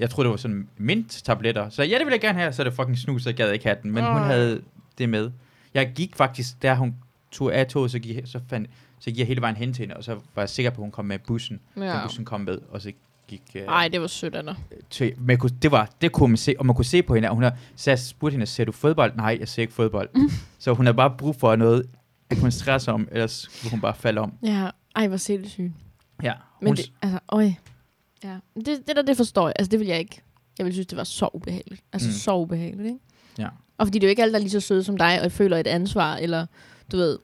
[SPEAKER 1] jeg tror det var sådan mint-tabletter. Så ja, det vil jeg gerne have, så det fucking snus, jeg gad ikke have den. Men hun
[SPEAKER 2] Ej.
[SPEAKER 1] havde det med. Jeg gik faktisk, da hun tog af toget, så gik, så, fandt, så gik jeg hele vejen hen til hende, og så var jeg sikker på, at hun kom med bussen. Ja.
[SPEAKER 2] ja.
[SPEAKER 1] bussen kom med, og så gik... Uh,
[SPEAKER 2] Ej, det var sødt af dig.
[SPEAKER 1] til, man kunne, det, var, det kunne man se, og man kunne se på hende, at hun har, så jeg spurgte hende, ser du fodbold? Nej, jeg ser ikke fodbold. så hun har bare brug for noget at koncentrere sig om, ellers vil hun bare falde om.
[SPEAKER 2] Ja, ej, hvor sindssygt.
[SPEAKER 1] Ja,
[SPEAKER 2] Men
[SPEAKER 1] hun,
[SPEAKER 2] det, altså, øj. Ja. Det, det der, det forstår jeg. Altså, det vil jeg ikke. Jeg vil synes, det var så ubehageligt. Altså,
[SPEAKER 1] Mm.
[SPEAKER 2] mm. så ubehageligt, ikke?
[SPEAKER 1] Ja.
[SPEAKER 2] Og fordi det er jo ikke alle, der er lige så søde som dig, og føler et ansvar, eller du ved...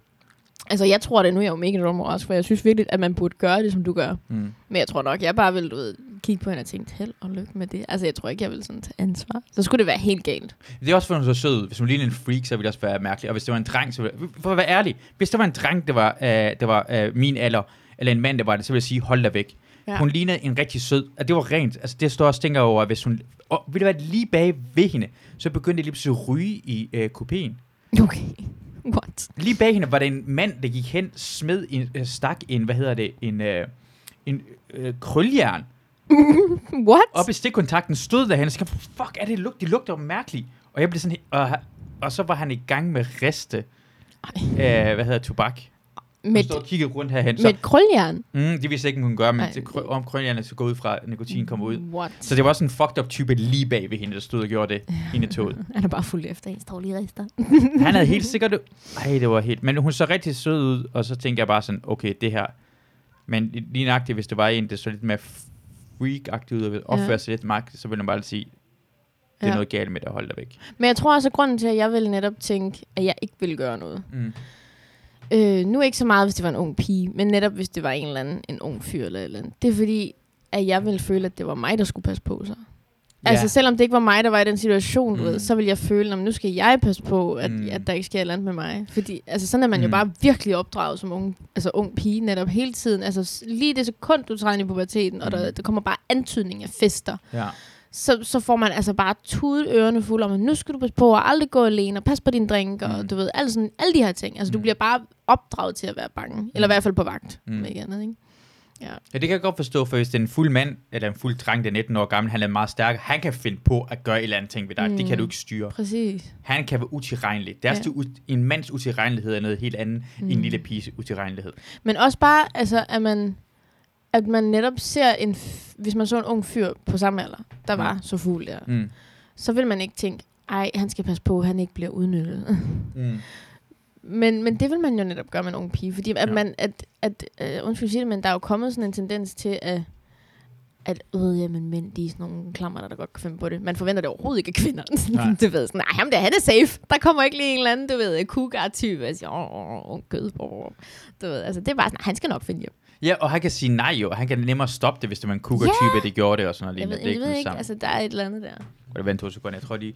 [SPEAKER 2] Altså, jeg tror det, nu er jeg jo mega overrasket, for jeg synes virkelig, at man burde gøre det, som du gør.
[SPEAKER 1] mm.
[SPEAKER 2] Men jeg tror nok, jeg bare vil, du ved, kigge på hende og tænke, held og lykke med det. Altså, jeg tror ikke, jeg vil sådan tage ansvar. Så skulle det være helt galt.
[SPEAKER 1] Det er også, fordi hun er så sød. Hvis hun lignede en freak, så ville det også være mærkeligt. Og hvis det var en dreng, så ville For at være ærlig, hvis det var en dreng, der var, øh, der var øh, min alder, eller en mand, der var det, så ville jeg sige, hold da væk. Ja. Hun lignede en rigtig sød, og det var rent. Altså, det står også tænker over, at hvis hun... Og ville det være lige bag ved hende, så begyndte det lige pludselig at ryge i øh, kopien.
[SPEAKER 2] Okay. What?
[SPEAKER 1] Lige bag hende var der en mand, der gik hen, smed en, øh, stak en, hvad hedder det, en, øh, en øh, krøljern
[SPEAKER 2] What?
[SPEAKER 1] op i stikkontakten, stod derhen, og så fuck, er det lugt? Det lugter mærkeligt. Og jeg blev sådan og, og så var han i gang med reste, øh, hvad hedder tobak.
[SPEAKER 2] Med,
[SPEAKER 1] stod og kiggede rundt herhen.
[SPEAKER 2] med
[SPEAKER 1] Så,
[SPEAKER 2] et krøljern?
[SPEAKER 1] mm, det vidste jeg ikke, man kunne gøre, men
[SPEAKER 2] Ej.
[SPEAKER 1] det, krø- om krølljerne så gå ud fra, nikotin kommer ud.
[SPEAKER 2] What?
[SPEAKER 1] Så det var sådan en fucked up type lige bag ved hende, der stod og gjorde det inde i toget.
[SPEAKER 2] Han er bare fuld efter en står lige rister.
[SPEAKER 1] Han havde helt sikkert... Ej, det var helt... Men hun så rigtig sød ud, og så tænkte jeg bare sådan, okay, det her... Men lige nøjagtigt, hvis det var en, der så lidt mere freak-agtig ud og opfører
[SPEAKER 2] Ja.
[SPEAKER 1] sig lidt magt, så ville man bare sige, det er
[SPEAKER 2] Ja.
[SPEAKER 1] noget galt med det, hold dig væk.
[SPEAKER 2] Men jeg tror også, at grunden til, at jeg ville netop tænke, at jeg ikke ville gøre noget.
[SPEAKER 1] Mm.
[SPEAKER 2] Øh, nu ikke så meget, hvis det var en ung pige, men netop hvis det var en eller anden en ung fyr eller eller andet. Det er fordi, at jeg ville føle, at det var mig, der skulle passe på sig. Altså,
[SPEAKER 1] Ja.
[SPEAKER 2] selvom det ikke var mig, der var i den situation, du
[SPEAKER 1] Mm.
[SPEAKER 2] ved, så vil jeg føle, at nu skal jeg passe på, at,
[SPEAKER 1] Mm.
[SPEAKER 2] mm. at der ikke sker et eller andet med mig. Fordi altså, sådan er man mm. jo
[SPEAKER 1] Mm.
[SPEAKER 2] bare virkelig opdraget som ung, altså, ung pige netop hele tiden. Altså, lige det sekund, du træder ind i puberteten, og der,
[SPEAKER 1] Mm.
[SPEAKER 2] der kommer bare antydning af fester,
[SPEAKER 1] Ja.
[SPEAKER 2] så, så får man altså bare tudet ørerne fulde om, at nu skal du passe på, og aldrig gå alene, og pas på din drink, og
[SPEAKER 1] Mm.
[SPEAKER 2] du ved, alle, sådan, alle de her ting. Altså, du
[SPEAKER 1] Mm.
[SPEAKER 2] bliver bare opdraget til at være bange. Eller i hvert fald på vagt,
[SPEAKER 1] Mm.
[SPEAKER 2] mm. med ikke andet, ikke?
[SPEAKER 1] ja, det kan jeg godt forstå, for hvis det er en fuld mand, eller en fuld dreng, der er 19 år gammel, han er meget stærk, han kan finde på at gøre et eller andet ting ved dig. Mm. Det kan
[SPEAKER 2] Mm.
[SPEAKER 1] du ikke styre.
[SPEAKER 2] Præcis.
[SPEAKER 1] Han kan være utilregnelig. Deres
[SPEAKER 2] Ja.
[SPEAKER 1] ja. en mands utilregnelighed er noget helt andet mm. end en
[SPEAKER 2] Mm.
[SPEAKER 1] lille piges utilregnelighed.
[SPEAKER 2] Men også bare, altså, at man, at man netop ser en, hvis man så en ung fyr på samme alder, der var
[SPEAKER 1] Mm.
[SPEAKER 2] så fuld der,
[SPEAKER 1] Mm.
[SPEAKER 2] så vil man ikke tænke, ej, han skal passe på, han ikke bliver udnyttet.
[SPEAKER 1] Mm.
[SPEAKER 2] Men, men det vil man jo netop gøre med en ung pige, fordi at
[SPEAKER 1] Ja.
[SPEAKER 2] man, at, at uh, undskyld sige det, men der er jo kommet sådan en tendens til, at at øh, jamen, mænd, de er sådan nogle klammer, der godt kan finde på det. Man forventer det overhovedet ikke af kvinder. Du ved, sådan, nej, ham der, han er safe. Der kommer ikke lige en eller anden, du ved, cougar-type, og siger, åh, åh, kød, åh. Du ved, altså, det er bare sådan, han skal nok finde hjem.
[SPEAKER 1] Ja, og han kan sige nej jo. Han kan nemmere stoppe det, hvis det var en cougar-type, det gjorde det og sådan noget.
[SPEAKER 2] Jeg ved,
[SPEAKER 1] det
[SPEAKER 2] jeg ved ikke,
[SPEAKER 1] samme.
[SPEAKER 2] altså, der er et eller andet der.
[SPEAKER 1] Og det vent to sekunder. Jeg tror lige,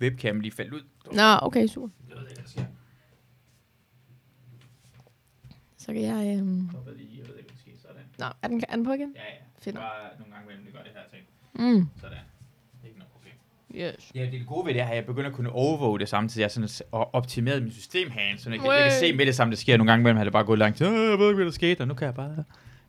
[SPEAKER 1] webcam lige faldt ud.
[SPEAKER 2] Nå, okay, super.
[SPEAKER 1] Jeg ved ikke, hvad der sker.
[SPEAKER 2] Så kan jeg... Øhm...
[SPEAKER 1] Jeg ved lige, jeg ved ikke, hvad der sker. Sådan.
[SPEAKER 2] Nå, er den, er den på igen?
[SPEAKER 1] Ja, ja.
[SPEAKER 2] Fedt.
[SPEAKER 1] Bare nogle gange imellem, det gør det her ting.
[SPEAKER 2] Mm.
[SPEAKER 1] Sådan. Ikke noget problem.
[SPEAKER 2] Yes.
[SPEAKER 1] Ja, det, er det gode ved det er, at jeg begynder at kunne overvåge det samtidig. Jeg sådan og optimeret mit system herinde, så jeg kan, jeg kan se med det samme, der sker. Nogle gange imellem har det bare gået langt. Jeg ved ikke, hvad der skete, og nu kan jeg bare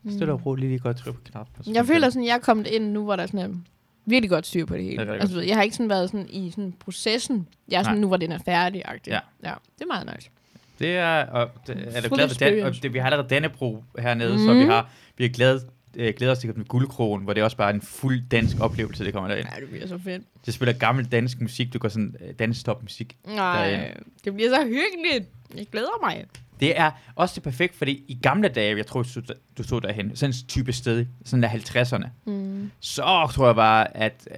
[SPEAKER 1] stille og roligt lige godt trykke på knappen.
[SPEAKER 2] Mm. Jeg føler sådan, jeg er kommet ind nu, hvor der er sådan virkelig godt styr på det hele.
[SPEAKER 1] Det rigtig
[SPEAKER 2] altså, jeg har ikke sådan været sådan i sådan processen. Jeg er sådan
[SPEAKER 1] Nej.
[SPEAKER 2] nu, hvor den er færdig.
[SPEAKER 1] Ja.
[SPEAKER 2] ja. Det er meget nice.
[SPEAKER 1] Det er, og det, er
[SPEAKER 2] Full
[SPEAKER 1] glad for Dan, og det, vi har allerede Dannebro hernede, mm. så vi
[SPEAKER 2] Mhm.
[SPEAKER 1] har, vi har glædet, øh, glædet os til med guldkronen, hvor det er også bare en fuld dansk oplevelse, det kommer derind.
[SPEAKER 2] Ja, det bliver så fedt.
[SPEAKER 1] Det spiller gammel dansk musik, du går sådan øh, dansk top musik.
[SPEAKER 2] Nej,
[SPEAKER 1] Derinde.
[SPEAKER 2] det bliver så hyggeligt. Jeg glæder mig.
[SPEAKER 1] Det er også det perfekt, fordi i gamle dage, jeg tror, du, stod- du stod derhen, sådan en type sted, sådan der 50'erne,
[SPEAKER 2] Mm.
[SPEAKER 1] så tror jeg bare, at øh,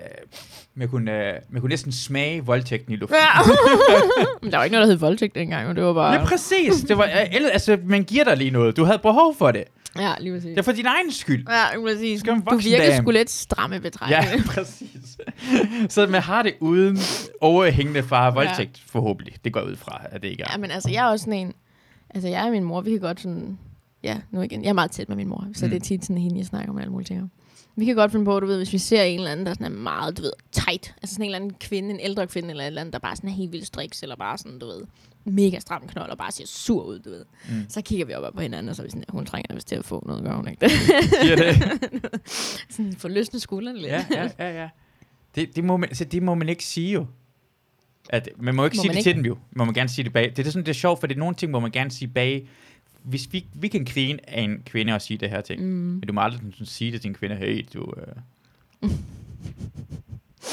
[SPEAKER 1] man, kunne, øh, man kunne næsten smage voldtægten i luften.
[SPEAKER 2] Ja. Men der var ikke noget, der hed voldtægt dengang, men det var bare...
[SPEAKER 1] Ja, præcis. Det var, øh, eller- altså, man giver dig lige noget. Du havde behov for det.
[SPEAKER 2] Ja, lige præcis.
[SPEAKER 1] Det er for din egen skyld.
[SPEAKER 2] Ja, præcis.
[SPEAKER 1] Skal en
[SPEAKER 2] Du virker sgu lidt stramme
[SPEAKER 1] Ja,
[SPEAKER 2] betragtning.
[SPEAKER 1] præcis. Så man har det uden overhængende far voldtægt, forhåbentlig. Det går ud fra, at det ikke er.
[SPEAKER 2] Ja, men altså, jeg er også sådan en... Altså, jeg og min mor, vi kan godt sådan... Ja, nu igen. Jeg er meget tæt med min mor, så
[SPEAKER 1] Mm.
[SPEAKER 2] mm. det er tit sådan hende, jeg snakker om alle mulige ting om. Vi kan godt finde på, du ved, hvis vi ser en eller anden, der sådan er meget, du ved, tight. Altså sådan en eller anden kvinde, en ældre kvinde eller et eller andet, der bare sådan er helt vildt striks, eller bare sådan, du ved, mega stram knold, og bare ser sur ud, du ved.
[SPEAKER 1] Mm.
[SPEAKER 2] Mm. Så kigger vi op på hinanden, og så er vi sådan, hun trænger vist til at få noget, gør hun ikke det?
[SPEAKER 1] Giver det?
[SPEAKER 2] sådan få løsne skuldrene lidt.
[SPEAKER 1] ja, ja, ja, ja. Det, det, må man, altså, det må man ikke sige jo. At, man må ikke
[SPEAKER 2] Må
[SPEAKER 1] sige det
[SPEAKER 2] ikke?
[SPEAKER 1] til dem jo. Man må gerne sige det bag. Det er sådan, det er sjovt, for det er nogle ting, hvor man gerne sige bag. Hvis vi, vi kan grine af en kvinde og sige det her ting,
[SPEAKER 2] Mm.
[SPEAKER 1] men du må aldrig sådan, sige det til en kvinde, hey, du, øh,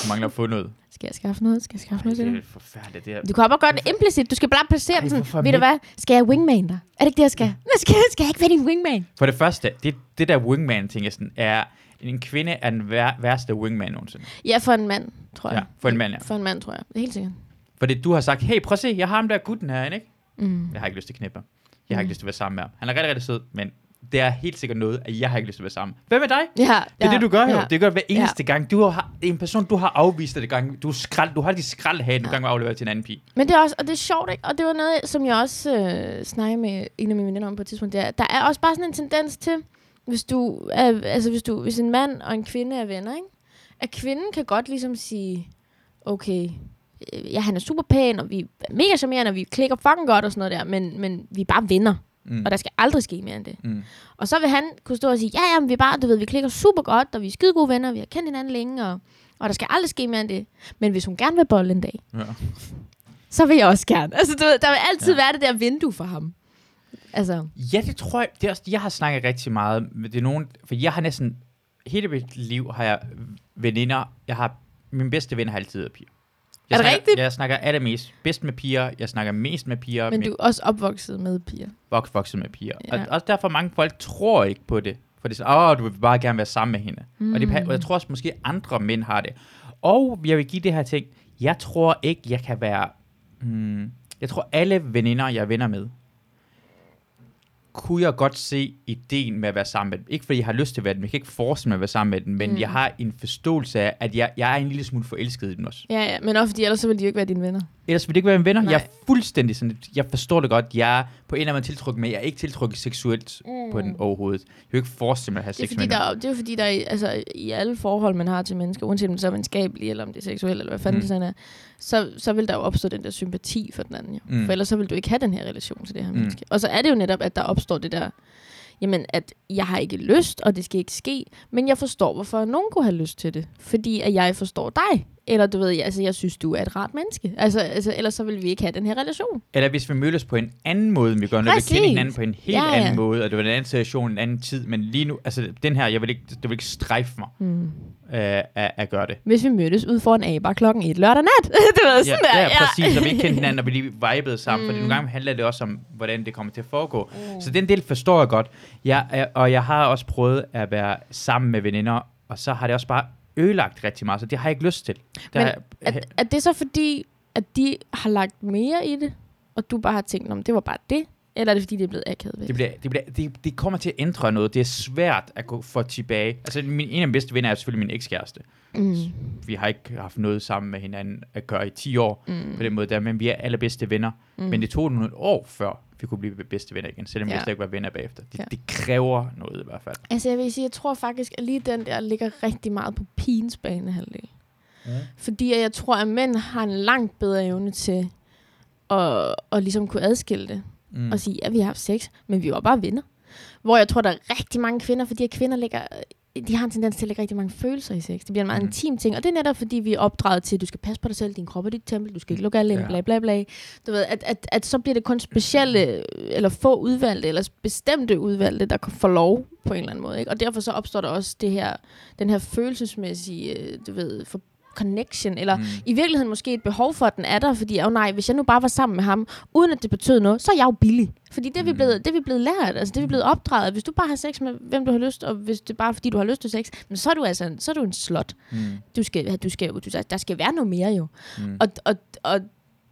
[SPEAKER 1] du mangler at få noget.
[SPEAKER 2] Skal jeg skaffe noget? Skal jeg skaffe noget til
[SPEAKER 1] det er forfærdeligt. Det er,
[SPEAKER 2] Du kan bare gøre det implicit. Du skal bare placere den sådan. Ved du hvad? Skal jeg wingman dig? Er det ikke det, jeg skal? Skal, skal jeg ikke være din wingman?
[SPEAKER 1] For det første, det, det der wingman-ting er sådan, er, en kvinde er den vær, værste wingman nogensinde.
[SPEAKER 2] Ja, for en mand, tror jeg.
[SPEAKER 1] Ja, for en mand, ja.
[SPEAKER 2] For en mand, tror jeg. Det helt sikkert.
[SPEAKER 1] Fordi du har sagt, hey, prøv at se, jeg har ham der gutten herinde, ikke?
[SPEAKER 2] Mm.
[SPEAKER 1] Jeg har ikke lyst til at knippe ham. Jeg har
[SPEAKER 2] Mm.
[SPEAKER 1] ikke lyst til at være sammen med ham. Han er rigtig, rigtig sød, men det er helt sikkert noget, at jeg har ikke lyst til at være sammen. Hvad med dig?
[SPEAKER 2] Ja,
[SPEAKER 1] Det er
[SPEAKER 2] ja,
[SPEAKER 1] det, du gør jo.
[SPEAKER 2] ja.
[SPEAKER 1] Det gør hver eneste gang. Du har en person, du har afvist det gang. Du, skrald, du har de skraldhagen, du
[SPEAKER 2] Ja.
[SPEAKER 1] gang med at aflevere til en anden pige.
[SPEAKER 2] Men det er også, og det er sjovt, ikke? Og det var noget, som jeg også øh, snakkede med en af mine veninder om på et tidspunkt. Det er, der er også bare sådan en tendens til, hvis du, er, altså hvis du, hvis en mand og en kvinde er venner, ikke? At kvinden kan godt ligesom sige, okay, øh, ja, han er super pæn, og vi er mega charmerende, og vi klikker fucking godt og sådan noget der, men, men vi er bare venner,
[SPEAKER 1] Mm.
[SPEAKER 2] og der skal aldrig ske mere end det.
[SPEAKER 1] Mm.
[SPEAKER 2] Og så vil han kunne stå og sige, ja, ja, men vi er bare, du ved, vi klikker super godt, og vi er skide gode venner, vi har kendt hinanden længe, og, og der skal aldrig ske mere end det. Men hvis hun gerne vil bolle en dag,
[SPEAKER 1] Ja.
[SPEAKER 2] så vil jeg også gerne. Altså, du ved, der vil altid
[SPEAKER 1] ja.
[SPEAKER 2] være det der vindue for ham. Altså,
[SPEAKER 1] Ja, det tror jeg. Det er også, jeg har snakket rigtig meget med det er nogen, for jeg har næsten, hele mit liv har jeg veninder, jeg har, min bedste ven har altid været piger. Jeg
[SPEAKER 2] Er det
[SPEAKER 1] snakker,
[SPEAKER 2] rigtigt?
[SPEAKER 1] Jeg snakker allermest bedst med piger, jeg snakker mest med piger,
[SPEAKER 2] men
[SPEAKER 1] men
[SPEAKER 2] du er også opvokset med piger.
[SPEAKER 1] vokset, vokset med piger. Ja. Og også derfor mange folk tror ikke på det. For det er sådan, åh, du vil bare gerne være sammen med hende. Mm. Og, det, pa- og jeg tror også, måske andre mænd har det. Og jeg vil give det her ting, jeg tror ikke, jeg kan være, hmm, jeg tror alle veninder, jeg er venner med, kunne jeg godt se ideen med at være sammen med dem. Ikke fordi jeg har lyst til at være dem, jeg kan ikke forestille mig at være sammen med dem, men mm. jeg har en forståelse af, at jeg, jeg er en lille smule forelsket i dem også.
[SPEAKER 2] Ja, ja, men også fordi ellers så ville de jo ikke være dine venner.
[SPEAKER 1] Ellers vil det ikke være mine venner.
[SPEAKER 2] Nej.
[SPEAKER 1] Jeg er fuldstændig sådan, jeg forstår det godt. Jeg er på en eller anden måde tiltrukket, men jeg er ikke tiltrukket seksuelt mm. på den overhovedet. Jeg kan jo ikke forestille mig at have sex med
[SPEAKER 2] der, er- det er fordi, der er, altså, i alle forhold, man har til mennesker, uanset om det så er venskabeligt, eller om det er seksuelt, eller hvad fanden
[SPEAKER 1] Mm.
[SPEAKER 2] mm. det sådan er, så, så vil der jo opstå den der sympati for den anden. Jo.
[SPEAKER 1] Mm.
[SPEAKER 2] For ellers så vil du ikke have den her relation til det her
[SPEAKER 1] mm.
[SPEAKER 2] menneske. Og så er det jo netop, at der opstår det der, jamen, at jeg har ikke lyst, og det skal ikke ske, men jeg forstår, hvorfor nogen kunne have lyst til det. Fordi at jeg forstår dig. Eller du ved, altså, jeg synes, du er et rart menneske. Altså, altså, ellers så vil vi ikke have den her relation.
[SPEAKER 1] Eller hvis vi mødes på en anden måde, vi gør, når vi
[SPEAKER 2] Præcis.
[SPEAKER 1] kender hinanden på en helt
[SPEAKER 2] Ja, ja.
[SPEAKER 1] anden måde, og det var en anden situation, en anden tid, men lige nu, altså den her, jeg vil ikke, det vil ikke strejfe mig
[SPEAKER 2] Mm.
[SPEAKER 1] øh, at, at gøre det.
[SPEAKER 2] Hvis vi mødtes ude for en A-bar klokken et lørdag nat. det var
[SPEAKER 1] Ja,
[SPEAKER 2] sådan der.
[SPEAKER 1] ja, præcis, og vi ikke kendte hinanden, og vi lige vibede sammen, mm.
[SPEAKER 2] Mm.
[SPEAKER 1] nogle gange handler det også om, hvordan det kommer til at foregå. Mm. Så den del forstår jeg godt. Jeg, er- og jeg har også prøvet at være sammen med veninder, og så har det også bare ødelagt rigtig meget, så det har jeg ikke lyst til. Det
[SPEAKER 2] Men
[SPEAKER 1] har, jeg-
[SPEAKER 2] Er, er det så fordi, at de har lagt mere i det, og du bare har tænkt, om det var bare det? Eller er det fordi, det er blevet akavet væk?
[SPEAKER 1] Det, bliver, det, bliver, det, det kommer til at ændre noget. Det er svært at gå for tilbage. Altså, min, en af mine bedste venner er selvfølgelig min ekskæreste.
[SPEAKER 2] Mm.
[SPEAKER 1] Vi har ikke haft noget sammen med hinanden at gøre i 10 år
[SPEAKER 2] Mm.
[SPEAKER 1] på den måde der, men vi er allerbedste venner. Mm. Men det tog nogle år før, vi kunne blive bedste venner igen, selvom ja. vi slet ikke var venner bagefter. Det,
[SPEAKER 2] Ja.
[SPEAKER 1] det kræver noget i hvert fald.
[SPEAKER 2] Altså jeg vil sige, jeg tror faktisk, at lige den der ligger rigtig meget på pigens banehalvdel.
[SPEAKER 1] Ja.
[SPEAKER 2] Fordi jeg tror, at mænd har en langt bedre evne til at, at ligesom kunne adskille det.
[SPEAKER 1] Mm.
[SPEAKER 2] Og sige, ja, vi har haft sex, men vi var bare venner. Hvor jeg tror, der er rigtig mange kvinder, fordi at kvinder lægger, de har en tendens til at lægge rigtig mange følelser i sex. Det bliver en meget
[SPEAKER 1] Mm.
[SPEAKER 2] intim ting. Og det er netop, fordi vi er opdraget til, at du skal passe på dig selv, din krop er dit tempel, du skal ikke lukke alle ind,
[SPEAKER 1] Ja.
[SPEAKER 2] bla bla bla. Du ved, at, at, at så bliver det kun specielle, eller få udvalgte, eller bestemte udvalgte, der får lov på en eller anden måde. Ikke? Og derfor så opstår der også det her, den her følelsesmæssige, øh, du ved, for connection, eller
[SPEAKER 1] Mm.
[SPEAKER 2] i virkeligheden måske et behov for, at den er der, fordi, oh nej, hvis jeg nu bare var sammen med ham, uden at det betød noget, så er jeg jo billig. Fordi det er, vi
[SPEAKER 1] Mm.
[SPEAKER 2] blevet, det er vi blevet lært, altså det er vi blevet opdraget. Hvis du bare har sex med, hvem du har lyst, og hvis det er bare fordi, du har lyst til sex, men så er du altså en, så er du en slot.
[SPEAKER 1] Mm.
[SPEAKER 2] Du skal, du skal, du, der skal være noget mere jo.
[SPEAKER 1] Mm.
[SPEAKER 2] Og, og, og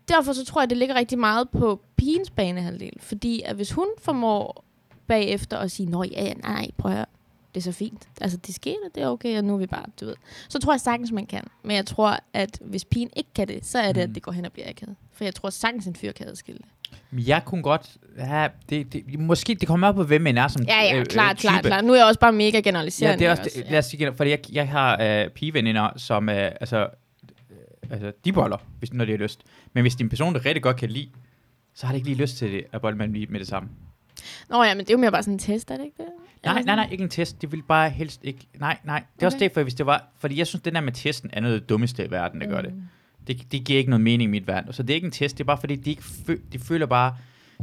[SPEAKER 2] derfor så tror jeg, det ligger rigtig meget på pigens banehalvdel. Fordi at hvis hun formår bagefter at sige, nå ja, nej, nej, prøv at høre, det er så fint. Altså, det sker, det er okay, og nu er vi bare, du ved. Så tror jeg sagtens, man kan. Men jeg tror, at hvis pigen ikke kan det, så er det,
[SPEAKER 1] Mm.
[SPEAKER 2] at det går hen og bliver akavet. For jeg tror sagtens, en fyr kan adskille det.
[SPEAKER 1] Men Jeg kunne godt have... Det, det, måske det kommer op på, hvem man er som
[SPEAKER 2] Ja, ja,
[SPEAKER 1] øh,
[SPEAKER 2] klart,
[SPEAKER 1] øh,
[SPEAKER 2] klart,
[SPEAKER 1] type.
[SPEAKER 2] klart. Nu er jeg også bare mega
[SPEAKER 1] Ja,
[SPEAKER 2] generaliserende.
[SPEAKER 1] det er også,
[SPEAKER 2] ikke
[SPEAKER 1] det, lad os sige, fordi jeg, jeg har øh, pigeveninder, som øh, altså, øh, altså, de boller, hvis, når de har lyst. Men hvis din person, der rigtig godt kan lide, så har de ikke lige lyst til det, at bolle med med det samme.
[SPEAKER 2] Nå ja, men det er jo mere bare sådan en test, er det ikke det?
[SPEAKER 1] Nej, nej, nej, ikke en test. De vil bare helst ikke... Nej, nej. Det er også
[SPEAKER 2] Okay.
[SPEAKER 1] derfor, hvis det var... Fordi jeg synes, det der med testen er noget af det dummeste i verden, der gør det.
[SPEAKER 2] Mm.
[SPEAKER 1] det. Det giver ikke noget mening i mit verden. Så det er ikke en test, det er bare fordi, de, ikke fø, de føler bare...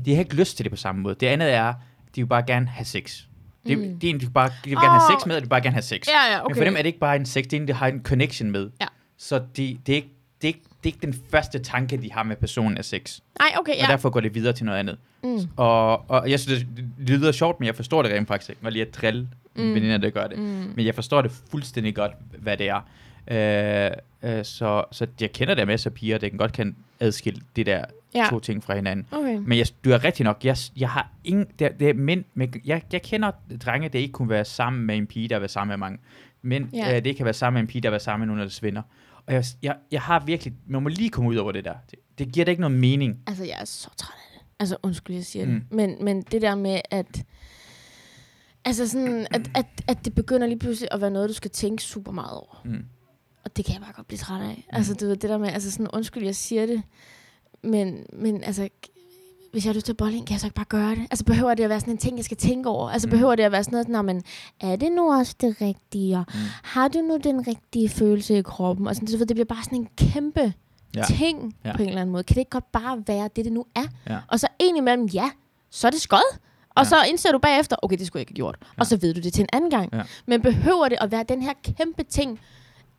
[SPEAKER 1] De har ikke lyst til det på samme måde. Det andet er, de vil bare gerne have sex. Det,
[SPEAKER 2] Mm.
[SPEAKER 1] det er en, de, vil bare, de vil gerne have sex med, og de vil bare gerne have sex.
[SPEAKER 2] Ja, ja,
[SPEAKER 1] Men
[SPEAKER 2] okay.
[SPEAKER 1] for dem er det ikke bare en sex, det er en, de har en connection med.
[SPEAKER 2] Ja.
[SPEAKER 1] Så de, det, er ikke, det, er ikke, det er ikke den første tanke, de har med personen af sex.
[SPEAKER 2] Nej, okay,
[SPEAKER 1] Ja. Og derfor går det videre til noget andet.
[SPEAKER 2] Mm.
[SPEAKER 1] Og, og jeg synes, det lyder sjovt, men jeg forstår det rent faktisk ikke. Var lige at drille mm. Veninder, der gør det.
[SPEAKER 2] Mm.
[SPEAKER 1] Men jeg forstår det fuldstændig godt, hvad det er. Øh, øh, så, så jeg kender der masser af piger, der kan godt kan adskille de der
[SPEAKER 2] Ja.
[SPEAKER 1] to ting fra hinanden.
[SPEAKER 2] Okay.
[SPEAKER 1] Men jeg, du er rigtig nok, jeg, jeg har ingen, det, det er mænd, med, jeg, jeg kender drenge, der ikke kunne være sammen med en pige, der været sammen med mange. Men
[SPEAKER 2] Ja.
[SPEAKER 1] øh, det kan være sammen med en pige, der været sammen med nogle af deres venner. Og jeg, jeg, jeg har virkelig, man må lige komme ud over det der. Det, det giver da ikke noget mening.
[SPEAKER 2] Altså, jeg er så træt af det. Altså, undskyld, jeg siger mm.
[SPEAKER 1] Mm.
[SPEAKER 2] det. Men, men det der med, at... Altså sådan, at, at, at det begynder lige pludselig at være noget, du skal tænke super meget over.
[SPEAKER 1] Mm.
[SPEAKER 2] Og det kan jeg bare godt blive træt af. Altså, du ved, det der med, altså sådan, undskyld, jeg siger det. Men, men altså, hvis jeg har lyst til en, kan jeg så ikke bare gøre det? Altså, behøver det at være sådan en ting, jeg skal tænke over? Altså,
[SPEAKER 1] Mm.
[SPEAKER 2] behøver det at være sådan noget, man, er det nu også det rigtige? Og
[SPEAKER 1] Mm.
[SPEAKER 2] har du nu den rigtige følelse i kroppen? Og sådan, ved, det bliver bare sådan en kæmpe
[SPEAKER 1] Ja.
[SPEAKER 2] ting
[SPEAKER 1] Ja.
[SPEAKER 2] på en eller anden måde. Kan det ikke godt bare være det, det nu er?
[SPEAKER 1] Ja.
[SPEAKER 2] Og så indimellem, ja, så er det skød. Og
[SPEAKER 1] Ja.
[SPEAKER 2] så indser du bagefter, okay, det skulle jeg ikke have gjort.
[SPEAKER 1] Ja.
[SPEAKER 2] Og så ved du det til en anden gang.
[SPEAKER 1] Ja.
[SPEAKER 2] Men behøver det at være den her kæmpe ting,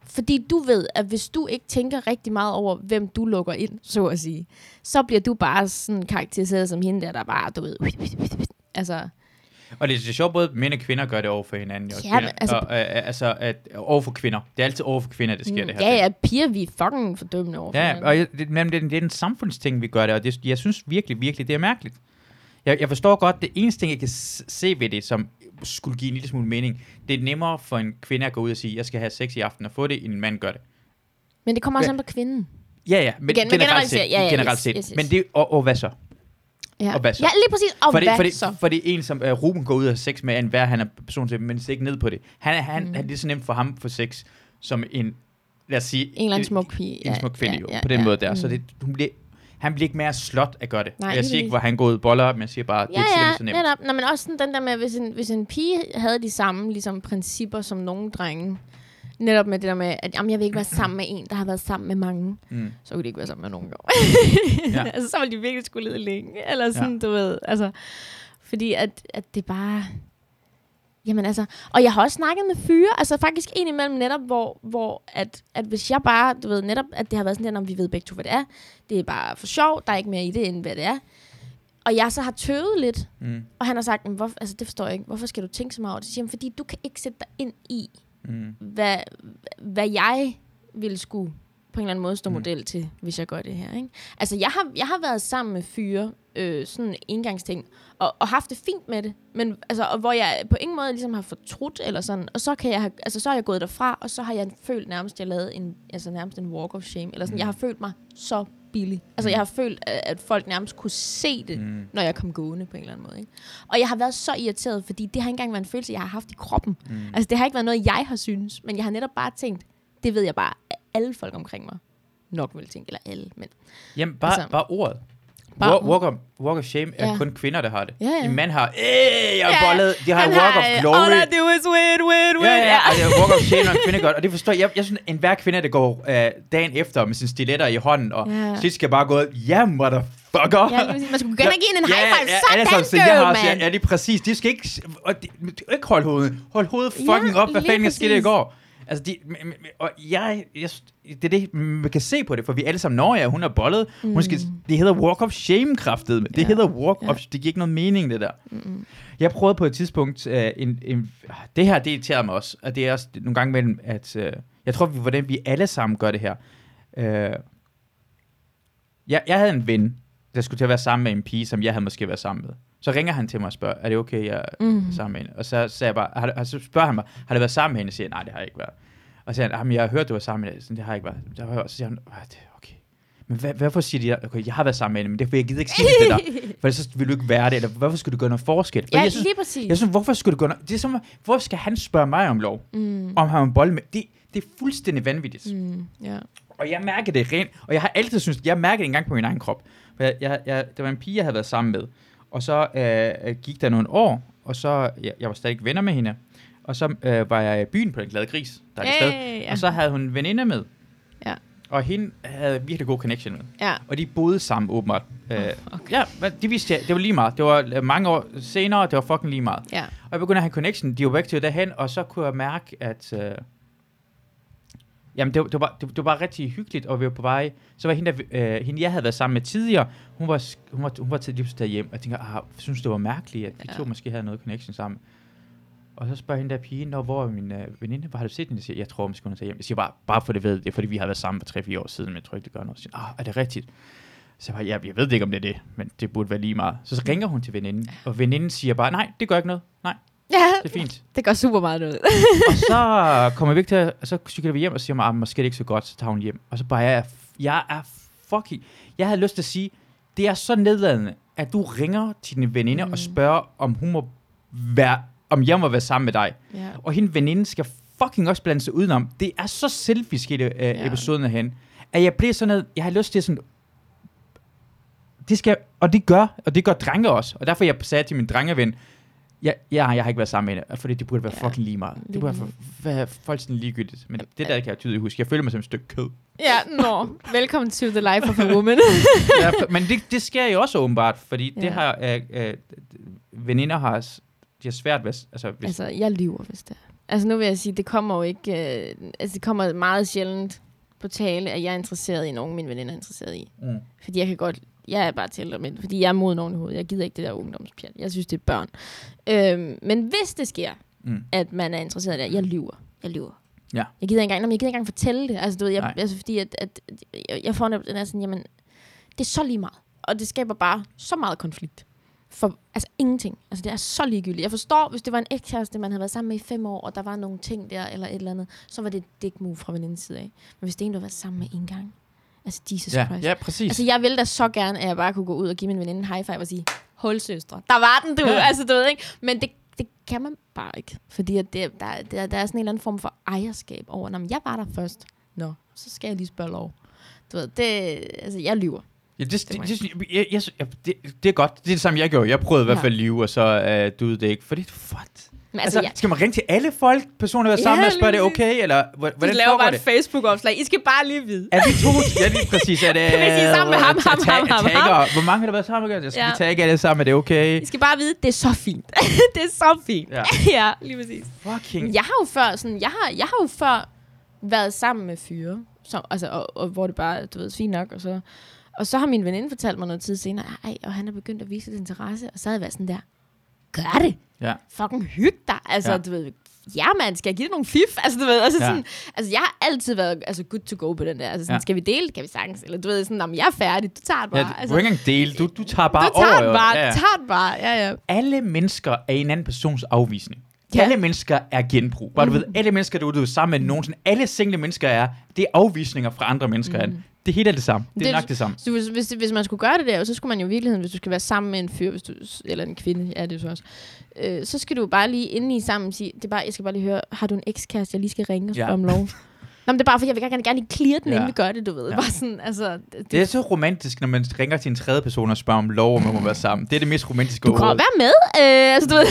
[SPEAKER 2] fordi du ved, at hvis du ikke tænker rigtig meget over, hvem du lukker ind, så at sige, så bliver du bare sådan karakteriseret som hende der, der bare, du ved, altså,
[SPEAKER 1] Og det er så sjovt, både mænd og kvinder gør det over for hinanden. Jo.
[SPEAKER 2] Ja,
[SPEAKER 1] Kvinder,
[SPEAKER 2] men altså-
[SPEAKER 1] og, øh, altså at, over for kvinder. Det er altid over for kvinder, det sker det her.
[SPEAKER 2] Mm, ja, ja, piger, vi er fucking fordømmende over for
[SPEAKER 1] Ja,
[SPEAKER 2] hinanden.
[SPEAKER 1] og det, men det, det er en samfundsting, vi gør det, og det, jeg synes virkelig, virkelig, det er mærkeligt. Jeg, jeg forstår godt, det eneste ting, jeg kan se ved det, som skulle give en lille smule mening, det er nemmere for en kvinde at gå ud og sige, jeg skal have sex i aften og få det, end en mand gør det.
[SPEAKER 2] Men det kommer også
[SPEAKER 1] Ja.
[SPEAKER 2] an på kvinden.
[SPEAKER 1] Ja, ja, men
[SPEAKER 2] Igen,
[SPEAKER 1] generelt,
[SPEAKER 2] generaliserer.
[SPEAKER 1] set,
[SPEAKER 2] Ja, ja,
[SPEAKER 1] generelt
[SPEAKER 2] yes,
[SPEAKER 1] set.
[SPEAKER 2] yes, yes.
[SPEAKER 1] Men det, og, og hvad så?
[SPEAKER 2] Ja,
[SPEAKER 1] Og hvad så?
[SPEAKER 2] ja lige præcis. Og
[SPEAKER 1] fordi,
[SPEAKER 2] hvad
[SPEAKER 1] fordi,
[SPEAKER 2] så?
[SPEAKER 1] fordi en som uh, Ruben går ud og har sex med, en hver han er person til, men ser ikke ned på det. Han, er- han,
[SPEAKER 2] Mm.
[SPEAKER 1] han, det er så nemt for ham for sex, som en, lad os sige,
[SPEAKER 2] En eller anden smuk pige.
[SPEAKER 1] en smuk kvinde jo, på den måde der. Så
[SPEAKER 2] Mm.
[SPEAKER 1] det, hun bliver, han bliver ikke mere slot at gøre det.
[SPEAKER 2] Nej,
[SPEAKER 1] jeg siger ikke, hvor han går ud boller op, men jeg siger bare, det
[SPEAKER 2] Ja,
[SPEAKER 1] er ikke
[SPEAKER 2] ja,
[SPEAKER 1] så nemt.
[SPEAKER 2] netop. Nå, men også sådan den der med, hvis en, hvis en pige havde de samme ligesom, principper som nogle drenge, netop med det der med, at jamen, jeg vil ikke være sammen med en, der har været sammen med mange,
[SPEAKER 1] Mm.
[SPEAKER 2] så kunne de ikke være sammen med nogen.
[SPEAKER 1] Ja.
[SPEAKER 2] altså, så ville de virkelig skulle lede længe. Eller sådan, ja. du ved. Altså, fordi at, at det bare... Jamen altså, og jeg har også snakket med fyre, altså faktisk en imellem netop, hvor, hvor at, at hvis jeg bare, du ved netop, at det har været sådan der, om vi ved begge to, hvad det er, det er bare for sjov, der er ikke mere i det, end hvad det er. Og jeg så har tøvet lidt,
[SPEAKER 1] Mm.
[SPEAKER 2] og han har sagt, "Men hvorfor, altså det forstår jeg ikke, hvorfor skal du tænke så meget over det? Så siger han, fordi du kan ikke sætte dig ind i,
[SPEAKER 1] Mm.
[SPEAKER 2] hvad, hvad jeg ville skulle på en eller anden måde stå
[SPEAKER 1] Mm.
[SPEAKER 2] model til, hvis jeg gør det her. Ikke? Altså, jeg har, jeg har været sammen med fyre, øh, sådan en engangsting, og, og haft det fint med det, men altså, og hvor jeg på ingen måde ligesom har fortrudt, eller sådan, og så, kan jeg have, altså, så er jeg gået derfra, og så har jeg følt nærmest, at jeg lavede en, altså, nærmest en walk of shame, eller sådan,
[SPEAKER 1] Mm.
[SPEAKER 2] jeg har følt mig så billig. Altså,
[SPEAKER 1] Mm.
[SPEAKER 2] jeg har følt, at, folk nærmest kunne se det,
[SPEAKER 1] Mm.
[SPEAKER 2] når jeg kom gående på en eller anden måde. Ikke? Og jeg har været så irriteret, fordi det har ikke engang været en følelse, jeg har haft i kroppen.
[SPEAKER 1] Mm.
[SPEAKER 2] Altså, det har ikke været noget, jeg har synes, men jeg har netop bare tænkt, det ved jeg bare, alle folk omkring mig nok vil tænke, eller alle, men
[SPEAKER 1] Jamen, bare,
[SPEAKER 2] Altså-
[SPEAKER 1] altså, bare ordet.
[SPEAKER 2] Bare
[SPEAKER 1] Walk, of, walk of shame er
[SPEAKER 2] Ja.
[SPEAKER 1] ja. kun kvinder, der har det.
[SPEAKER 2] Ja, ja.
[SPEAKER 1] En mand har, øh, jeg har
[SPEAKER 2] Ja,
[SPEAKER 1] bollet, de har
[SPEAKER 2] han
[SPEAKER 1] walk of
[SPEAKER 2] øh,
[SPEAKER 1] glory.
[SPEAKER 2] All I do is win, win, win.
[SPEAKER 1] Ja, ja, det er walk of shame, når en kvinde gør det. Og det forstår jeg. Jeg, jeg synes, en hver kvinde, der går øh, dagen efter med sine stiletter i hånden, og
[SPEAKER 2] Ja.
[SPEAKER 1] ja. sidst skal bare gå ja, motherfucker.
[SPEAKER 2] Ja, lige man skulle gerne give en high five.
[SPEAKER 1] alle
[SPEAKER 2] Sådan,
[SPEAKER 1] sammen, jeg har ja,
[SPEAKER 2] man.
[SPEAKER 1] ja, er præcis. De skal ikke, og de, de, ikke holde hovedet. Hold hovedet
[SPEAKER 2] Ja,
[SPEAKER 1] fucking op. Hvad
[SPEAKER 2] lige
[SPEAKER 1] fanden skete i går? Altså, de, og jeg, jeg, det er det, man kan se på det, for vi alle sammen, når ja, hun er bollet, mm. hun skal, det hedder walk of shame kraftet, det
[SPEAKER 2] Ja.
[SPEAKER 1] hedder walk
[SPEAKER 2] Ja.
[SPEAKER 1] of, det giver ikke noget mening, det der.
[SPEAKER 2] Mm-mm.
[SPEAKER 1] Jeg prøvede på et tidspunkt, uh, en, en, det her, det irriterer mig også, og det er også nogle gange mellem, at uh, jeg tror, vi, hvordan vi alle sammen gør det her. Uh, jeg, jeg havde en ven, der skulle til at være sammen med en pige, som jeg havde måske været sammen med. Så ringer han til mig og spørger, er det okay, jeg er
[SPEAKER 2] Mm.
[SPEAKER 1] sammen med hende? Og så, sagde jeg bare, har, så spørger han mig, har det været sammen med hende? Og siger nej, det har jeg ikke været. Og så siger han, "Jamen, jeg har hørt, du var sammen med hende. Sådan, det har jeg ikke været. Så, og så siger han, "Ah, det okay. Men hvad, hvorfor siger de, okay, jeg har været sammen med hende, men det er fordi, jeg gider ikke sige det til dig. For så vil du ikke være det, eller hvorfor skulle du gøre noget forskel? For
[SPEAKER 2] Ja,
[SPEAKER 1] jeg synes,
[SPEAKER 2] lige præcis.
[SPEAKER 1] jeg synes, hvorfor skulle du gøre noget? Det er som, hvorfor skal han spørge mig om lov?
[SPEAKER 2] Mm.
[SPEAKER 1] Om han har en bold med? Det, det er fuldstændig vanvittigt.
[SPEAKER 2] Mm. Ja.
[SPEAKER 1] Og jeg mærker det rent, og jeg har altid synes, jeg mærker det engang på min egen krop. For jeg, jeg, jeg, der var en pige, jeg havde været sammen med, og så øh, gik der nogle år, og så, jeg, jeg var stadig venner med hende, og så øh, var jeg i byen på den glade gris, der er et sted,
[SPEAKER 2] Hey, ja.
[SPEAKER 1] og så havde hun en veninde med,
[SPEAKER 2] Ja.
[SPEAKER 1] og hende havde virkelig god connection med,
[SPEAKER 2] ja.
[SPEAKER 1] og de boede sammen åbenbart. Øh,
[SPEAKER 2] okay.
[SPEAKER 1] Ja, men de vidste, jeg- det var lige meget. Det var øh, mange år senere, det var fucking lige meget.
[SPEAKER 2] Ja.
[SPEAKER 1] Og jeg begyndte at have connection, de var væk til derhen, og så kunne jeg mærke, at... Øh, jamen, det, var- det, var, det, det var bare rigtig hyggeligt, og vi var på vej. Så var hende, der, øh, hende jeg havde været sammen med tidligere, hun var, hun var, hun var til lige hjem, og jeg tænker, ah, jeg synes det var mærkeligt, at vi
[SPEAKER 2] Ja.
[SPEAKER 1] to måske havde noget connection sammen. Og så spørger hende der pige, Nå, hvor er min øh, veninde, hvor har du set hende? Jeg siger, jeg tror, måske hun er taget hjem. Jeg siger bare, bare for det ved, det er fordi, vi har været sammen for 3-4 år siden, men jeg tror ikke, det gør noget. Så siger, ah, er det rigtigt? Så jeg bare, ja, jeg ved ikke, om det er det, men det burde være lige meget. Så, så ringer hun til veninden, og veninden siger bare, nej, det gør ikke noget. Nej,
[SPEAKER 2] ja.
[SPEAKER 1] det er fint.
[SPEAKER 2] Det går super meget ud.
[SPEAKER 1] og så kommer vi ikke til at, så cykler vi hjem og siger ah, måske er det ikke så godt, så tager hun hjem. Og så bare, jeg er, jeg er fucking, jeg havde lyst til at sige, det er så nedladende, at du ringer til din veninde mm. Og spørger, om hun må være, om jeg må være sammen med dig.
[SPEAKER 2] ja.
[SPEAKER 1] Og hende veninde skal fucking også blande sig udenom. Det er så selfish i øh,
[SPEAKER 2] Ja.
[SPEAKER 1] episoden af hende, at jeg bliver sådan noget, jeg har lyst til sådan, det skal, og det gør, og det gør drenge også. Og derfor jeg sagde til min drengeven, ja, ja, jeg har ikke været sammen med hende, fordi det burde være
[SPEAKER 2] Ja,
[SPEAKER 1] fucking lige meget. Det
[SPEAKER 2] lige
[SPEAKER 1] burde være, være fuldstændig ligegyldigt. Men det der kan jeg tydeligt huske. Jeg føler mig som et stykke kød.
[SPEAKER 2] Ja, nå. Velkommen to the life of a woman.
[SPEAKER 1] ja, men det, det sker jo også åbenbart, fordi
[SPEAKER 2] Ja.
[SPEAKER 1] det har øh, øh, veninder har, de har svært ved, altså, hvis,
[SPEAKER 2] altså, jeg lyver, hvis det er. Altså, nu vil jeg sige, det kommer jo ikke... Øh, altså, det kommer meget sjældent på tale, at jeg er interesseret i nogen, mine veninder er interesseret i.
[SPEAKER 1] mm,
[SPEAKER 2] Fordi jeg kan godt... Jeg er bare til men fordi jeg er moden oven i hovedet. Jeg gider ikke det der ungdomspjat. Jeg synes, det er børn. Øhm, men hvis det sker,
[SPEAKER 1] mm,
[SPEAKER 2] at man er interesseret i det, jeg lyver. Jeg lyver.
[SPEAKER 1] Ja.
[SPEAKER 2] Jeg gider ikke engang, nå, men jeg gider ikke engang fortælle det. Altså, du ved, jeg,
[SPEAKER 1] Nej.
[SPEAKER 2] altså fordi at, at, jeg, jeg får den her sådan, jamen, det er så lige meget. Og det skaber bare så meget konflikt. for altså ingenting. Altså det er så ligegyldigt. Jeg forstår, hvis det var en ekskæreste, man havde været sammen med i fem år, og der var nogle ting der, eller et eller andet, så var det et dick move fra venindens side af. Men hvis det er en, du har været sammen med en gang, altså Jesus
[SPEAKER 1] Ja,
[SPEAKER 2] Christ.
[SPEAKER 1] ja, præcis.
[SPEAKER 2] Altså jeg ville da så gerne, at jeg bare kunne gå ud og give min veninde en high five og sige, hulsøstre. Der var den, du.
[SPEAKER 1] Ja.
[SPEAKER 2] altså du ved ikke. Men det, det kan man bare ikke. Fordi at det, der, der, der er sådan en eller anden form for ejerskab over, når jeg var der først. Nå, så skal jeg lige spørge lov. Du ved, det, altså jeg lyver.
[SPEAKER 1] Ja, det,
[SPEAKER 2] Det
[SPEAKER 1] det, jeg, jeg, jeg, det, det er godt. Det er det samme, jeg gjorde. Jeg prøvede i hvert fald at lyve, og så uh, du det ikke. Fordi, what?
[SPEAKER 2] Men
[SPEAKER 1] Altså,
[SPEAKER 2] altså, jeg,
[SPEAKER 1] skal man ringe til alle folk, personer, der er sammen
[SPEAKER 2] Ja,
[SPEAKER 1] og spørge, det er okay, eller hvordan
[SPEAKER 2] laver
[SPEAKER 1] foregår
[SPEAKER 2] bare
[SPEAKER 1] det?
[SPEAKER 2] et Facebook-opslag. I skal bare lige vide.
[SPEAKER 1] Er vi to? Ja, lige præcis. Er det,
[SPEAKER 2] Kan vi sige sammen med ham, ham, ham, ham,
[SPEAKER 1] tagger, Hvor mange har der været sammen med? Jeg skal
[SPEAKER 2] Ja.
[SPEAKER 1] tagge alle sammen, er det okay?
[SPEAKER 2] I skal bare vide, det er så fint. det er så fint.
[SPEAKER 1] Ja.
[SPEAKER 2] ja, lige præcis.
[SPEAKER 1] Fucking.
[SPEAKER 2] Jeg har jo før, sådan, jeg har, jeg har jo før været sammen med fyre, som, altså, og, og, hvor det bare, du ved, fint nok, og så, og så har min veninde fortalt mig noget tid senere, ej, og han er begyndt at vise lidt interesse, og så havde jeg været sådan der, gør det,
[SPEAKER 1] Ja.
[SPEAKER 2] fucking hyg dig, altså, ja. Du ved, ja man, skal jeg give dig nogle fif, altså, du ved, altså,
[SPEAKER 1] Ja.
[SPEAKER 2] sådan, altså, jeg har altid været, altså, good to go på den der, altså, sådan,
[SPEAKER 1] Ja.
[SPEAKER 2] skal vi dele, kan vi sagtens, eller du ved, sådan, jamen, jeg er færdig, du tager det bare,
[SPEAKER 1] Ja, du
[SPEAKER 2] altså,
[SPEAKER 1] ikke engang dele. Du, du tager bare
[SPEAKER 2] du tager
[SPEAKER 1] over.
[SPEAKER 2] det bare,
[SPEAKER 1] Ja, ja.
[SPEAKER 2] tager det bare, ja, ja.
[SPEAKER 1] Alle mennesker er en anden persons afvisning.
[SPEAKER 2] Ja.
[SPEAKER 1] Alle mennesker er genbrug. Bare du ved, alle mennesker, du, du er sammen med nogen, sådan, alle single mennesker er, det er afvisninger fra andre mennesker. Mm. Det hele er det samme. Det,
[SPEAKER 2] Det-
[SPEAKER 1] er nok det samme.
[SPEAKER 2] Så hvis, hvis, hvis man skulle gøre det der, så skulle man jo i virkeligheden, hvis du skal være sammen med en fyr, hvis du, eller en kvinde, ja det er så også, øh, så skal du bare lige inde i sammen sige, det er bare, jeg skal bare lige høre, har du en ekskæreste, jeg lige skal ringe og spørge
[SPEAKER 1] Ja.
[SPEAKER 2] om lov? Nå, men det er bare, fordi jeg vil gerne, gerne lige clear den,
[SPEAKER 1] Ja.
[SPEAKER 2] inden vi gør det, du ved. Ja. Bare sådan, altså, det,
[SPEAKER 1] Det er så romantisk, når man ringer til en tredje person og spørger om lov, om man må være sammen. Det er det mest romantiske
[SPEAKER 2] du kan være med, øh, altså du ved.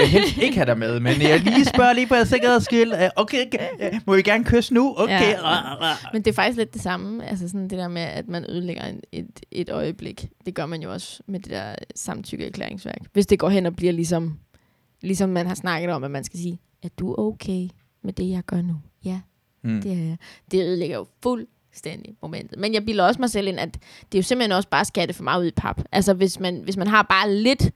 [SPEAKER 1] Jeg helst ikke have dig med, men jeg lige spørger lige på jeres sikkerheds skyld. Øh, Okay, okay, øh, må vi gerne kysse nu? Okay.
[SPEAKER 2] Ja.
[SPEAKER 1] Ja.
[SPEAKER 2] Men det er faktisk lidt det samme, altså sådan det der med, at man ødelægger en, et, et øjeblik. Det gør man jo også med det der samtykke-erklæringsværk. Hvis det går hen og bliver ligesom, ligesom man har snakket om, at man skal sige, er du okay med det, jeg gør nu? Ja,
[SPEAKER 1] Mm.
[SPEAKER 2] Det, det ødelægger jo fuldstændig momentet. Men jeg bilder også mig selv ind, at det er jo simpelthen også bare skatte for meget ud i pap. Altså hvis man, hvis man har bare lidt,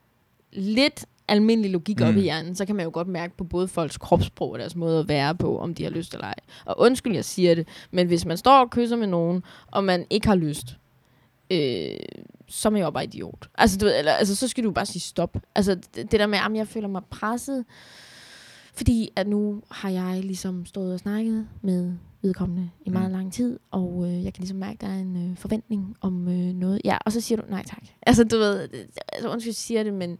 [SPEAKER 2] lidt almindelig logik mm. op
[SPEAKER 1] Mm.
[SPEAKER 2] i hjernen, så kan man jo godt mærke på både folks kropssprog og deres måde at være på, om de har lyst eller ej. Og undskyld, jeg siger det, men hvis man står og kysser med nogen, og man ikke har lyst, øh, så er man jo bare idiot. Altså, du ved, eller, altså, så skal du bare sige stop. Altså, det, det der med, at jeg føler mig presset, fordi at nu har jeg ligesom stået og snakket med vedkommende i meget
[SPEAKER 1] Mm.
[SPEAKER 2] lang tid, og øh, jeg kan ligesom mærke, at der er en øh, forventning om øh, noget. Ja, og så siger du, nej tak. Altså, du ved, altså, undskyld, jeg siger det, men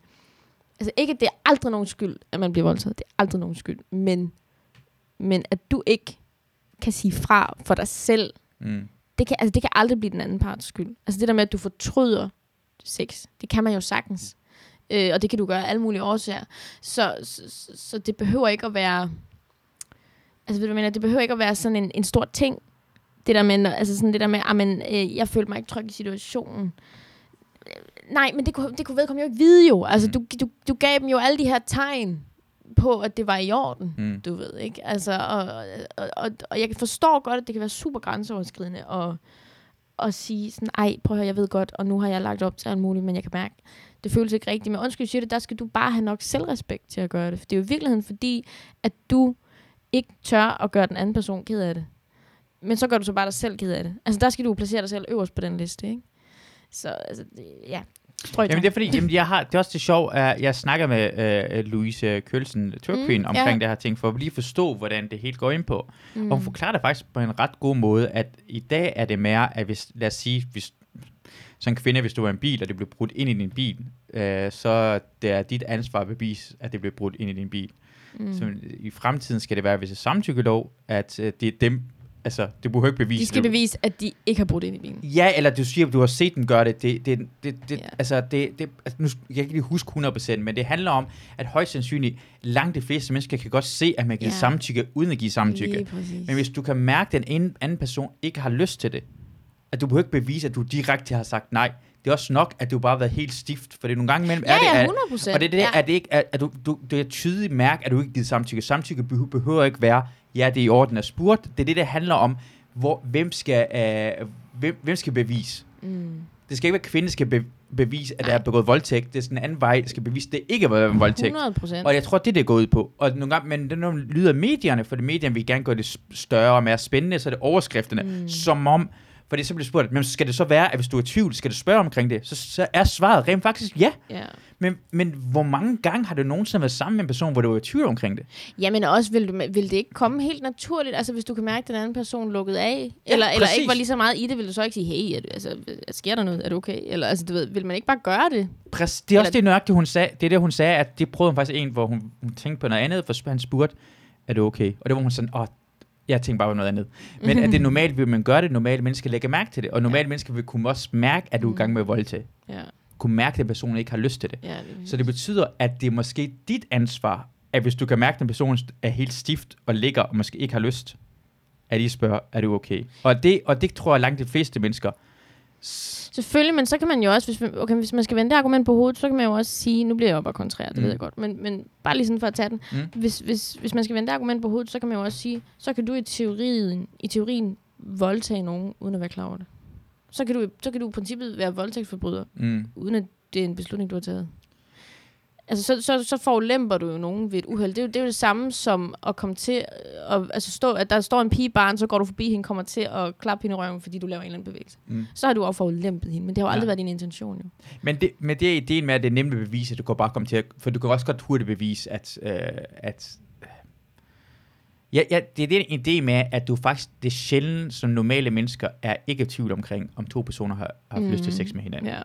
[SPEAKER 2] altså ikke, at det er aldrig nogen skyld, at man bliver voldtaget. Det er aldrig nogen skyld. Men, men at du ikke kan sige fra for dig selv,
[SPEAKER 1] Mm.
[SPEAKER 2] det kan, altså, det kan aldrig blive den anden parts skyld. Altså det der med, at du fortryder sex, det kan man jo sagtens. Øh, og det kan du gøre af alle mulige årsager. Så, så, så, det behøver ikke at være... Altså ved du, mener, det behøver ikke at være sådan en, en stor ting. Det der med, altså sådan det der med, at øh, jeg følte mig ikke tryg i situationen. Øh, Nej, men det kunne, det kunne vedkommende jo ikke vide jo. Altså,
[SPEAKER 1] Mm.
[SPEAKER 2] du, du, du gav dem jo alle de her tegn på, at det var i orden
[SPEAKER 1] Mm.
[SPEAKER 2] du ved, ikke? Altså, og, og, og, og jeg forstår godt, at det kan være super grænseoverskridende at, at sige sådan, ej, prøv at høre, jeg ved godt, og nu har jeg lagt op til alt muligt, men jeg kan mærke, det føles ikke rigtigt. Men undskyld, jeg siger det, der skal du bare have nok selvrespekt til at gøre det. For det er jo i virkeligheden fordi, at du ikke tør at gøre den anden person ked af det. Men så gør du så bare dig selv ked af det. Altså, der skal du placere dig selv øverst på den liste, ikke? Så, altså, det, ja. Strøg
[SPEAKER 1] Jamen det er fordi, jamen, jeg har, det er også det sjov, at jeg snakker med øh, Louise Kølsen, Turkqueen,
[SPEAKER 2] Mm,
[SPEAKER 1] mm, omkring
[SPEAKER 2] ja.
[SPEAKER 1] det her ting, for at lige forstå, hvordan det helt går ind på.
[SPEAKER 2] mm.
[SPEAKER 1] Mm. Og hun forklarer det faktisk på en ret god måde, at i dag er det mere, at hvis, lad os sige, hvis, som kvinde, hvis du er en bil, og det bliver brudt ind i din bil, øh, så det er dit ansvar at bevise, at det bliver brudt ind i din bil.
[SPEAKER 2] mm.
[SPEAKER 1] Så i fremtiden skal det være, hvis det er samtykkelov, at øh, det er dem, altså, det behøver ikke bevise.
[SPEAKER 2] De skal
[SPEAKER 1] det.
[SPEAKER 2] bevise, at de ikke har brudt ind i bilen.
[SPEAKER 1] Ja, eller du siger, at du har set dem gøre det. Det, det, det, det,
[SPEAKER 2] ja.
[SPEAKER 1] altså, det, det altså, nu, jeg kan ikke lige huske 100%, men det handler om, at højst sandsynligt langt de fleste mennesker kan godt se, at man kan
[SPEAKER 2] Ja.
[SPEAKER 1] give samtykke, uden at give samtykke. Men hvis du kan mærke, at den ene anden person ikke har lyst til det, at du behøver ikke bevise, at du direkte har sagt nej. Det er også nok, at du bare har været helt stift, for det er nogle gange imellem,
[SPEAKER 2] Ja,
[SPEAKER 1] er det, at,
[SPEAKER 2] 100 procent.
[SPEAKER 1] og det er det, ja. at det ikke, at, at du, du, det er tydeligt mærke, at du ikke givet samtykke. Samtykke behøver, behøver ikke være, ja, det er i orden at spurgt. Det er det, det handler om, hvor, hvem, skal, øh, hvem, hvem skal bevise.
[SPEAKER 2] Mm.
[SPEAKER 1] Det skal ikke være, at kvinden skal be, bevise, at der er begået voldtægt. Det er sådan en anden vej, der skal bevise, at det ikke har været en voldtægt.
[SPEAKER 2] 100 procent.
[SPEAKER 1] Og jeg tror, det er det, det går ud på. Og nogle gange, men det er nogle lyder medierne, for medierne vil gerne gøre det større og mere spændende, så er det overskrifterne,
[SPEAKER 2] mm.
[SPEAKER 1] som om Fordi så bliver du spurgt, men skal det så være, at hvis du er i tvivl, skal du spørge omkring det? Så, så er svaret rent faktisk ja.
[SPEAKER 2] Ja.
[SPEAKER 1] Men, men hvor mange gange har du nogensinde været sammen med en person, hvor du var i tvivl omkring det?
[SPEAKER 2] Jamen også, vil, du, vil det ikke komme helt naturligt? Altså, hvis du kan mærke, at den anden person lukket af, ja, eller, eller
[SPEAKER 1] præcis.
[SPEAKER 2] ikke var lige så meget i det, vil du så ikke sige, hey, er, du- altså, sker der noget? Er du okay? Eller, altså, du ved, vil man ikke bare gøre det?
[SPEAKER 1] Præcis, det er også
[SPEAKER 2] Eller-
[SPEAKER 1] det nøjagtigt, hun sagde. Det er det, hun sagde, at det prøvede hun faktisk en, hvor hun, hun tænkte på noget andet, for han spurgte, er det okay? Og det var hun sådan, åh, jeg tænkte bare på noget andet. Men er det normalt, vil man gøre det, normale mennesker lægger mærke til det, og normale ja. mennesker vil kunne også mærke, at du er i gang med at voldtage.
[SPEAKER 2] Ja,
[SPEAKER 1] Kunne mærke, at personen ikke har lyst til det.
[SPEAKER 2] ja det,
[SPEAKER 1] Så det betyder, at det er måske dit ansvar, at hvis du kan mærke, at den person er helt stift og ligger og måske ikke har lyst, at I spørger, er du okay? Og det, og det tror jeg langt de fleste mennesker.
[SPEAKER 2] Selvfølgelig, men så kan man jo også, hvis man, okay, hvis man skal vende det argument på hovedet, så kan man jo også sige, nu bliver jeg jo bare kontrær, det
[SPEAKER 1] Mm.
[SPEAKER 2] ved jeg godt, men, men bare lige sådan for at tage den.
[SPEAKER 1] Mm.
[SPEAKER 2] Hvis, hvis, hvis man skal vende det argument på hovedet, så kan man jo også sige, så kan du i teorien, i teorien voldtage nogen, uden at være klar over det. Så kan du, så kan du i princippet være voldtægtsforbryder,
[SPEAKER 1] Mm.
[SPEAKER 2] uden at det er en beslutning, du har taget. Altså, så, så, så forulemper du jo nogen ved et uheld. Det er jo det, er jo det samme som at komme til øh, at altså stå, at der står en pige i barn, så går du forbi hende, kommer til at klappe hende i røven, fordi du laver en eller anden bevægelse.
[SPEAKER 1] Mm.
[SPEAKER 2] Så har du også forulempet hende, men det har jo aldrig
[SPEAKER 1] Ja.
[SPEAKER 2] været din intention jo.
[SPEAKER 1] Men det, men det er ideen med, at det er nemt at bevise, at du kan bare komme til at... For du kan også godt hurtigt bevise, at... Øh, at ja, ja, det er den idé med, at du faktisk... Det er sjældent, som normale mennesker er ikke i tvivl omkring, om to personer har, har mm. lyst til sex med hinanden.
[SPEAKER 2] Ja.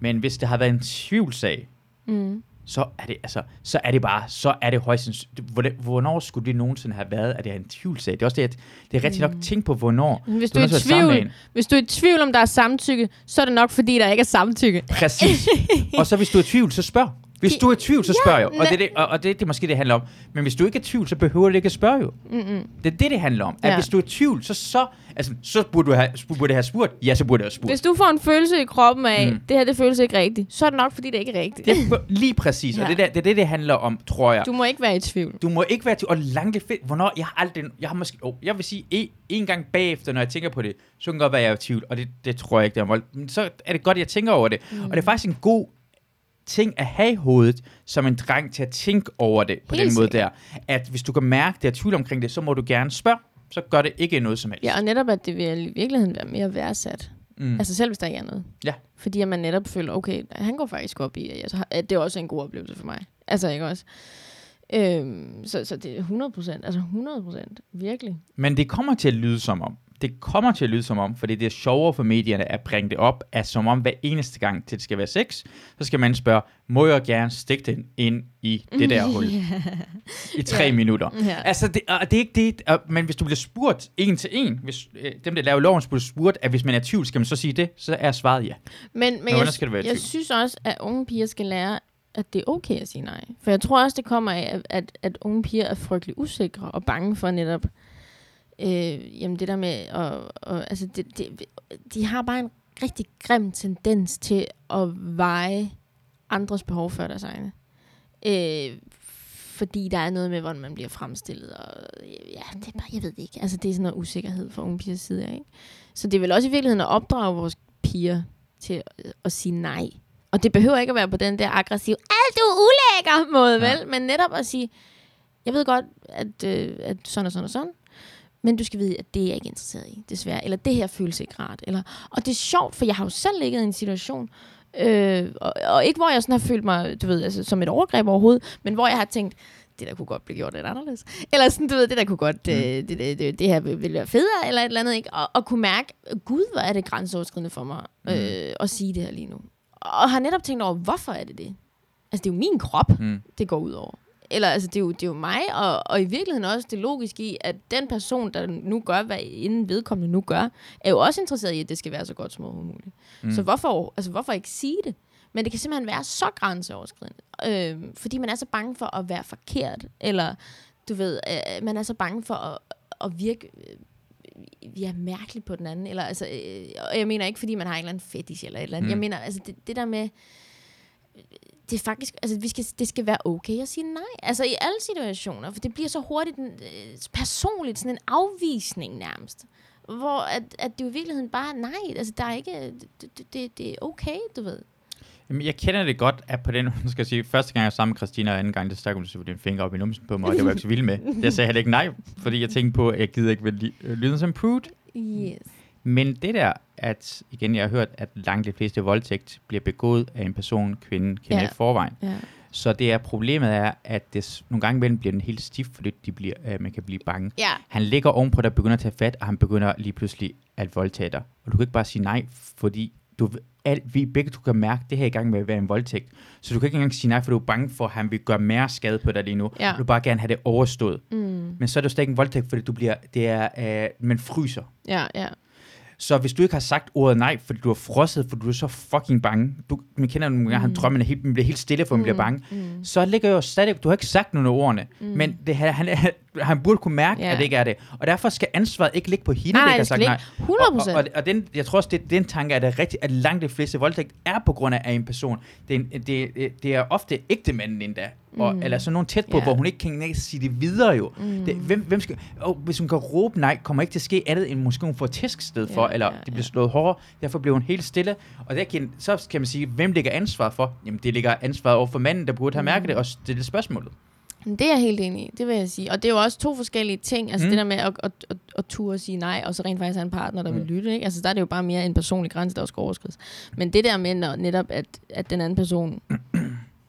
[SPEAKER 1] Men hvis det har været en tvivlsag,
[SPEAKER 2] Mm.
[SPEAKER 1] Så er det, altså, så er det bare, så er det højst sandsynligt- Hvornår skulle det nogensinde have været, at det er en tvivlsag? Det er også det, at det er rigtig nok
[SPEAKER 2] Mm.
[SPEAKER 1] tænk på, hvornår.
[SPEAKER 2] Hvis
[SPEAKER 1] Du
[SPEAKER 2] du,
[SPEAKER 1] er
[SPEAKER 2] i tvivl, hvis du er i tvivl om der er samtykke, så er det nok fordi der ikke er samtykke.
[SPEAKER 1] Præcis. og så hvis du er i tvivl, så spørg. Hvis du er i tvivl, så spørg jo. Og det, er det, og, og det, det er måske det, handler om. Men hvis du ikke er i tvivl, så behøver du ikke at spørge jo.
[SPEAKER 2] Mm-mm.
[SPEAKER 1] Det er det, det handler om. At
[SPEAKER 2] Ja.
[SPEAKER 1] hvis du er i tvivl, så, så, altså, så burde du have, burde have spurgt. Ja, så burde jeg have spurgt.
[SPEAKER 2] Hvis du får en følelse i kroppen af,
[SPEAKER 1] Mm.
[SPEAKER 2] mm. det her det føles ikke rigtigt, så er det nok fordi det ikke er rigtigt.
[SPEAKER 1] Det er lige præcis. Ja. Og
[SPEAKER 2] Ja.
[SPEAKER 1] det, der, det er det, det handler om, tror jeg.
[SPEAKER 2] Du må ikke være i tvivl.
[SPEAKER 1] Du må ikke være til, og langt det fedt, hvornår, jeg har aldrig, jeg har måske, oh, jeg vil sige, en, en gang bagefter, når jeg tænker på det, så kan godt være, jeg er i tvivl, og det, det tror jeg ikke, det er. Men så er det godt, at jeg tænker over det. Mm. Og det er faktisk en god ting at have i hovedet, som en dreng til at tænke over det, på
[SPEAKER 2] Helt
[SPEAKER 1] den måde der. At hvis du kan mærke, det er tvivl omkring det, så må du gerne spørge. Så gør det ikke noget som helst.
[SPEAKER 2] Ja, og netop at det vil i virkeligheden være mere værdsat.
[SPEAKER 1] mm.
[SPEAKER 2] Mm. Altså selv hvis der ikke er noget.
[SPEAKER 1] Ja.
[SPEAKER 2] Fordi at man netop føler, okay, han går faktisk op i, at, jeg, så har- at det er også en god oplevelse for mig. Altså ikke også? Øhm, så, så det er 100 procent, altså 100 procent, virkelig.
[SPEAKER 1] Men det kommer til at lyde som om, det kommer til at lyde som om, fordi det er sjovere for medierne at bringe det op, at som om hver eneste gang, til det skal være sex, så skal man spørge, må jeg gerne stikke den ind i det der hul i tre
[SPEAKER 2] Ja.
[SPEAKER 1] minutter?
[SPEAKER 2] Ja.
[SPEAKER 1] Altså, det, og det er ikke det, og, men hvis du bliver spurgt en til en, hvis øh, dem, der laver loven, bliver spurgt, at hvis man er tvivl, skal man så sige det, så er svaret ja.
[SPEAKER 2] Men, men jeg,
[SPEAKER 1] skal det være
[SPEAKER 2] jeg
[SPEAKER 1] tvivl?
[SPEAKER 2] synes også, at unge piger skal lære, at det er okay at sige nej. For jeg tror også, det kommer af, at, at, at unge piger er frygtelig usikre og bange for netop, øh, jamen det der med, at, og, altså det, det, de har bare en rigtig grim tendens til at veje andres behov før deres egne. Øh, fordi der er noget med, hvordan man bliver fremstillet, og ja, det er bare, jeg ved det ikke. Altså, det er sådan noget usikkerhed fra unge pigers side, ikke? Så det er vel også i virkeligheden at opdrage vores piger til at, at sige nej. Og det behøver ikke at være på den der aggressive, alt du er ulækker måde,
[SPEAKER 1] Ja.
[SPEAKER 2] vel? Men netop at sige, jeg ved godt, at, øh, at sådan og sådan og sådan, men du skal vide, at det er jeg ikke interesseret i, desværre. Eller det her føles ikke rart. Eller, og det er sjovt, for jeg har jo selv ligget i en situation, øh, og, og ikke hvor jeg sådan har følt mig, du ved, altså, som et overgreb overhovedet, men hvor jeg har tænkt, det der kunne godt blive gjort lidt anderledes. Eller sådan, du ved, det der kunne godt,
[SPEAKER 1] Mm.
[SPEAKER 2] øh, det, det, det, det her ville være federe, eller et eller andet, ikke? Og, og kunne mærke, gud, hvor er det grænseoverskridende for mig
[SPEAKER 1] Mm.
[SPEAKER 2] øh, at sige det her lige nu. Og har netop tænkt over, hvorfor er det det? Altså, det er jo min krop,
[SPEAKER 1] Mm.
[SPEAKER 2] det går ud over. Eller altså, det er jo, det er jo mig, og, og i virkeligheden også det logiske i, at den person, der nu gør, hvad inden vedkommende nu gør, er jo også interesseret i, at det skal være så godt som overhovedet muligt.
[SPEAKER 1] Mm.
[SPEAKER 2] Så hvorfor, altså, hvorfor ikke sige det? Men det kan simpelthen være så grænseoverskridende, øh, fordi man er så bange for at være forkert, eller du ved, øh, man er så bange for at, at virke øh, ja, mærkeligt på den anden. Eller, altså, øh, og jeg mener ikke, fordi man har en eller anden fetish eller et eller andet.
[SPEAKER 1] Mm.
[SPEAKER 2] Jeg mener, altså, det, det der med, det er faktisk, altså, vi skal, det skal være okay at sige nej. Altså i alle situationer, for det bliver så hurtigt en, øh, personligt, sådan en afvisning nærmest. Hvor at, at det jo i virkeligheden bare nej. Altså der er ikke, det, det- det, er okay, du ved.
[SPEAKER 1] Jamen, jeg kender det godt, at på den, skal jeg sige, første gang jeg var sammen med Christina, og anden gang, der stak hun så din finger op i numsen på mig, og det var jeg ikke så vild med. Jeg sagde heller ikke nej, fordi jeg tænkte på, at jeg gider ikke være ly- lyden som prude.
[SPEAKER 2] Yes.
[SPEAKER 1] Men det der, at igen, jeg har hørt, at langt de fleste voldtægt bliver begået af en person, kvinde kender
[SPEAKER 2] Ja.
[SPEAKER 1] i forvejen.
[SPEAKER 2] Ja.
[SPEAKER 1] Så det er problemet er, at det, nogle gange imellem bliver den helt stift, fordi de bliver, øh, man kan blive bange.
[SPEAKER 2] Ja.
[SPEAKER 1] Han ligger ovenpå, der begynder at tage fat, og han begynder lige pludselig at voldtage dig. Og du kan ikke bare sige nej, fordi du, al, vi begge du kan mærke, det her er i gang med at være en voldtægt. Så du kan ikke engang sige nej, for du er bange for, at han vil gøre mere skade på dig lige nu.
[SPEAKER 2] Ja.
[SPEAKER 1] Du vil bare gerne have det overstået.
[SPEAKER 2] Mm.
[SPEAKER 1] Men så er det jo stadig en voldtægt, fordi du bliver, det er, øh, man fryser.
[SPEAKER 2] Ja, ja.
[SPEAKER 1] Så hvis du ikke har sagt ordet nej, fordi du er frosset, fordi du er så fucking bange, du, man kender nogle gange, mm. han drømmer, helt, man bliver helt stille, for man bliver bange,
[SPEAKER 2] Mm.
[SPEAKER 1] så ligger jo stadig, du har ikke sagt nogen af ordene, mm. men det, han, han, han burde kunne mærke, yeah. at det ikke er det. Og derfor skal ansvaret ikke ligge på hende,
[SPEAKER 2] Nej,
[SPEAKER 1] der ikke har sagt nej.
[SPEAKER 2] ikke. 100%.
[SPEAKER 1] Og, og, og, og den, jeg tror også, det, den tanke er det rigtigt, at langt de fleste voldtægt er på grund af en person. Det er, en, det, det er ofte ægte manden endda. Og,
[SPEAKER 2] Mm.
[SPEAKER 1] Eller sådan nogen tæt på,
[SPEAKER 2] Ja.
[SPEAKER 1] hvor hun ikke kan sige det videre jo.
[SPEAKER 2] Mm.
[SPEAKER 1] Det, hvem, hvem skal, oh, hvis hun kan råbe nej, kommer ikke til at ske andet, end måske hun får tæsk sted for,
[SPEAKER 2] Ja,
[SPEAKER 1] eller
[SPEAKER 2] ja,
[SPEAKER 1] det bliver slået hårdere. Derfor bliver hun helt stille. Og der kan, så kan man sige, hvem ligger ansvar for? Jamen, det ligger ansvaret over for manden, der burde have mærket det, og stille spørgsmålet.
[SPEAKER 2] Det er jeg helt enig i, det vil jeg sige. Og det er jo også to forskellige ting. Altså
[SPEAKER 1] Mm.
[SPEAKER 2] mm. det der med at, at, at, at turde sige nej, og så rent faktisk have en partner, der mm. vil
[SPEAKER 1] Mm.
[SPEAKER 2] lytte. Ikke? Altså der er det jo bare mere en personlig grænse, der også skal overskrides. Men det der med når, netop, at, at den anden person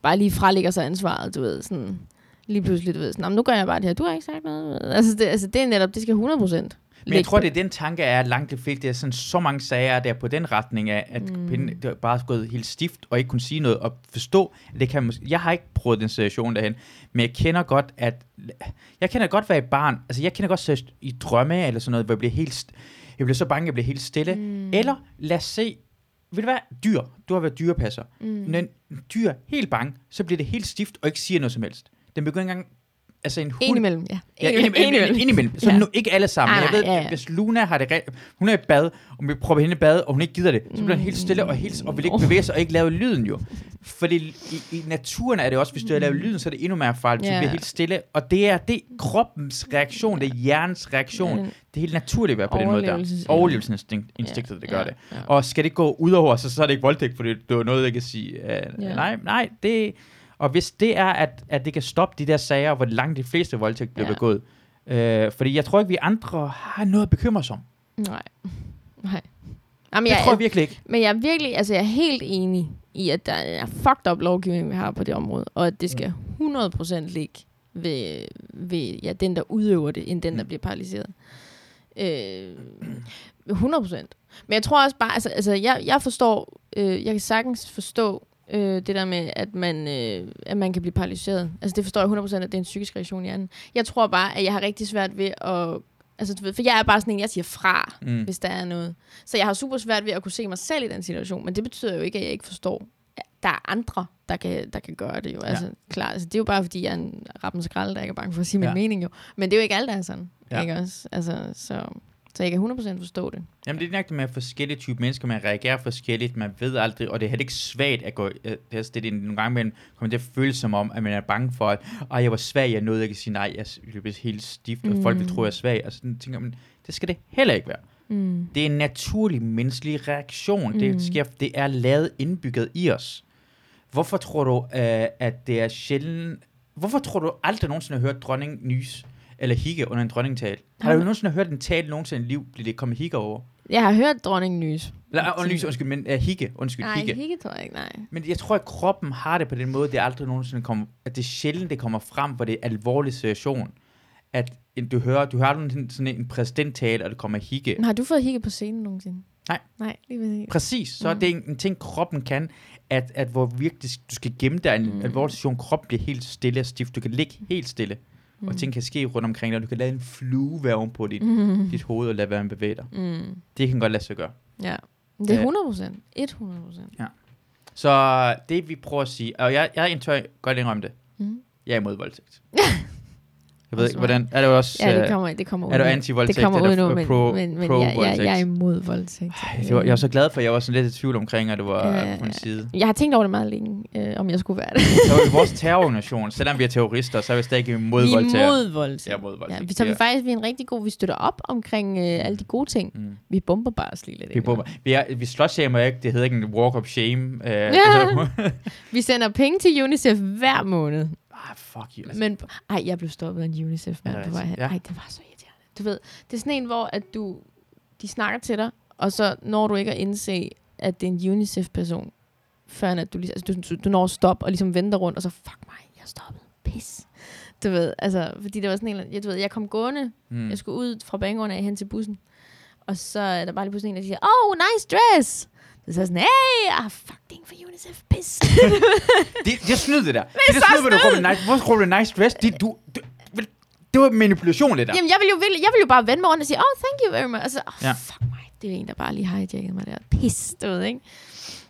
[SPEAKER 2] bare lige frelægger sig ansvaret, du ved, sådan lige pludselig, du ved, sådan, "Nå, men nu gør jeg bare det her, du har ikke sagt noget. du ved." Altså det, altså det er netop, det skal 100 procent.
[SPEAKER 1] Men jeg tror, det er den tanke er, at langt de fleste, det er sådan så mange sager, der er på den retning af, at mm. pinden, det er bare gået helt stift, og ikke kunne sige noget, og forstå, at det kan måske, jeg har ikke prøvet den situation derhen, men jeg kender godt, at, jeg kender godt, hvad et barn, altså jeg kender godt seriøst i drømme, eller sådan noget, hvor jeg bliver helt, jeg bliver så bange, jeg bliver helt stille, mm. eller lad os se, ved du hvad, dyr, du har været dyrepasser, mm. når en dyr er helt bange, så bliver det helt stift, og ikke siger noget som helst. Den begynder ikke engang, altså en hund,
[SPEAKER 2] Indimellem, ja.
[SPEAKER 1] Ja, indimellem. indimellem, indimellem. Så
[SPEAKER 2] Ja.
[SPEAKER 1] nu, ikke alle sammen.
[SPEAKER 2] Nej,
[SPEAKER 1] jeg ved,
[SPEAKER 2] ja, ja.
[SPEAKER 1] hvis Luna har det re- hun er i bad, og vi prøver hende i bad, og hun ikke gider det, så bliver hun helt stille og, helt, og vil ikke bevæge sig og ikke lave lyden jo. Fordi i, i naturen er det også, hvis du har lavet lyden, så er det endnu mere farligt.
[SPEAKER 2] Ja.
[SPEAKER 1] bliver helt stille. Og det er det kroppens reaktion, det er hjernens reaktion.
[SPEAKER 2] Ja.
[SPEAKER 1] Det er helt naturligt at være på den måde der.
[SPEAKER 2] Overlevelses-
[SPEAKER 1] Overlevelsesinstinktet, det gør
[SPEAKER 2] Ja,
[SPEAKER 1] det.
[SPEAKER 2] ja.
[SPEAKER 1] Og skal det gå ud over, så, så er det ikke voldtægt, fordi det er noget, jeg kan sige. Uh,
[SPEAKER 2] Ja.
[SPEAKER 1] Nej, nej, det... Og hvis det er, at, at det kan stoppe de der sager, hvor langt de fleste voldtægt bliver
[SPEAKER 2] Ja.
[SPEAKER 1] begået. Øh, fordi jeg tror ikke, vi andre har noget at bekymre os om.
[SPEAKER 2] Nej. Nej. Jamen,
[SPEAKER 1] Det
[SPEAKER 2] jeg,
[SPEAKER 1] tror jeg virkelig ikke.
[SPEAKER 2] Men jeg er virkelig, altså jeg er helt enig i, at der er fucked up lovgivning, vi har på det område, og at det skal 100% ligge ved, ved ja, den, der udøver det, end den, der
[SPEAKER 1] Mm.
[SPEAKER 2] bliver paralyseret. Øh, 100%. Men jeg tror også bare, altså, altså jeg, jeg forstår, øh, jeg kan sagtens forstå øh, det der med, at man, øh, at man kan blive paralyseret. Altså det forstår jeg 100%, at det er en psykisk reaktion i hjernen. Jeg tror bare, at jeg har rigtig svært ved at... Altså, du ved, for jeg er bare sådan en, jeg siger fra,
[SPEAKER 1] Mm.
[SPEAKER 2] hvis der er noget. Så jeg har super svært ved at kunne se mig selv i den situation, men det betyder jo ikke, at jeg ikke forstår, at der er andre, der kan, der kan gøre det jo. Altså, klart, altså, det er jo bare, fordi jeg er en rappen skrald, der ikke er bange for at sige min
[SPEAKER 1] Ja.
[SPEAKER 2] mening jo. Men det er jo ikke alle, der er sådan.
[SPEAKER 1] Ja.
[SPEAKER 2] Ikke også? Altså, så, så jeg kan 100% forstå det.
[SPEAKER 1] Jamen, det er nok med forskellige typer mennesker, man reagerer forskelligt, man ved aldrig, og det er heller ikke svagt at gå, øh, det er, det nogle gange, man kommer til at føle som om, at man er bange for, at Ej, jeg var svag, jeg nåede ikke at sige nej, jeg blev helt stift, og folk vil
[SPEAKER 2] Mm.
[SPEAKER 1] tro, jeg er svag, og sådan tænker man, det skal det heller ikke være.
[SPEAKER 2] Mm.
[SPEAKER 1] Det er en naturlig menneskelig reaktion. Mm.
[SPEAKER 2] Mm.
[SPEAKER 1] Det, sker, det er lavet indbygget i os. Hvorfor tror du, øh, at det er sjældent... Hvorfor tror du aldrig nogensinde har hørt dronning nys eller hikke under en dronningtal? Har
[SPEAKER 2] Har
[SPEAKER 1] du nogensinde hørt en tale nogensinde i liv, bliver det kommet hikke over?
[SPEAKER 2] Jeg har hørt dronningen nys.
[SPEAKER 1] Eller, uh, nys, undskyld, men uh, hikke, undskyld,
[SPEAKER 2] Nej,
[SPEAKER 1] hikke.
[SPEAKER 2] hikke tror jeg ikke, nej.
[SPEAKER 1] Men jeg tror, at kroppen har det på den måde, det er aldrig nogensinde kommer, at det er sjældent, det kommer frem, hvor det er en alvorlig situation. At en- du hører, du hører sådan, sådan en præsidenttale, og det kommer hikke.
[SPEAKER 2] Men Har du fået hikke på scenen nogensinde?
[SPEAKER 1] Nej.
[SPEAKER 2] Nej, lige ved
[SPEAKER 1] Præcis, så mm. Det er en, en ting, kroppen kan, at, at hvor virkelig du skal gemme dig en. Mm. alvorlig situation, kroppen bliver helt stille og stift, du kan ligge helt stille, mm. Og ting kan ske rundt omkring dig, og du kan lade en flue være oven på dit, mm.
[SPEAKER 2] Mm.
[SPEAKER 1] dit hoved og lade være med bevæge dig.
[SPEAKER 2] Mm.
[SPEAKER 1] Det kan godt lade sig gøre.
[SPEAKER 2] Ja. Det er
[SPEAKER 1] Ja.
[SPEAKER 2] 100 procent. 100 procent.
[SPEAKER 1] Så det vi prøver at sige, og jeg, jeg tør godt indrømme det,
[SPEAKER 2] Mm.
[SPEAKER 1] jeg er imod voldtægt. Jeg ved ikke, hvordan, er du også,
[SPEAKER 2] Ja, det
[SPEAKER 1] øh,
[SPEAKER 2] kommer, det kommer ud
[SPEAKER 1] er du anti-voldtægt
[SPEAKER 2] Det kommer ud nu, men,
[SPEAKER 1] pro,
[SPEAKER 2] men, men
[SPEAKER 1] pro
[SPEAKER 2] jeg, jeg, jeg er
[SPEAKER 1] voldtægt?
[SPEAKER 2] imod voldtægt.
[SPEAKER 1] Ej, det var, jeg var så glad for, at jeg var sådan lidt i tvivl omkring, at det var
[SPEAKER 2] Ja,
[SPEAKER 1] øh, på en side.
[SPEAKER 2] Jeg har tænkt over det meget længe, øh, om jeg skulle være det.
[SPEAKER 1] Så er vi vores terrororganisation, selvom vi er terrorister, så er vi stadig imod
[SPEAKER 2] vi er
[SPEAKER 1] voldtægt.
[SPEAKER 2] imod voldtægt.
[SPEAKER 1] Ja, mod voldtægt.
[SPEAKER 2] Ja, vi, så vi faktisk vi er en rigtig god, vi støtter op omkring øh, alle de gode ting.
[SPEAKER 1] Mm.
[SPEAKER 2] Vi bomber bare os lige lidt.
[SPEAKER 1] Vi, bomber. vi, er, vi slutshamer ikke, det hedder ikke en walk of shame. Uh,
[SPEAKER 2] Ja. Vi sender penge til UNICEF hver måned.
[SPEAKER 1] Ah, fuck you. Altså,
[SPEAKER 2] Men, ej, jeg blev stoppet af en UNICEF
[SPEAKER 1] Er
[SPEAKER 2] mand
[SPEAKER 1] det
[SPEAKER 2] på vej hen.
[SPEAKER 1] Ja.
[SPEAKER 2] Ej, det var så irriterende. Du ved, det er sådan en, hvor at du, de snakker til dig, og så når du ikke at indse, at det er en UNICEF-person, før at du, lige, altså, du, du, når at stoppe og ligesom venter rundt, og så, fuck mig, jeg er stoppet. Pis. Du ved, altså, fordi det var sådan en, jeg, du ved, jeg kom gående,
[SPEAKER 1] Mm.
[SPEAKER 2] jeg skulle ud fra banegården af hen til bussen, og så er der bare lige pludselig en, der siger, oh, nice dress. Så jeg sådan, hey, ah, fuck, det er for UNICEF, pis.
[SPEAKER 1] Det, det er snyd, det der. Det er, det er snyd, hvor du råber nice. Hvorfor råber du nice dress? Det, du, du, det var manipulation, det der.
[SPEAKER 2] Jamen, jeg vil jo, virkelig, jeg vil jo bare vende mig rundt og sige, oh, thank you very much. Altså, oh,
[SPEAKER 1] Ja.
[SPEAKER 2] fuck mig, det er en, der bare lige hijacket mig der. Pis, du ved, ikke?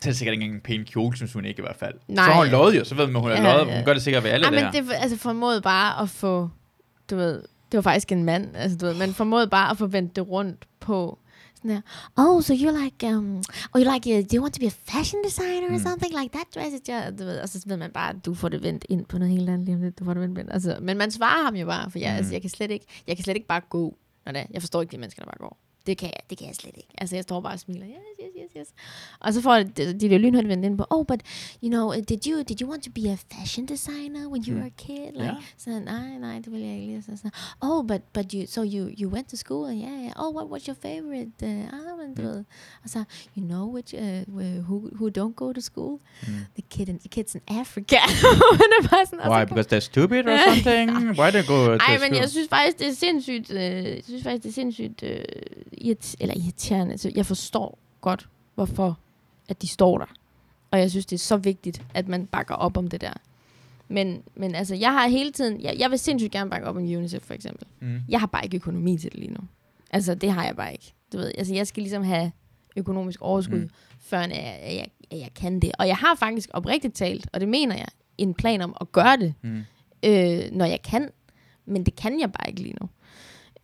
[SPEAKER 1] Det er sikkert ikke engang en pæn kjole, synes hun ikke i hvert fald.
[SPEAKER 2] Nej.
[SPEAKER 1] Så har hun løjet jo, så ved man, hun har
[SPEAKER 2] Ja,
[SPEAKER 1] løjet.
[SPEAKER 2] ja.
[SPEAKER 1] Hun gør det sikkert ved alle
[SPEAKER 2] Ja,
[SPEAKER 1] det
[SPEAKER 2] men det altså, formåede bare at få, du ved, det var faktisk en mand, altså du ved, men formåede bare at få vendt det rundt på her, oh, so you're like, um, oh, you like, uh, do you want to be a fashion designer or
[SPEAKER 1] Mm.
[SPEAKER 2] something like that dress? is just, du ved, og så ved man bare, du får det vendt ind på noget helt andet lige om lidt, du får det vendt ind. Altså, men man svarer ham jo bare, for jeg,
[SPEAKER 1] Mm.
[SPEAKER 2] mm. altså, jeg kan slet ikke, jeg kan slet ikke bare gå, når det er. Jeg forstår ikke de mennesker, der bare går. Det kan jeg, det kan jeg slet ikke. Altså, jeg står bare og smiler. Yes, yes, yes, yes. Og så får de, de, lynhurtigt vendt ind på, oh, but, you know, did you, did you want to be a fashion designer when you
[SPEAKER 1] Mm.
[SPEAKER 2] were a kid? Like,
[SPEAKER 1] Ja.
[SPEAKER 2] så nej, nej, det vil jeg ikke. Så, så, oh, but, but you, so you, you went to school? Yeah, yeah. Oh, what was your favorite? Uh, ah, men du
[SPEAKER 1] Mm.
[SPEAKER 2] ved. Og så, you know which, uh, who, who don't go to school?
[SPEAKER 1] Mm.
[SPEAKER 2] The, kid in, the kids in Africa. Men sådan,
[SPEAKER 1] Why? Because they're stupid or something? Why they go to
[SPEAKER 2] ej, men
[SPEAKER 1] school?
[SPEAKER 2] jeg synes faktisk, det er sindssygt, øh, jeg synes faktisk, det er sindssygt øh, irrit- eller irriterende. Så jeg forstår godt, hvorfor at de står der. Og jeg synes, det er så vigtigt, at man bakker op om det der. Men, men altså, jeg har hele tiden, jeg, jeg vil sindssygt gerne bakke op om UNICEF for eksempel.
[SPEAKER 1] Mm.
[SPEAKER 2] Jeg har bare ikke økonomi til det lige nu. Altså, det har jeg bare ikke. Du ved, altså, jeg skal ligesom have økonomisk overskud,
[SPEAKER 1] Mm.
[SPEAKER 2] før jeg, jeg, at jeg kan det. Og jeg har faktisk oprigtigt talt, og det mener jeg, en plan om at gøre det
[SPEAKER 1] Mm.
[SPEAKER 2] øh, når jeg kan. Men det kan jeg bare ikke lige nu.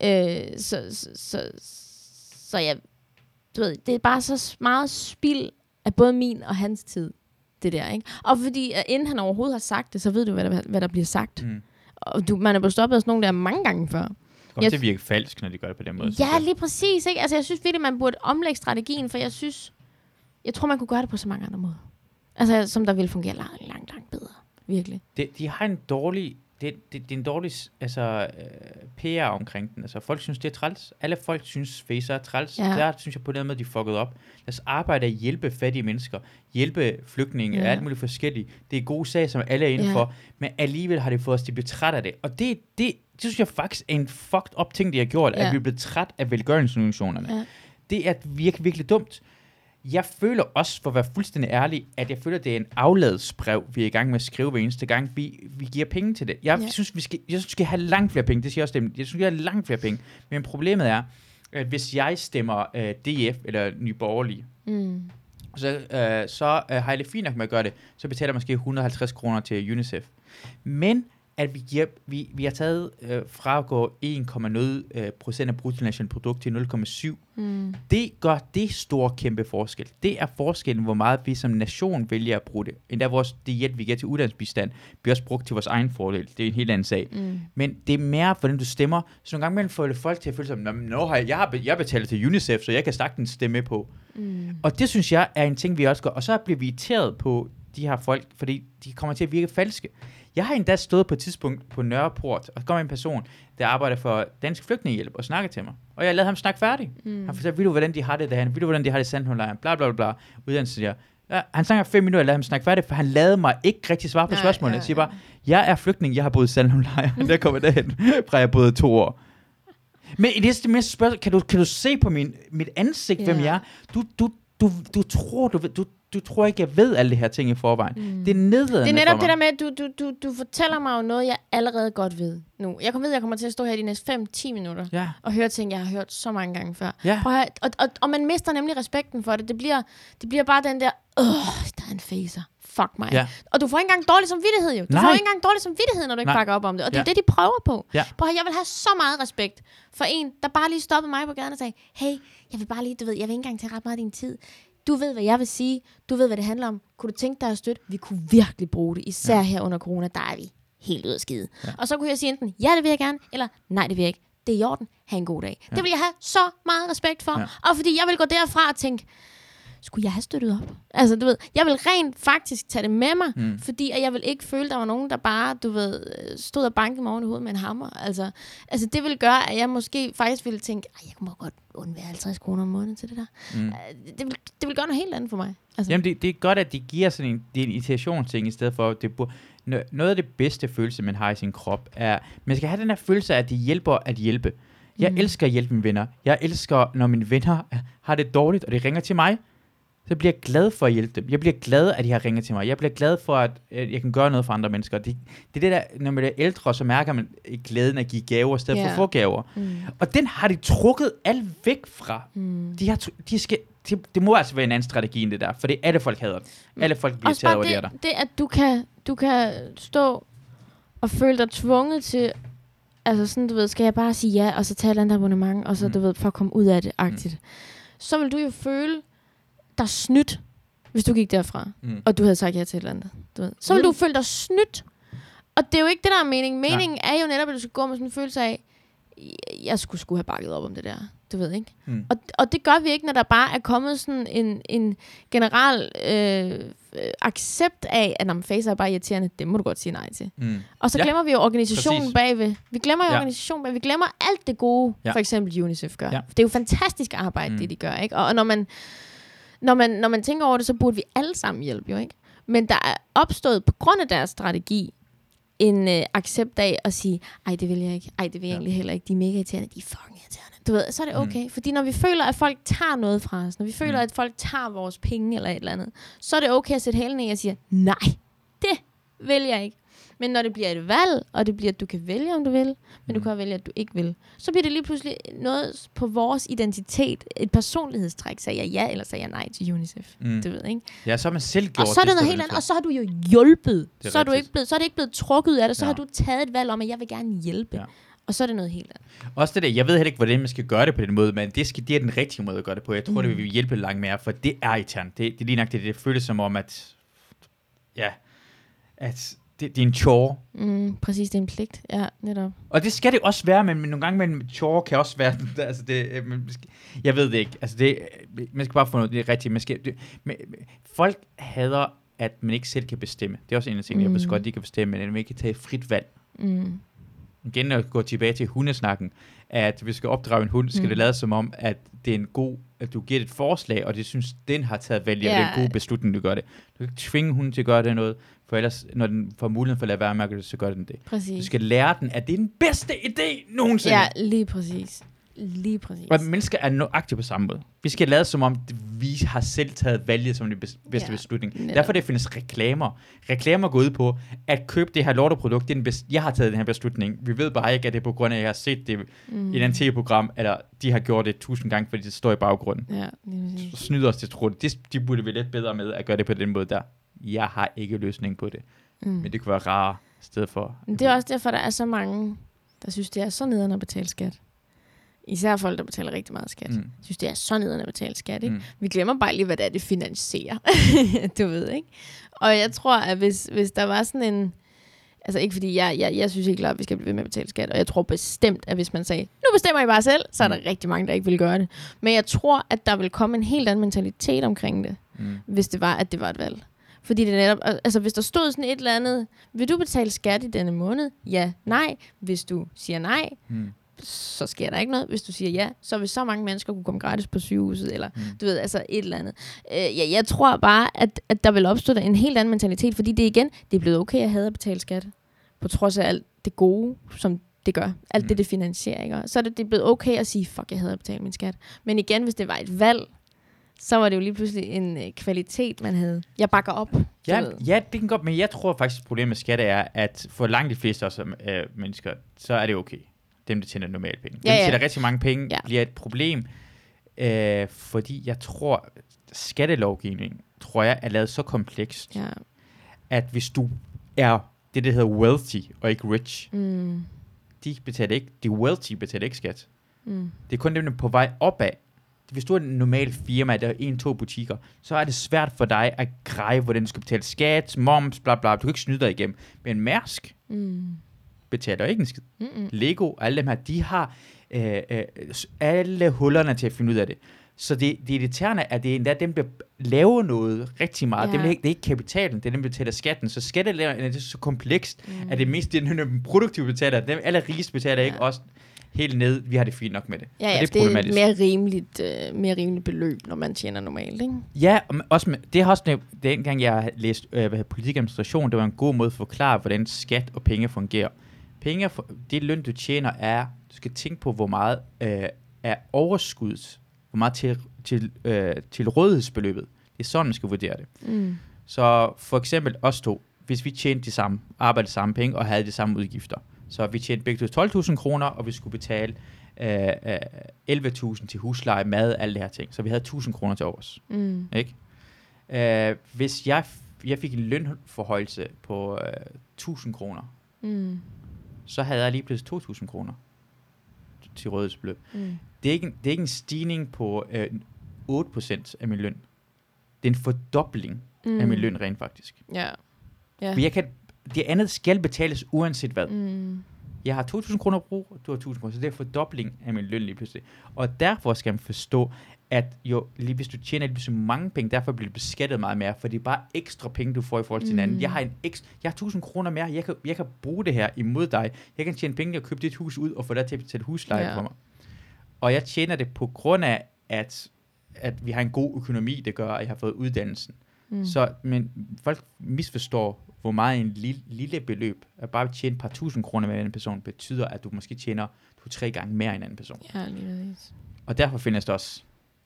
[SPEAKER 2] Øh, så, så, så, så jeg, du ved, det er bare så meget spild af både min og hans tid, det der, ikke? Og fordi, at inden han overhovedet har sagt det, så ved du, hvad der, hvad der bliver sagt.
[SPEAKER 1] Mm.
[SPEAKER 2] Og du, man er blevet stoppet af sådan nogle der mange gange før.
[SPEAKER 1] Kommer
[SPEAKER 2] Jeg-
[SPEAKER 1] til at virke falsk, når de gør det på den måde.
[SPEAKER 2] Ja, lige præcis, ikke? Altså, jeg synes virkelig, man burde omlægge strategien, for jeg synes, jeg tror, man kunne gøre det på så mange andre måder. Altså, som der ville fungere langt, langt, langt bedre. Virkelig.
[SPEAKER 1] Det, de har en dårlig... Det, det, det er en dårlig altså, øh, PR omkring den. Altså, folk synes, det er træls. Alle folk synes, facer er træls. Ja. Der synes jeg på den måde, de er fucket op. Lad os arbejde at hjælpe fattige mennesker. Hjælpe flygtninge. Ja. Alt muligt forskelligt. Det er gode sager, som alle er inde
[SPEAKER 2] Ja.
[SPEAKER 1] for. Men alligevel har det fået os til at blive træt af det. Og det, det, det synes jeg faktisk er en fucked up ting, de har gjort. Ja. At vi er blevet træt af velgørenhedsorganisationerne.
[SPEAKER 2] Ja.
[SPEAKER 1] Det er virkelig, virkelig dumt. Jeg føler også, for at være fuldstændig ærlig, at jeg føler, at det er en afladsbrev, vi er i gang med at skrive hver eneste gang, vi, vi giver penge til det. Jeg
[SPEAKER 2] Ja.
[SPEAKER 1] synes, vi skal, jeg synes, vi skal have langt flere penge. Det siger jeg også dem. Jeg synes, vi skal have langt flere penge. Men problemet er, at hvis jeg stemmer uh, DF eller Nye Borgerlige,
[SPEAKER 2] Mm.
[SPEAKER 1] så, øh, så øh, har jeg det fint nok med at gøre det. Så betaler jeg måske 150 kroner til UNICEF. Men at vi, giver, vi, vi har taget øh, fra at gå 1,0 øh, procent af bruttonationalprodukt til 0,7
[SPEAKER 2] Mm.
[SPEAKER 1] det gør det store kæmpe forskel. Det er forskellen, hvor meget vi som nation vælger at bruge det. Endda vores, det hjælp, vi giver til uddannelsesbistand, bliver også brugt til vores egen fordel. Det er en helt anden sag.
[SPEAKER 2] Mm.
[SPEAKER 1] Men det er mere for den, du stemmer. Så nogle gange imellem får folk til at føle sig, "Nå, nå, jeg, jeg, jeg betaler til UNICEF, så jeg kan sagtens stemme på.
[SPEAKER 2] Mm.
[SPEAKER 1] Og det synes jeg er en ting, vi også gør. Og så bliver vi irriteret på de her folk, fordi de kommer til at virke falske. Jeg har endda stået på et tidspunkt på Nørreport, og så kommer en person, der arbejder for Dansk Flygtningehjælp, og snakker til mig. Og jeg lavede ham snakke færdig.
[SPEAKER 2] Mm.
[SPEAKER 1] Han fortalte, ved du, hvordan de har det derhen? Ved du, hvordan de har det i Sandholmlejren? Bla, bla, bla, bla. Uddannelse siger, ja, han snakker fem minutter, jeg lavede ham snakke færdig, for han lavede mig ikke rigtig svare på
[SPEAKER 2] Nej,
[SPEAKER 1] spørgsmålet.
[SPEAKER 2] ja,
[SPEAKER 1] Jeg siger bare, jeg er flygtning, jeg har boet i Sandholmlejren, der kommer derhen, fra jeg boede to år. Men i det mindste spørgsmål, kan du, kan du se på min, mit ansigt, hvem
[SPEAKER 2] Ja.
[SPEAKER 1] jeg er? Du, du, du, du tror, du, du, du tror ikke, jeg ved alle de her ting i forvejen.
[SPEAKER 2] Mm.
[SPEAKER 1] Det er nedladende
[SPEAKER 2] Det er netop det der med, at du, du, du, du fortæller mig jo noget, jeg allerede godt ved nu. Jeg kommer ved, at jeg kommer til at stå her de næste 5-10 minutter
[SPEAKER 1] Ja,
[SPEAKER 2] og høre ting, jeg har hørt så mange gange før.
[SPEAKER 1] ja.
[SPEAKER 2] Prøv at og, og, og man mister nemlig respekten for det. Det bliver, det bliver bare den der, åh, der er en facer. Fuck mig.
[SPEAKER 1] Ja.
[SPEAKER 2] Og du får ikke engang dårlig samvittighed jo. Du
[SPEAKER 1] Nej.
[SPEAKER 2] får ikke engang dårlig samvittighed, når du ikke
[SPEAKER 1] Nej.
[SPEAKER 2] bakker op om det. Og det er
[SPEAKER 1] Ja.
[SPEAKER 2] det, de prøver på.
[SPEAKER 1] Ja.
[SPEAKER 2] Prøv jeg vil have så meget respekt for en, der bare lige stoppede mig på gaden og sagde, hey, jeg vil bare lige, du ved, jeg vil ikke engang tage ret meget af din tid. Du ved, hvad jeg vil sige. Du ved, hvad det handler om. Kunne du tænke dig at støtte? Vi kunne virkelig bruge det. Især ja. her under corona, der er vi helt ud af skide. Ja. Og så kunne jeg sige enten, ja, det vil jeg gerne, eller nej, det vil jeg ikke. Det er i orden. Ha' en god dag. Ja. Det vil jeg have så meget respekt for.
[SPEAKER 1] Ja.
[SPEAKER 2] Og fordi jeg vil gå derfra og tænke, skulle jeg have støttet op? Altså, du ved, jeg vil rent faktisk tage det med mig,
[SPEAKER 1] Mm.
[SPEAKER 2] fordi at jeg vil ikke føle, der var nogen, der bare, du ved, øh, stod og bankede mig oven i hovedet med en hammer. Altså, altså det vil gøre, at jeg måske faktisk ville tænke, "Ej, jeg må godt undvære 50 kroner om måneden til det der.
[SPEAKER 1] Mm.
[SPEAKER 2] Øh, Det vil, det vil gøre noget helt andet for mig. Altså,
[SPEAKER 1] Jamen, det, det er godt, at de giver sådan en, det er en irritationsting, i stedet for, at det bur- Nå- noget af det bedste følelse, man har i sin krop, er, man skal have den her følelse af, at det hjælper at hjælpe. Jeg mm. elsker at hjælpe mine venner. Jeg elsker, når mine venner har det dårligt, og de ringer til mig. Så bliver jeg glad for at hjælpe dem. Jeg bliver glad, at de har ringet til mig. Jeg bliver glad for, at jeg kan gøre noget for andre mennesker. Det, det er det der, når man er ældre, så mærker man glæden at give gaver, i stedet for
[SPEAKER 2] Ja.
[SPEAKER 1] at få gaver.
[SPEAKER 2] mm,
[SPEAKER 1] Og den har de trukket alt væk fra.
[SPEAKER 2] mm.
[SPEAKER 1] De har, de skal, de, det må altså være en anden strategi end det der, for det alle folk hader det. Alle folk bliver taget over det, er der.
[SPEAKER 2] det, at du kan, du kan stå og føle dig tvunget til, altså sådan, du ved, skal jeg bare sige ja, og så tage et andet abonnement, og så,
[SPEAKER 1] Mm.
[SPEAKER 2] du ved, for at komme ud af det, agtigt. Så vil du jo føle dig snydt, hvis du gik derfra,
[SPEAKER 1] Mm.
[SPEAKER 2] og du havde sagt ja til et eller andet. Du ved. Så vil
[SPEAKER 1] Mm.
[SPEAKER 2] du føle dig snydt. Og det er jo ikke det, der er meningen. Meningen er jo netop, at du skal gå med sådan en følelse af, jeg skulle skulle have bakket op om det der. Du ved ikke?
[SPEAKER 1] Mm.
[SPEAKER 2] Og, og det gør vi ikke, når der bare er kommet sådan en, en generel øh, accept af, at når man facer er bare irriterende, det må du godt sige nej til.
[SPEAKER 1] Mm.
[SPEAKER 2] Og så
[SPEAKER 1] Ja,
[SPEAKER 2] glemmer vi jo organisationen
[SPEAKER 1] præcis.
[SPEAKER 2] bagved. Vi glemmer jo
[SPEAKER 1] Ja.
[SPEAKER 2] organisationen bagved. Vi glemmer alt det gode,
[SPEAKER 1] Ja.
[SPEAKER 2] for eksempel UNICEF gør.
[SPEAKER 1] Ja.
[SPEAKER 2] Det er jo fantastisk arbejde,
[SPEAKER 1] Mm.
[SPEAKER 2] mm. det de gør. Ikke? Og, og når, man, når, man, når man tænker over det, så burde vi alle sammen hjælpe jo. ikke. Men der er opstået på grund af deres strategi, en øh, accept af at sige, ej, det vil jeg ikke. Ej, det vil jeg
[SPEAKER 1] Ja.
[SPEAKER 2] egentlig heller ikke. De er mega irriterende. De er fucking irriterende. Du ved, så er det
[SPEAKER 1] Mm.
[SPEAKER 2] okay. Mm. Fordi når vi føler, at folk tager noget fra os, når vi føler,
[SPEAKER 1] Mm.
[SPEAKER 2] at folk tager vores penge eller et eller andet, så er det okay at sætte hælene i og sige, nej, det vil jeg ikke. Men når det bliver et valg, og det bliver, at du kan vælge, om du vil, men
[SPEAKER 1] Mm.
[SPEAKER 2] du kan også vælge, at du ikke vil, så bliver det lige pludselig noget på vores identitet, et personlighedstræk, sagde jeg ja, eller sagde jeg nej til UNICEF.
[SPEAKER 1] Mm.
[SPEAKER 2] Du ved, ikke?
[SPEAKER 1] Ja, så har man selv gjort
[SPEAKER 2] Og så er det
[SPEAKER 1] det,
[SPEAKER 2] noget helt andet, og så har du jo hjulpet.
[SPEAKER 1] Det
[SPEAKER 2] Så er, du ikke blevet, så er det ikke blevet trukket ud af det, så
[SPEAKER 1] Ja.
[SPEAKER 2] har du taget et valg om, at jeg vil gerne hjælpe.
[SPEAKER 1] Ja.
[SPEAKER 2] Ja. Og så er det noget helt andet.
[SPEAKER 1] Også det der, jeg ved heller ikke, hvordan man skal gøre det på den måde, men det, skal, det er den rigtige måde at gøre det på. Jeg tror, mm. det vil hjælpe langt mere, for det er irriterende. Det, det er lige nok det, det føles som om, at, ja, at det, det er en chore.
[SPEAKER 2] Mm, præcis, det er en pligt. Ja, netop.
[SPEAKER 1] Og det skal det også være, men, nogle gange med chore kan også være, altså det, øh, jeg ved det ikke, altså det, øh, man skal bare få noget, det er rigtigt, man skal, det, men, men, folk hader, at man ikke selv kan bestemme. Det er også en af tingene, mm. jeg ved
[SPEAKER 2] Mm.
[SPEAKER 1] godt, de kan bestemme, men at man ikke kan tage frit valg.
[SPEAKER 2] Mm.
[SPEAKER 1] igen at gå tilbage til hundesnakken, at hvis vi skal opdrage en hund, skal mm.
[SPEAKER 2] Mm.
[SPEAKER 1] det lade som om, at det er en god, at du giver et forslag, og det synes, den har taget valg, ja. og det er en god beslutning, du gør det. Du kan ikke tvinge hunden til at gøre det noget, for ellers, når den får muligheden for at lade være med at gøre det, så gør den det. Du
[SPEAKER 2] Præcis.
[SPEAKER 1] skal lære den, at det er den bedste idé nogensinde.
[SPEAKER 2] Ja, lige præcis. Lige præcis.
[SPEAKER 1] Og mennesker er nøjagtigt på samme måde. Vi skal lade som om, vi har selv taget valget som den bedste ja, beslutning.
[SPEAKER 2] netop.
[SPEAKER 1] Derfor det findes reklamer. Reklamer går ud på, at købe det her lorteprodukt, det er den bedste, jeg har taget den her beslutning. Vi ved bare ikke, at det er på grund af, at jeg har set det
[SPEAKER 2] mm.
[SPEAKER 1] i et andet tv-program, eller de har gjort det tusind gange, fordi det står i baggrunden.
[SPEAKER 2] Ja, lige præcis.
[SPEAKER 1] Snyder os til tro det. De, de burde være lidt bedre med at gøre det på den måde der. Jeg har ikke løsning på det.
[SPEAKER 2] Mm.
[SPEAKER 1] Men det kunne være rarere i stedet for.
[SPEAKER 2] Men det er også derfor, der er så mange, der synes, det er så nederen at betale skat. Især folk, der betaler rigtig meget skat.
[SPEAKER 1] Mm.
[SPEAKER 2] Mm. synes, det er så nederen at betale skat. Ikke?
[SPEAKER 1] Mm.
[SPEAKER 2] Mm. Vi glemmer bare lige, hvad det er, det finansierer. du ved, ikke? Og jeg tror, at hvis, hvis der var sådan en... Altså ikke fordi, jeg, jeg, jeg synes ikke klart, at vi skal blive ved med at betale skat. Og jeg tror bestemt, at hvis man sagde, nu bestemmer I bare selv, så er der rigtig mange, der ikke vil gøre det. Men jeg tror, at der vil komme en helt anden mentalitet omkring det
[SPEAKER 1] Mm.
[SPEAKER 2] hvis det var, at det var et valg. Fordi det netop, al- altså hvis der stod sådan et eller andet, vil du betale skat i denne måned? Ja, nej. Hvis du siger nej,
[SPEAKER 1] Mm.
[SPEAKER 2] så sker der ikke noget. Hvis du siger ja, så vil så mange mennesker kunne komme gratis på sygehuset, eller
[SPEAKER 1] Mm.
[SPEAKER 2] du ved, altså et eller andet. Øh, ja, jeg tror bare, at, at der vil opstå en helt anden mentalitet, fordi det igen, det er blevet okay at have at betale skat, på trods af alt det gode, som det gør. Alt
[SPEAKER 1] Mm.
[SPEAKER 2] det, det finansierer, ikke? Så er det, det er blevet okay at sige, fuck, jeg havde at betale min skat. Men igen, hvis det var et valg, så var det jo lige pludselig en øh, kvalitet, man havde. Jeg bakker op.
[SPEAKER 1] Ja,
[SPEAKER 2] ved.
[SPEAKER 1] ja, det kan godt, men jeg tror faktisk, at problemet med skat er, at for langt de fleste også øh, mennesker, så er det okay. Dem, der tjener normale penge. Dem,
[SPEAKER 2] Ja,
[SPEAKER 1] der
[SPEAKER 2] ja.
[SPEAKER 1] tjener rigtig mange penge,
[SPEAKER 2] Ja.
[SPEAKER 1] bliver et problem, øh, fordi jeg tror, skattelovgivning, tror jeg, er lavet så komplekst,
[SPEAKER 2] Ja.
[SPEAKER 1] at hvis du er det, der hedder wealthy, og ikke rich,
[SPEAKER 2] Mm.
[SPEAKER 1] de betaler ikke, de wealthy betaler ikke skat.
[SPEAKER 2] Mm.
[SPEAKER 1] Det er kun dem, der er på vej opad. Hvis du er en normal firma, der er en, to butikker, så er det svært for dig at greje, hvordan du skal betale skat, moms, bla bla. Du kan ikke snyde dig igennem. Men Mærsk
[SPEAKER 2] Mm.
[SPEAKER 1] betaler ikke en skid.
[SPEAKER 2] Mm-mm.
[SPEAKER 1] Lego, alle dem her, de har øh, øh, alle hullerne til at finde ud af det. Så det, det irriterende er, at det er endda dem, der laver noget rigtig meget.
[SPEAKER 2] Ja.
[SPEAKER 1] Dem, det er ikke kapitalen, det er dem, der betaler skatten. Så skattelærer er så komplekst,
[SPEAKER 2] Mm.
[SPEAKER 1] at det mest det er den produktive betaler. Dem alle rigeste betaler
[SPEAKER 2] Ja.
[SPEAKER 1] ikke også helt ned. Vi har det fint nok med det.
[SPEAKER 2] Ja,
[SPEAKER 1] Og
[SPEAKER 2] ja,
[SPEAKER 1] det
[SPEAKER 2] det
[SPEAKER 1] er
[SPEAKER 2] det er et mere rimeligt, øh, mere rimeligt beløb, når man tjener normalt, ikke?
[SPEAKER 1] Ja, og også med, det har også dengang jeg læste øh, hvad hedder, politik og administration, det var en god måde at forklare, hvordan skat og penge fungerer. Penge, for, det løn, du tjener, er, du skal tænke på, hvor meget øh, er overskuddet, hvor meget til, til, øh, til rådighedsbeløbet. Det er sådan, man skal vurdere det.
[SPEAKER 2] Mm.
[SPEAKER 1] Så for eksempel os to, hvis vi tjente de samme, arbejdede de samme penge og havde de samme udgifter. Så vi tjente begge to 12.000 kroner, og vi skulle betale øh, øh, 11.000 til husleje, mad, alle det her ting. Så vi havde 1.000 kroner til overs.
[SPEAKER 2] Mm.
[SPEAKER 1] Ikke? Øh, hvis jeg, jeg fik en lønforhøjelse på øh, 1000 kroner,
[SPEAKER 2] Mm.
[SPEAKER 1] så havde jeg lige pludselig 2000 kroner til rådighedsbeløb.
[SPEAKER 2] Mm.
[SPEAKER 1] Det er ikke, det er ikke en stigning på øh, 8% af min løn. Det er en fordobling mm. af min løn rent faktisk.
[SPEAKER 2] Ja. Ja.
[SPEAKER 1] For jeg kan, det andet skal betales uanset hvad.
[SPEAKER 2] Mm.
[SPEAKER 1] Jeg har 2.000 kroner at bruge, du har 1.000 kroner, så det er fordobling af min løn lige pludselig. Og derfor skal man forstå, at jo, lige hvis du tjener lige mange penge, derfor bliver du beskattet meget mere, for det er bare ekstra penge, du får i forhold til mm. hinanden. Jeg har en ekstra, jeg har 1.000 kroner mere, jeg kan, jeg kan bruge det her imod dig. Jeg kan tjene penge og købe dit hus ud og få dig til at betale husleje
[SPEAKER 2] ja.
[SPEAKER 1] for mig. Og jeg tjener det på grund af, at, at vi har en god økonomi, det gør, at jeg har fået uddannelsen.
[SPEAKER 2] Mm.
[SPEAKER 1] Så, men folk misforstår, hvor meget en lille, lille beløb, at bare tjene et par tusind kroner med en anden person, betyder, at du måske tjener to-tre gange mere end en anden person.
[SPEAKER 2] Ja, lige præcis.
[SPEAKER 1] Og derfor findes det også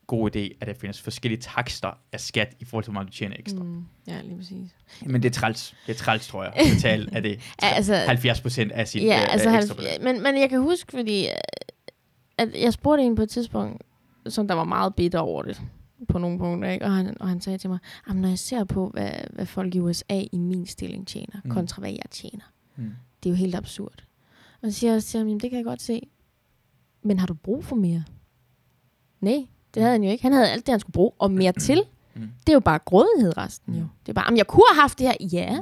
[SPEAKER 1] god idé, at der findes forskellige takster af skat i forhold til, hvor meget du tjener ekstra. Mm.
[SPEAKER 2] Ja, lige præcis.
[SPEAKER 1] Men det er træls, det er træls, tror jeg, at betale af det.
[SPEAKER 2] Ja, altså,
[SPEAKER 1] 70 procent af sit
[SPEAKER 2] ja,
[SPEAKER 1] øh,
[SPEAKER 2] altså,
[SPEAKER 1] ekstra beløb.
[SPEAKER 2] men, men jeg kan huske, fordi øh, at jeg spurgte en på et tidspunkt, som der var meget bitter over det på nogle punkter, ikke? Og, han, og han sagde til mig, "Jamen, når jeg ser på, hvad, hvad folk i USA i min stilling tjener,
[SPEAKER 1] Mm.
[SPEAKER 2] kontra hvad jeg tjener,
[SPEAKER 1] Mm.
[SPEAKER 2] det er jo helt absurd. Og så siger jeg til ham, "Jamen, det kan jeg godt se, men har du brug for mere? Nej, det havde han jo ikke. Han havde alt det, han skulle bruge, og mere til.
[SPEAKER 1] Mm.
[SPEAKER 2] Det er jo bare grådighed resten jo.
[SPEAKER 1] Mm.
[SPEAKER 2] Det er bare, "Jamen, jeg kunne have haft det her, ja,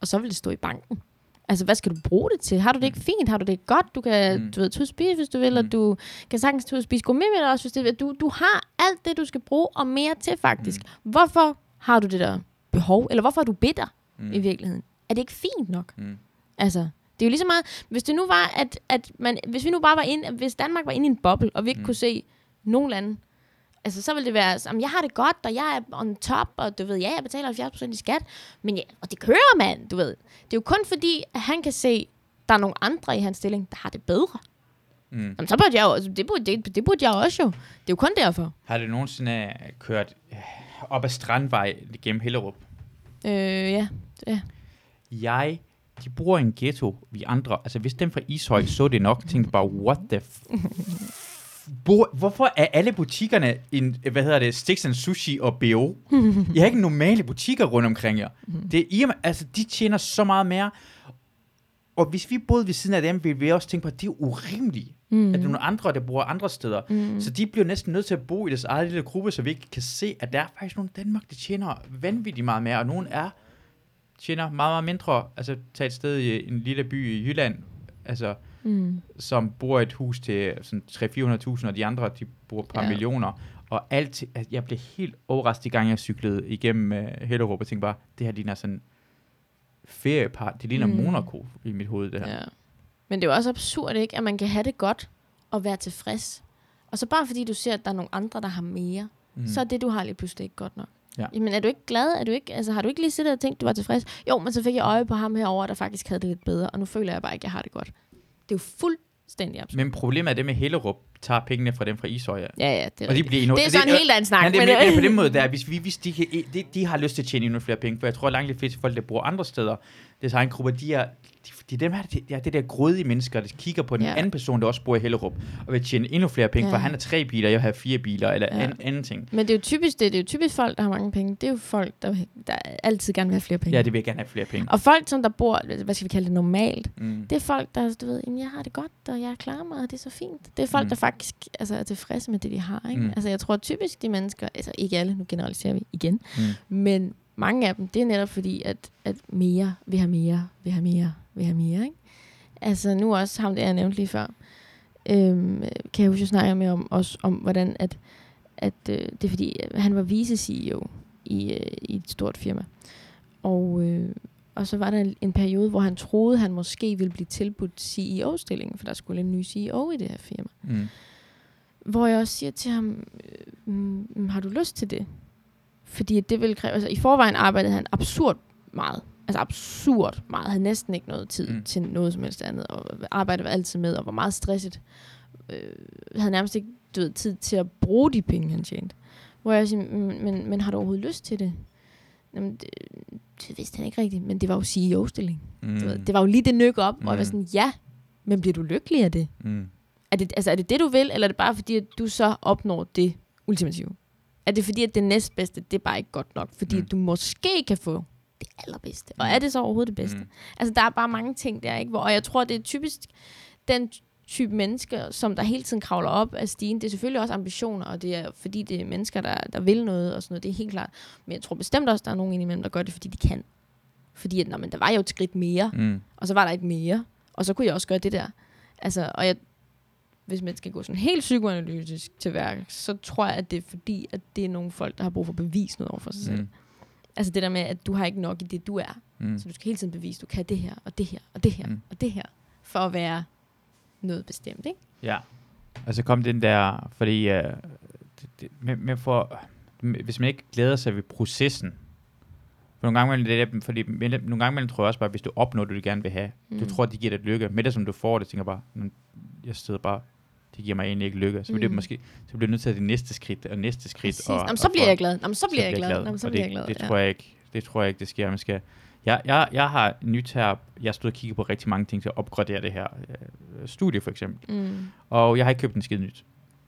[SPEAKER 2] og så vil det stå i banken. Altså, hvad skal du bruge det til? Har du det ikke fint? Har du det godt? Du kan,
[SPEAKER 1] Mm.
[SPEAKER 2] du ved, tage og spise, hvis du vil, og
[SPEAKER 1] Mm.
[SPEAKER 2] du kan sagtens tage og spise gourmet med dig også, hvis det vil. Du, du har alt det, du skal bruge, og mere til faktisk. Mm. Hvorfor har du det der behov? Eller hvorfor er du bitter
[SPEAKER 1] Mm.
[SPEAKER 2] i virkeligheden? Er det ikke fint nok?
[SPEAKER 1] Mm.
[SPEAKER 2] Altså, det er jo lige så meget, hvis det nu var, at, at man, hvis vi nu bare var inde, hvis Danmark var inde i en boble, og vi ikke mm.
[SPEAKER 1] Mm.
[SPEAKER 2] kunne se nogen lande, altså så ville det være, at jeg har det godt, og jeg er on top, og du ved, ja, jeg betaler 70% i skat, men ja, og det kører, mand, du ved. Det er jo kun fordi, at han kan se, der er nogle andre i hans stilling, der har det bedre.
[SPEAKER 1] Mm.
[SPEAKER 2] Jamen, så burde jeg jo, altså, det, burde, det, det burde jeg også jo. Det er jo kun derfor.
[SPEAKER 1] Har du nogensinde øh, kørt øh, op ad Strandvej gennem Hellerup?
[SPEAKER 2] Øh, ja.
[SPEAKER 1] Jeg, de bor i en ghetto, vi andre, altså hvis dem fra Ishøj så det nok, tænkte bare, what the f- Hvorfor er alle butikkerne en, hvad hedder det, Sticks and Sushi og B.O.? Jeg har ikke normale butikker rundt omkring jer. Det er, i altså, de tjener så meget mere. Og hvis vi boede ved siden af dem, ville vi også tænke på, at det er urimeligt. Mm. At der er nogle andre, der bor andre steder. Mm. Så de bliver næsten nødt til at bo i deres eget lille gruppe, så vi ikke kan se, at der er faktisk nogle i Danmark, der tjener vanvittigt meget mere, og nogen er tjener meget, meget mindre. Altså, tag et sted i en lille by i Jylland, altså,
[SPEAKER 2] Mm.
[SPEAKER 1] som bor i et hus til sådan 300-400.000, og de andre, de bor et par
[SPEAKER 2] Ja.
[SPEAKER 1] millioner. Og alt, at jeg blev helt overrasket, i gang jeg cyklede igennem uh, Hellerup, og tænkte bare, det her ligner sådan feriepark, det ligner
[SPEAKER 2] mm.
[SPEAKER 1] Monaco i mit hoved, det her.
[SPEAKER 2] Ja. Men det er jo også absurd, ikke? At man kan have det godt og være tilfreds. Og så bare fordi du ser, at der er nogle andre, der har mere, mm. så er det, du har lige pludselig ikke godt nok.
[SPEAKER 1] Ja.
[SPEAKER 2] Jamen, er du ikke glad? Er du ikke, altså, har du ikke lige siddet og tænkt, du var tilfreds? Jo, men så fik jeg øje på ham herover, der faktisk havde det lidt bedre, og nu føler jeg bare ikke, at jeg har det godt. Det er jo fuldstændig absurd.
[SPEAKER 1] Men problemet er det med Hellerup, tager pengene fra dem fra Ishøj. Ja.
[SPEAKER 2] Ja, det er
[SPEAKER 1] Og de bliver endnu,
[SPEAKER 2] Det er så en helt anden snak.
[SPEAKER 1] Ja, det
[SPEAKER 2] men,
[SPEAKER 1] men, på den måde der, hvis, vi, hvis de, kan, de, de har lyst til at tjene endnu flere penge, for jeg tror, langt de fleste folk, der bor andre steder, det er en gruppe, de er, de, de, dem her, de, ja, det der grådige mennesker, der kigger på den
[SPEAKER 2] Ja.
[SPEAKER 1] anden person, der også bor i Hellerup, og vil tjene endnu flere penge,
[SPEAKER 2] Ja.
[SPEAKER 1] for han har tre biler, jeg har fire biler, eller
[SPEAKER 2] Ja.
[SPEAKER 1] an, anden ting.
[SPEAKER 2] men det er jo typisk det. Det er jo typisk folk, der har mange penge. Det er jo folk, der, der altid gerne vil have flere penge.
[SPEAKER 1] Ja, det vil gerne have flere penge.
[SPEAKER 2] Og folk, som der bor, hvad skal vi kalde det, normalt,
[SPEAKER 1] Mm.
[SPEAKER 2] Det er folk, der, du ved, jeg har det godt, og jeg klarer mig, og det er så fint. Det er folk, mm. Der faktisk altså, er tilfredse med det, de har. Ikke? Mm. Altså, jeg tror typisk, de mennesker, altså ikke alle, nu generaliserer vi igen,
[SPEAKER 1] Mm.
[SPEAKER 2] men mange af dem, det er netop fordi, at, at mere vil have mere, vil have mere, vil have mere. Ikke? Altså nu også ham, det jeg nævnte lige før, øhm, kan jeg huske, jeg snakker med om, også om, hvordan at, at øh, det er fordi, han var vice-CEO i, øh, i et stort firma. Og, øh, og så var der en, en periode, hvor han troede, han måske ville blive tilbudt CEO-stillingen, for der skulle en ny CEO i det her firma.
[SPEAKER 1] Mm.
[SPEAKER 2] Hvor jeg også siger til ham, øh, mm, har du lyst til det? Fordi det vil kræve, altså i forvejen arbejdede han absurd meget. Altså absurd meget. Han havde næsten ikke noget tid
[SPEAKER 1] Mm.
[SPEAKER 2] til noget som helst andet. Og arbejdet var altid med, og var meget stresset. Øh, havde nærmest ikke du ved, tid til at bruge de penge, han tjente. Hvor jeg siger, "Mm, men, men har du overhovedet lyst til det? Jamen, det, det vidste han ikke rigtigt, men det var jo CEO-stilling.
[SPEAKER 1] Mm.
[SPEAKER 2] Mm. Det var jo lige det nyk op, mm. hvor jeg var
[SPEAKER 1] Mm.
[SPEAKER 2] sådan, ja, men bliver du lykkelig af det?
[SPEAKER 1] Mm.
[SPEAKER 2] Er det, altså, er det det, du vil, eller er det bare fordi, at du så opnår det ultimative? Er det fordi, at det næstbedste, det er bare ikke godt nok? Fordi
[SPEAKER 1] Mm.
[SPEAKER 2] mm. du måske kan få det allerbedste. Og er det så overhovedet det bedste?
[SPEAKER 1] Mm.
[SPEAKER 2] Mm. Altså, der er bare mange ting der, ikke? Hvor, og jeg tror, det er typisk den type mennesker, som der hele tiden kravler op af stigen. Det er selvfølgelig også ambitioner, og det er fordi, det er mennesker, der, der vil noget og sådan noget. Det er helt klart. Men jeg tror bestemt også, der er nogen indimellem, der gør det, fordi de kan. Fordi at, nå, men der var jo et skridt mere,
[SPEAKER 1] Mm.
[SPEAKER 2] og så var der et mere, og så kunne jeg også gøre det der. Altså, og jeg, hvis man skal gå sådan helt psykoanalytisk til værk, så tror jeg, at det er fordi, at det er nogle folk, der har brug for at bevise noget over for sig selv.
[SPEAKER 1] Mm.
[SPEAKER 2] Altså det der med, at du har ikke nok i det, du er.
[SPEAKER 1] Mm.
[SPEAKER 2] Så du skal hele tiden bevise, at du kan det her, og det her, og det her,
[SPEAKER 1] Mm.
[SPEAKER 2] og det her, for at være noget bestemt, ikke?
[SPEAKER 1] Ja. Og så kom den der, fordi uh, det, det, med, med for, hvis man ikke glæder sig ved processen, for nogle gange imellem, det fordi mellem- nogle gange imellem tror jeg også bare, hvis du opnår det, du gerne vil have, mm. du tror, det giver dig lykke. Med det, som du får det, tænker bare, "Nå, jeg sidder bare, det giver mig egentlig ikke lykke. Så bliver det
[SPEAKER 2] Mm.
[SPEAKER 1] måske, så bliver nødt til at det næste skridt, og næste skridt.
[SPEAKER 2] Præcis.
[SPEAKER 1] Og,
[SPEAKER 2] Jamen, så bliver jeg glad. Jamen, så bliver jeg glad. Jamen, så bliver
[SPEAKER 1] det,
[SPEAKER 2] jeg glad.
[SPEAKER 1] Det
[SPEAKER 2] ja.
[SPEAKER 1] tror jeg ikke, det tror jeg ikke, det sker. Man skal, jeg, jeg, jeg har nyt her, jeg stod og kigget på rigtig mange ting til at opgradere det her øh, studie for eksempel.
[SPEAKER 2] Mm.
[SPEAKER 1] Og jeg har ikke købt en skid nyt.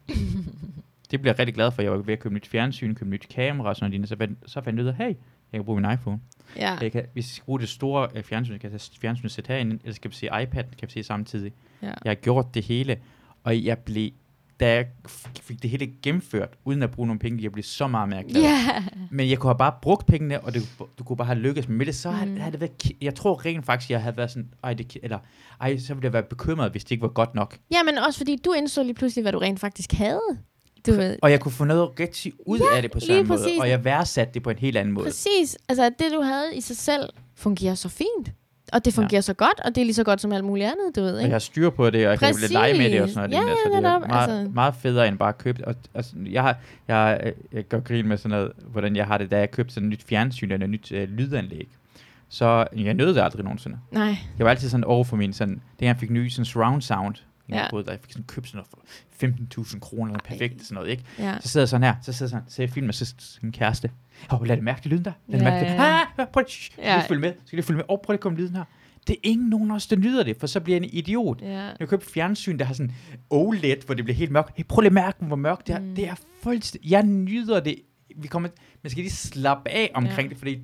[SPEAKER 1] det bliver jeg rigtig glad for. Jeg var ved at købe nyt fjernsyn, købe nyt kamera og sådan noget. Så, fandt- så fandt jeg ud af, hey, jeg kan bruge min iPhone.
[SPEAKER 2] Ja.
[SPEAKER 1] Jeg kan, hvis jeg skal bruge det store øh, fjernsyn, kan jeg tage fjernsynet sætte herinde, eller skal jeg se iPad, kan jeg se samtidig.
[SPEAKER 2] ja.
[SPEAKER 1] Jeg har gjort det hele, og jeg blev, da jeg fik det hele gennemført, uden at bruge nogle penge, jeg blev så meget mere glad.
[SPEAKER 2] Ja.
[SPEAKER 1] Men jeg kunne have bare brugt pengene, og det, du kunne bare have lykkes med det. Så mm. havde, havde det været, jeg tror rent faktisk, jeg havde været sådan, ej, det, eller, ej, så ville jeg være bekymret, hvis det ikke var godt nok.
[SPEAKER 2] ja, men også fordi du indså lige pludselig, hvad du rent faktisk havde. Du ved,
[SPEAKER 1] Og jeg kunne få noget rigtig ud ja, af det på samme måde, og jeg værdsatte det på en helt anden måde.
[SPEAKER 2] Præcis. Altså, at det, du havde i sig selv, fungerer så fint. Og det fungerer ja. så godt, og det er lige så godt som alt muligt andet, du ved,
[SPEAKER 1] Og
[SPEAKER 2] ikke?
[SPEAKER 1] jeg har styr på det, og jeg kan
[SPEAKER 2] Præcis.
[SPEAKER 1] lege med det og sådan noget.
[SPEAKER 2] Ja,
[SPEAKER 1] lignende, så
[SPEAKER 2] ja,
[SPEAKER 1] det er
[SPEAKER 2] netop,
[SPEAKER 1] meget,
[SPEAKER 2] altså.
[SPEAKER 1] meget federe end bare at købe det. Og, altså, jeg, har, jeg, jeg, jeg gør grin med sådan noget, hvordan jeg har det, da jeg købte sådan et nyt fjernsyn eller et nyt øh, lydanlæg. Så jeg nød det aldrig nogensinde.
[SPEAKER 2] Nej.
[SPEAKER 1] Jeg var altid sådan over for min, sådan, da jeg fik ny sådan surround sound, ja. Boede der, jeg fik sådan købt sådan noget for 15.000 kroner, eller perfekt, sådan noget, ikke?
[SPEAKER 2] Ja.
[SPEAKER 1] Så sidder jeg sådan her, så sidder sådan, så jeg filmer så min kæreste. Åh, oh, lad det mærke det lyden der. Lad det
[SPEAKER 2] Ja,
[SPEAKER 1] mærke det.
[SPEAKER 2] ja.
[SPEAKER 1] Ah, prøv, skal
[SPEAKER 2] Ja.
[SPEAKER 1] lige følge med. Skal lige følge med. Åh, oh, prøv lige at komme lyden her. Det er ingen nogen også, der nyder det, for så bliver jeg en idiot.
[SPEAKER 2] Ja.
[SPEAKER 1] Jeg købte fjernsyn, der har sådan OLED, hvor det bliver helt mørkt. Hey, prøv lige at mærke, hvor mørkt det er. Mm. Det er fuldstændig... Jeg nyder det. Vi kommer, man skal lige slappe af omkring
[SPEAKER 2] Ja.
[SPEAKER 1] det, fordi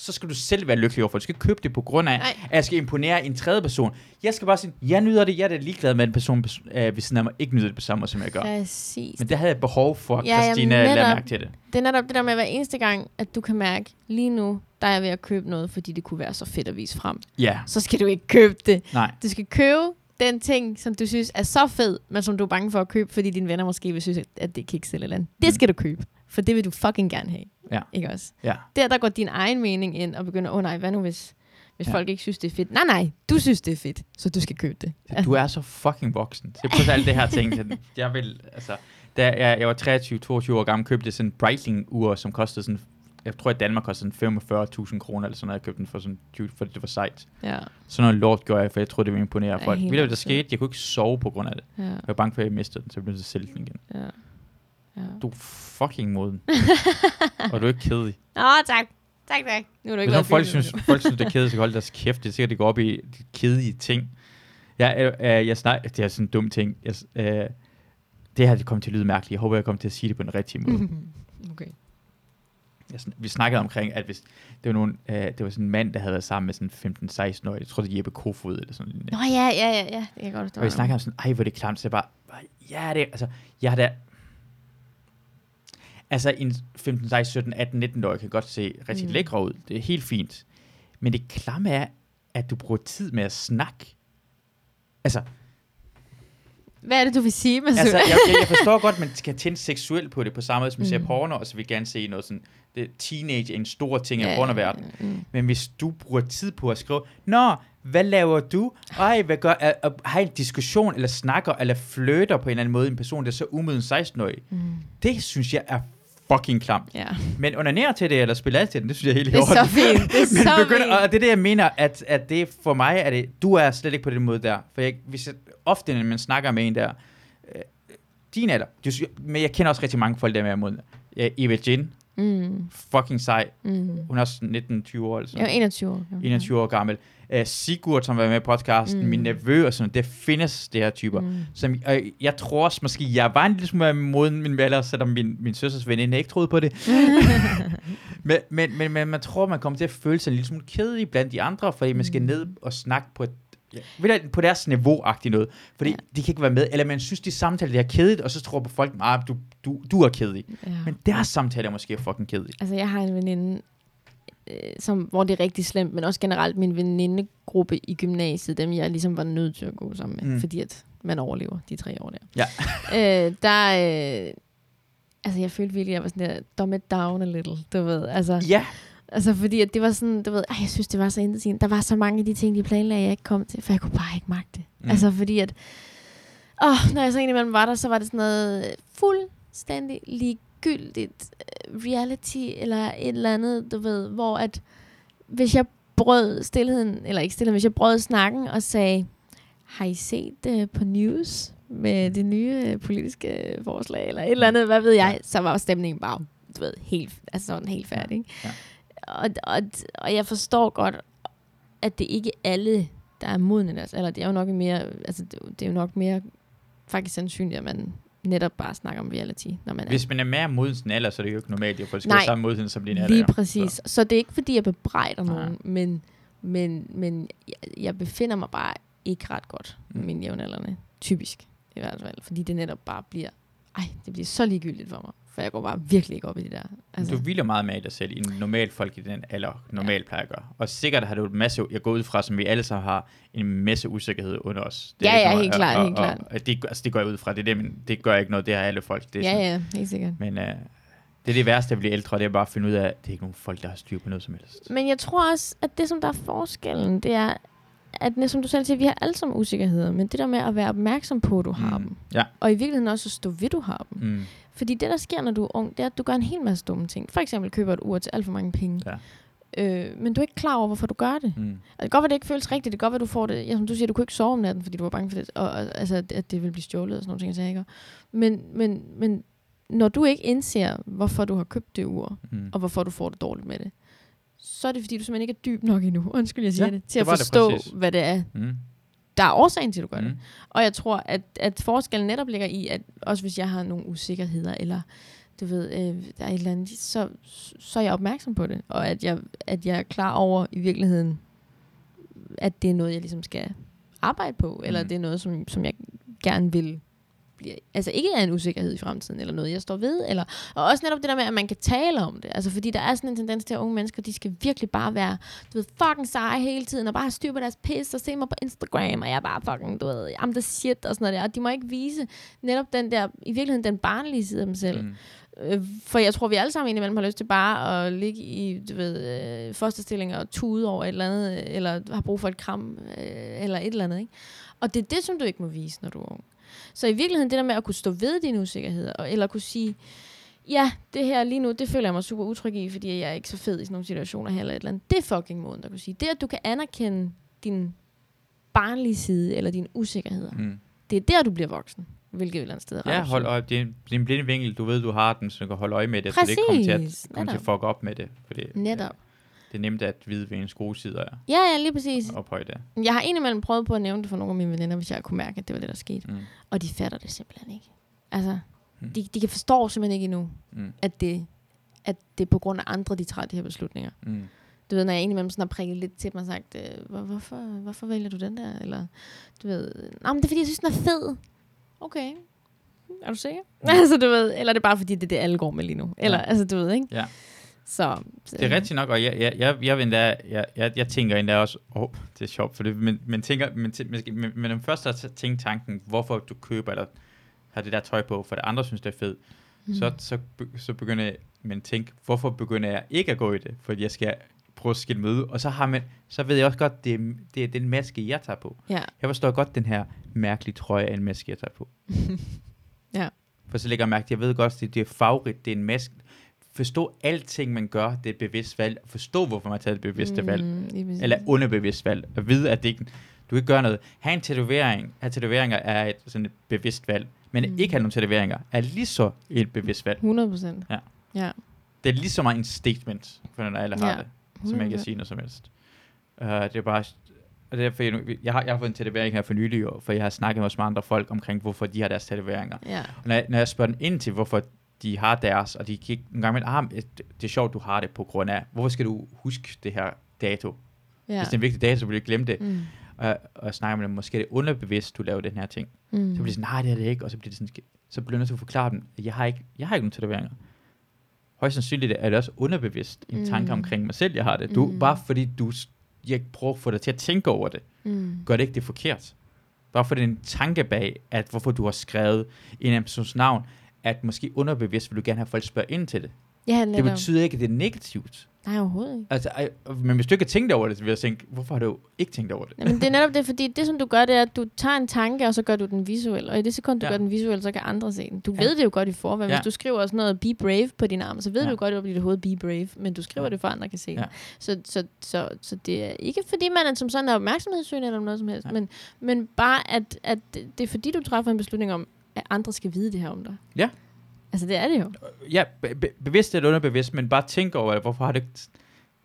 [SPEAKER 1] så skal du selv være lykkelig overfor. Du skal ikke købe det på grund af,
[SPEAKER 2] Nej.
[SPEAKER 1] at jeg skal imponere en tredje person. Jeg skal bare sige, jeg nyder det. Jeg er da ligeglad med, at en person øh, ved siden af mig ikke nyder det på samme måde, som jeg gør.
[SPEAKER 2] Præcis.
[SPEAKER 1] Men det havde jeg behov for,
[SPEAKER 2] Ja, jamen,
[SPEAKER 1] Christina, lad
[SPEAKER 2] netop.
[SPEAKER 1] mærke til det.
[SPEAKER 2] Det er netop det der med hver eneste gang, at du kan mærke, lige nu, der er jeg ved at købe noget, fordi det kunne være så fedt at vise frem.
[SPEAKER 1] Ja,
[SPEAKER 2] Så skal du ikke købe det.
[SPEAKER 1] nej.
[SPEAKER 2] Du skal købe den ting, som du synes er så fed, men som du er bange for at købe, fordi dine venner måske vil synes, at det er kiks eller andet. Det
[SPEAKER 1] Mm.
[SPEAKER 2] skal du købe, for det vil du fucking gerne have.
[SPEAKER 1] Ja.
[SPEAKER 2] Ikke også?
[SPEAKER 1] Ja.
[SPEAKER 2] Der, der går din egen mening ind og begynder, åh oh, nej, hvad nu hvis, hvis
[SPEAKER 1] Ja.
[SPEAKER 2] folk ikke synes, det er fedt? Nej, nej, du synes, det er fedt, så du skal købe det.
[SPEAKER 1] Du er så fucking voksen. Så på alt det her ting. Jeg vil, altså, da jeg, jeg var 23-22 år gammel, købte sådan en Breitling-ur, som kostede sådan, jeg tror i Danmark kostede sådan 45.000 kroner, eller sådan noget. Jeg købte den for sådan 20, fordi det var sejt.
[SPEAKER 2] Ja,
[SPEAKER 1] Sådan noget lort gjorde jeg, for jeg troede, det ville imponere folk. Ved du, hvad der skete? Jeg kunne ikke sove på grund af det.
[SPEAKER 2] ja,
[SPEAKER 1] Jeg var bange for, at jeg mistede den, så jeg blev nødt til at sælge den igen.
[SPEAKER 2] ja. Ja.
[SPEAKER 1] Du er fucking moden. og du er ikke kedelig.
[SPEAKER 2] Åh, tak. Tak, tak. Nu har du ikke
[SPEAKER 1] Hvis folk synes, folk synes, det er kedeligt, så holde deres kæft. Det er sikkert, det går op i de kedelige ting. Jeg, øh, øh, jeg snak, det er sådan en dum ting. Jeg, øh, det her det kommer til at lyde mærkeligt. Jeg håber, jeg kommer til at sige det på den rigtige måde.
[SPEAKER 2] okay.
[SPEAKER 1] Jeg, vi snakkede omkring, at hvis det var, nogen, øh, det var sådan en mand, der havde været sammen med sådan 15-16 år. Jeg tror, det er Jeppe Kofod eller sådan noget.
[SPEAKER 2] Nå ja, ja, ja, ja. Det kan godt forstå.
[SPEAKER 1] Og vi snakkede om sådan, ej, hvor er det klamt. Så jeg bare, ja, det altså, jeg har da... Altså, en 15, 16, 17, 18, 19 år kan godt se rigtig mm.
[SPEAKER 2] Mm.
[SPEAKER 1] lækre ud. Det er helt fint. Men det klamme er, at du bruger tid med at snakke. Altså,
[SPEAKER 2] Hvad er det, du vil sige, Masoud?
[SPEAKER 1] Altså, jeg, jeg, jeg forstår godt, at man kan tænde seksuelt på det, på samme måde, som man ser
[SPEAKER 2] Mm.
[SPEAKER 1] porno, og så vil gerne se noget sådan, det, teenage er en stor ting
[SPEAKER 2] Ja,
[SPEAKER 1] i pornoverdenen.
[SPEAKER 2] mm.
[SPEAKER 1] Men hvis du bruger tid på at skrive, Nå, hvad laver du? Ej, hvad gør, at, at have en diskussion, eller snakker, eller flytter på en eller anden måde, en person, der er så umoden 16-årig,
[SPEAKER 2] Mm.
[SPEAKER 1] det synes jeg er fucking klamt.
[SPEAKER 2] Ja.
[SPEAKER 1] Men onanere til det, eller spille til det, det synes jeg er helt i
[SPEAKER 2] Det er så
[SPEAKER 1] orden.
[SPEAKER 2] fint. Det er
[SPEAKER 1] Men
[SPEAKER 2] så
[SPEAKER 1] begynder,
[SPEAKER 2] fint.
[SPEAKER 1] og det er det, jeg mener, at, at det for mig er det, du er slet ikke på den måde der. For jeg, hvis jeg, ofte, når man snakker med en der, øh, din alder, du, men jeg kender også rigtig mange folk, der er med mod. Ja, Eva Jin,
[SPEAKER 2] Mm.
[SPEAKER 1] fucking sej.
[SPEAKER 2] Mm.
[SPEAKER 1] Hun er også 19-20 år, eller
[SPEAKER 2] Jeg er
[SPEAKER 1] sådan.
[SPEAKER 2] 21 år.
[SPEAKER 1] 21 år gammel. Uh, Sigurd, som var med i podcasten,
[SPEAKER 2] Mm.
[SPEAKER 1] mm. min nevø og sådan noget, det findes det her typer. Mm.
[SPEAKER 2] Mm.
[SPEAKER 1] Som, og jeg tror også måske, jeg var en lille smule moden min alder, selvom min, min søsters veninde ikke troede på det. men, men, men, men man tror, man kommer til at føle sig en lille smule kedelig blandt de andre, fordi man skal
[SPEAKER 2] Mm.
[SPEAKER 1] ned og snakke på et Ja, på deres niveau-agtigt noget. Fordi
[SPEAKER 2] Ja.
[SPEAKER 1] de kan ikke være med. Eller man synes, de samtaler det er kedeligt, og så tror på folk, at du, du, du er kedelig.
[SPEAKER 2] Ja.
[SPEAKER 1] Men deres samtaler er måske fucking kedelige.
[SPEAKER 2] Altså, jeg har en veninde, som, hvor det er rigtig slemt, men også generelt min venindegruppe i gymnasiet, dem jeg ligesom var nødt til at gå sammen med, mm. Fordi at man overlever de tre år der.
[SPEAKER 1] Ja.
[SPEAKER 2] øh, der, øh, altså jeg følte virkelig, at jeg var sådan der, dumb it down a little, du ved. Altså,
[SPEAKER 1] Ja,
[SPEAKER 2] altså fordi at det var sådan, du ved, ej, jeg synes, det var så intensivt. Der var så mange af de ting, de planlagde, jeg ikke kom til, for jeg kunne bare ikke magte det. Mm. Altså fordi at, åh, når jeg så indimellem var der, så var det sådan noget fuldstændig ligegyldigt øh, reality, eller et eller andet, du ved, hvor at, hvis jeg brød stillheden, eller ikke stillheden, hvis jeg brød snakken og sagde, har I set uh, på news med det nye øh, politiske forslag, eller et eller andet, hvad ved jeg, så var stemningen bare, du ved, helt, altså sådan helt færdig.
[SPEAKER 1] Ja.
[SPEAKER 2] Og, og, og jeg forstår godt, at det ikke alle, der er modne deres alder. Det er jo nok mere, altså det, det er jo nok mere faktisk sandsynligt, at man netop bare snakker om reality, når man er
[SPEAKER 1] hvis man er mere moden alder, så er det jo ikke normalt, at folk skal
[SPEAKER 2] Nej.
[SPEAKER 1] samme modenhed som din alder.
[SPEAKER 2] Lige præcis. Så. så det er ikke fordi, jeg bebrejder
[SPEAKER 1] Nej.
[SPEAKER 2] nogen, men, men, men jeg, jeg befinder mig bare ikke ret godt med
[SPEAKER 1] Mm.
[SPEAKER 2] mine jævnaldrende. Typisk i hvert fald. Fordi det netop bare bliver, ej, det bliver så ligegyldigt for mig. For jeg går bare virkelig ikke op i det der.
[SPEAKER 1] Altså. Du hviler meget med i dig selv, i normalt folk i den alder normalt plejer at gøre. Og sikkert har du en masse, jeg går ud fra, som vi alle sammen har, en masse usikkerhed under os.
[SPEAKER 2] Ja,
[SPEAKER 1] er ikke
[SPEAKER 2] ja,
[SPEAKER 1] noget-
[SPEAKER 2] helt klart, helt klart.
[SPEAKER 1] Og, det, altså, det går jeg ud fra, det, er det, men det gør ikke noget, det har alle folk. Det er
[SPEAKER 2] ja,
[SPEAKER 1] sådan,
[SPEAKER 2] ja, helt sikkert.
[SPEAKER 1] Men uh, det er det værste at blive ældre, det er bare at finde ud af, at det er ikke nogen folk, der har styr på noget som helst.
[SPEAKER 2] Men jeg tror også, at det, som der er forskellen, det er, at som du selv siger, vi har alle sammen usikkerheder, men det der med at være opmærksom på, at du har
[SPEAKER 1] Mm.
[SPEAKER 2] dem,
[SPEAKER 1] Ja.
[SPEAKER 2] og i virkeligheden også at stå ved, at du har dem.
[SPEAKER 1] Mm.
[SPEAKER 2] Fordi det, der sker, når du er ung, det er, at du gør en hel masse dumme ting. For eksempel køber et ur til alt for mange penge.
[SPEAKER 1] Ja.
[SPEAKER 2] Øh, men du er ikke klar over, hvorfor du gør det.
[SPEAKER 1] Mm.
[SPEAKER 2] Altså, det kan godt være, det ikke føles rigtigt. Det kan godt være, du får det... Ja, som du siger, du kunne ikke sove om natten, fordi du var bange for det, og, og, altså, at- at det ville blive stjålet og sådan nogle ting, så ikke? Men, men, men når du ikke indser, hvorfor du har købt det ur,
[SPEAKER 1] Mm.
[SPEAKER 2] og hvorfor du får det dårligt med det, så er det, fordi du simpelthen ikke er dyb nok endnu, undskyld, jeg siger
[SPEAKER 1] Ja,
[SPEAKER 2] det, til
[SPEAKER 1] det
[SPEAKER 2] at
[SPEAKER 1] det
[SPEAKER 2] forstå,
[SPEAKER 1] præcis.
[SPEAKER 2] hvad det er,
[SPEAKER 1] Mm.
[SPEAKER 2] der er årsagen til, at du gør det.
[SPEAKER 1] Mm.
[SPEAKER 2] Og jeg tror, at, at forskellen netop ligger i, at også hvis jeg har nogle usikkerheder, eller du ved, øh, der er et eller andet, så, så er jeg opmærksom på det. Og at jeg, at jeg er klar over i virkeligheden, at det er noget, jeg ligesom skal arbejde på, eller
[SPEAKER 1] Mm.
[SPEAKER 2] det er noget, som, som jeg gerne vil bliver, altså ikke er en usikkerhed i fremtiden, eller noget, jeg står ved, eller, og også netop det der med, at man kan tale om det, altså fordi der er sådan en tendens til, at unge mennesker, de skal virkelig bare være, du ved, fucking seje hele tiden, og bare have styr på deres pis, og se mig på Instagram, og jeg er bare fucking, du ved, I'm the shit, og sådan noget der, og de må ikke vise netop den der, i virkeligheden den barnlige side af dem selv,
[SPEAKER 1] Mm.
[SPEAKER 2] Øh, for jeg tror, vi alle sammen indimellem har lyst til bare at ligge i, du ved, øh, fosterstillinger og tude over et eller andet, øh, eller har brug for et kram, øh, eller et eller andet, ikke? Og det er det, som du ikke må vise, når du er ung. Så i virkeligheden, det der med at kunne stå ved dine usikkerheder, og, eller kunne sige, ja, det her lige nu, det føler jeg mig super utryg i, fordi jeg er ikke så fed i sådan nogle situationer her, eller et eller andet. Det er fucking måden, der kunne sige. Det, at du kan anerkende din barnlige side, eller dine usikkerheder,
[SPEAKER 1] Mm.
[SPEAKER 2] det er der, du bliver voksen. Hvilket et eller andet sted er
[SPEAKER 1] Ja, hold øje. Det er, en, det er en blinde vinkel. Du ved, du har den, så du kan holde øje med det, så det ikke kommer til at,
[SPEAKER 2] Præcis,
[SPEAKER 1] kommer til at fuck op med det. Fordi,
[SPEAKER 2] Netop.
[SPEAKER 1] Det er nemt at vide, hvad en skrueside er
[SPEAKER 2] Ja, ja, lige præcis.
[SPEAKER 1] og højde er.
[SPEAKER 2] Jeg har indimellem prøvet på at nævne det for nogle af mine veninder, hvis jeg kunne mærke, at det var det, der skete.
[SPEAKER 1] Mm.
[SPEAKER 2] Og de fatter det simpelthen ikke. Altså,
[SPEAKER 1] Mm.
[SPEAKER 2] de, de kan forstå simpelthen ikke endnu,
[SPEAKER 1] Mm.
[SPEAKER 2] at det, at det er på grund af andre, de træder de her beslutninger.
[SPEAKER 1] Mm.
[SPEAKER 2] Du ved, når jeg indimellem sådan har prikket lidt til dem og sagt, øh, hvor, hvorfor, hvorfor vælger du den der? Eller, du ved, nej, men det er fordi, jeg synes, den er fed. Okay. Er du sikker? altså, du ved, eller er det bare fordi, det er det, alle går med lige nu? Eller,
[SPEAKER 1] Ja.
[SPEAKER 2] altså, du ved, ikke?
[SPEAKER 1] Ja.
[SPEAKER 2] Så,
[SPEAKER 1] Det er rigtigt nok, og jeg, jeg, jeg, jeg, endda, jeg, jeg, jeg tænker endda også, åh, oh, det er sjovt, for det, men, men, tænker, men, men, men, men den første at tænke tanken, hvorfor du køber eller har det der tøj på, for det andre synes, det er fedt, mm. så, så, så begynder jeg men tænke, hvorfor begynder jeg ikke at gå i det, fordi jeg skal prøve at skille møde, og så, har man, så ved jeg også godt, det, er, det er den maske, jeg tager på.
[SPEAKER 2] Ja.
[SPEAKER 1] Jeg forstår godt den her mærkelige trøje af en maske, jeg tager på.
[SPEAKER 2] ja.
[SPEAKER 1] For så lægger jeg mærke, jeg ved godt, det, det er favorit, det er en maske, forstå alting, man gør, det er et bevidst valg. Forstå, hvorfor man tager det bevidste mm, valg. Eller underbevidst valg. At vide, at det ikke, du ikke gør noget. Ha' en tatovering. Have tatoveringer er et, sådan et bevidst valg. Men mm. ikke have nogen tatoveringer er lige så et bevidst valg.
[SPEAKER 2] 100 procent.
[SPEAKER 1] Ja.
[SPEAKER 2] ja.
[SPEAKER 1] Det er lige så meget en statement, for når alle har ja. det, som jeg kan sige noget som helst. Uh, det er bare... Og derfor, jeg, jeg, har, jeg har fået en tatovering her for nylig, for jeg har snakket med andre folk omkring, hvorfor de har deres tatoveringer.
[SPEAKER 2] Ja.
[SPEAKER 1] Og når, jeg, når jeg spørger dem ind til, hvorfor de har deres, og de kigger en gang med, ah, det, det er sjovt, du har det på grund af, hvorfor skal du huske det her dato? Ja. Hvis det er en vigtig dato, så vil du glemme det. Mm. Og, og jeg snakker med dem, måske er det underbevidst, du laver den her ting. Mm. Så bliver det sådan, nej, det er det ikke, og så bliver det sådan, så bliver jeg nødt til at forklare dem, at jeg har ikke, jeg har ikke nogen tatoveringer. Højst sandsynligt er det også underbevidst en mm. tanke omkring mig selv, jeg har det. Du, mm. Bare fordi du, jeg prøver at få dig til at tænke over det, mm. gør det ikke det forkert. Bare fordi det er en tanke bag, at hvorfor du har skrevet en persons navn, at måske underbevidst vil du gerne have folk spørge ind til det.
[SPEAKER 2] Ja,
[SPEAKER 1] det betyder ikke, at det er negativt.
[SPEAKER 2] Nej, overhovedet ikke.
[SPEAKER 1] Altså, ej, men hvis du ikke har tænkt over det, så vil jeg tænke, hvorfor har du ikke tænkt over det?
[SPEAKER 2] Jamen, det er netop det, fordi det, som du gør, det er, at du tager en tanke, og så gør du den visuel. Og i det sekund, du ja. gør den visuel, så kan andre se den. Du ja. ved det jo godt i forvejen. Ja. Hvis du skriver sådan noget, be brave på din arm, så ved ja. du godt at i dit hoved, be brave. Men du skriver ja. det, for andre kan se ja. Så, så, så, så det er ikke, fordi man er som sådan er opmærksomhedssøgende eller noget som helst, ja. men, men bare, at, at det er fordi, du træffer en beslutning om, at andre skal vide det her om dig.
[SPEAKER 1] Ja.
[SPEAKER 2] Altså, det er det jo.
[SPEAKER 1] Ja, be- be- bevidst eller underbevidst, men bare tænk over. Hvorfor har det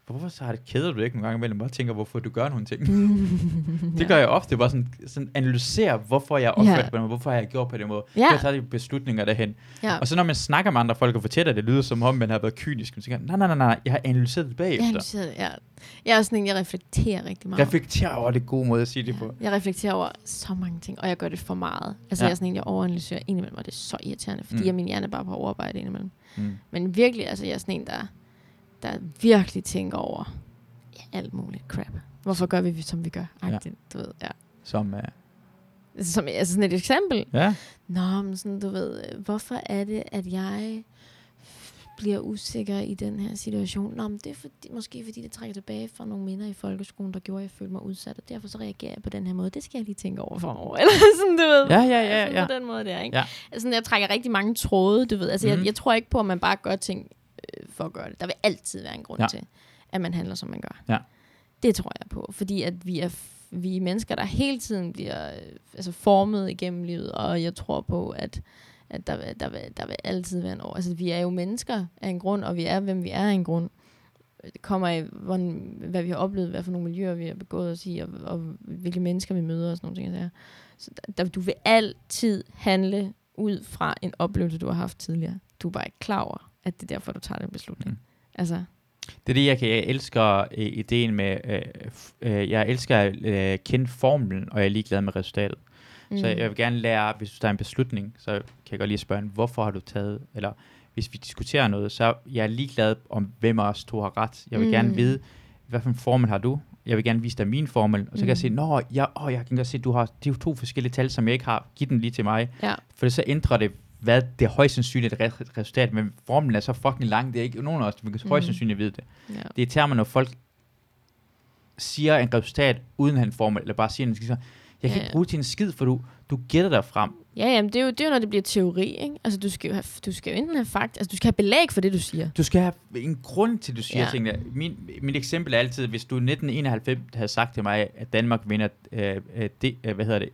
[SPEAKER 1] Hvorfor så har det kæder du ikke nogle gange imellem? Bare tænker, hvorfor du gør nogle ting. det ja. gør jeg ofte. Bare sådan, sådan analysere, hvorfor jeg opført ja. på den måde. Hvorfor har jeg gjort på den måde. Ja. Jeg tager de beslutninger derhen. Ja. Og så når man snakker med andre folk og fortæller, det lyder som om, man har været kynisk. Man tænker, nej, nej, nej, nej, jeg har analyseret det bagefter. Jeg, analyseret,
[SPEAKER 2] ja. jeg er sådan en, jeg reflekterer rigtig meget.
[SPEAKER 1] Reflekterer over det gode måde at sige det på.
[SPEAKER 2] Jeg reflekterer over så mange ting, og jeg gør det for meget. Altså ja. jeg er sådan en, jeg overanalyserer indimellem, og det er så irriterende, fordi mm. min hjerne er bare på overarbejde indimellem. Mm. Men virkelig, altså jeg er sådan en, der der virkelig tænker over ja, alt muligt crap. Hvorfor gør vi, som vi gør? Agtigt, ja. du ved, ja.
[SPEAKER 1] Som, uh...
[SPEAKER 2] som altså sådan et eksempel.
[SPEAKER 1] Ja.
[SPEAKER 2] Nå, men sådan, du ved, hvorfor er det, at jeg bliver usikker i den her situation. Nå, men det er fordi, måske fordi, det trækker tilbage fra nogle minder i folkeskolen, der gjorde, at jeg følte mig udsat, og derfor så reagerer jeg på den her måde. Det skal jeg lige tænke over for Eller sådan, du ved.
[SPEAKER 1] Ja, ja, ja.
[SPEAKER 2] Altså,
[SPEAKER 1] ja.
[SPEAKER 2] På den måde der, ikke? Ja. Altså, jeg trækker rigtig mange tråde, du ved. Altså, mm. jeg, mhm. jeg tror ikke på, at man bare gør ting øh, for at gøre det. Der vil altid være en grund ja. til, at man handler, som man gør.
[SPEAKER 1] Ja.
[SPEAKER 2] Det tror jeg på, fordi at vi er vi er mennesker, der hele tiden bliver øh, altså formet igennem livet, og jeg tror på, at, at der, vil, der, vil, der vil altid være en år. Altså, vi er jo mennesker af en grund, og vi er, hvem vi er af en grund. Det kommer af, hvordan, hvad vi har oplevet, hvad for nogle miljøer vi har begået os i, og, og hvilke mennesker vi møder og sådan nogle ting. Så der, du vil altid handle ud fra en oplevelse, du har haft tidligere. Du er bare ikke klar over, at det er derfor, du tager den beslutning. Mm. Altså.
[SPEAKER 1] Det er det, jeg, kan, jeg elsker uh, ideen med, uh, uh, jeg elsker at uh, kende formlen, og jeg er ligeglad med resultatet. Mm. Så jeg vil gerne lære, hvis du tager en beslutning, så kan jeg godt lige spørge, hvorfor har du taget, eller hvis vi diskuterer noget, så jeg er ligeglad om, hvem af os to har ret. Jeg vil mm. gerne vide, hvad for en formel har du? Jeg vil gerne vise dig min formel, og så mm. kan jeg mm. sige, nå, jeg, åh, jeg kan godt se, du har de to forskellige tal, som jeg ikke har. Giv den lige til mig.
[SPEAKER 2] Ja.
[SPEAKER 1] For så ændrer det, hvad det højst sandsynligt resultat, men formlen er så fucking lang, det er ikke nogen af os, der kan mm. højst sandsynligt vide det. Ja. Det er termer, når folk siger en resultat uden en formel, eller bare siger en skid, jeg kan ja, ikke bruge til en skid, for du, du gætter dig frem.
[SPEAKER 2] Ja, jamen, det er, jo, det er jo, når det bliver teori, ikke? Altså, du skal jo, have, du skal jo enten have fakt, altså, du skal have belæg for det, du siger.
[SPEAKER 1] Du skal have en grund til, at du siger ja. tingene. Min, mit eksempel er altid, hvis du i 1991 havde sagt til mig, at Danmark vinder, øh, øh, det, øh, hvad hedder det,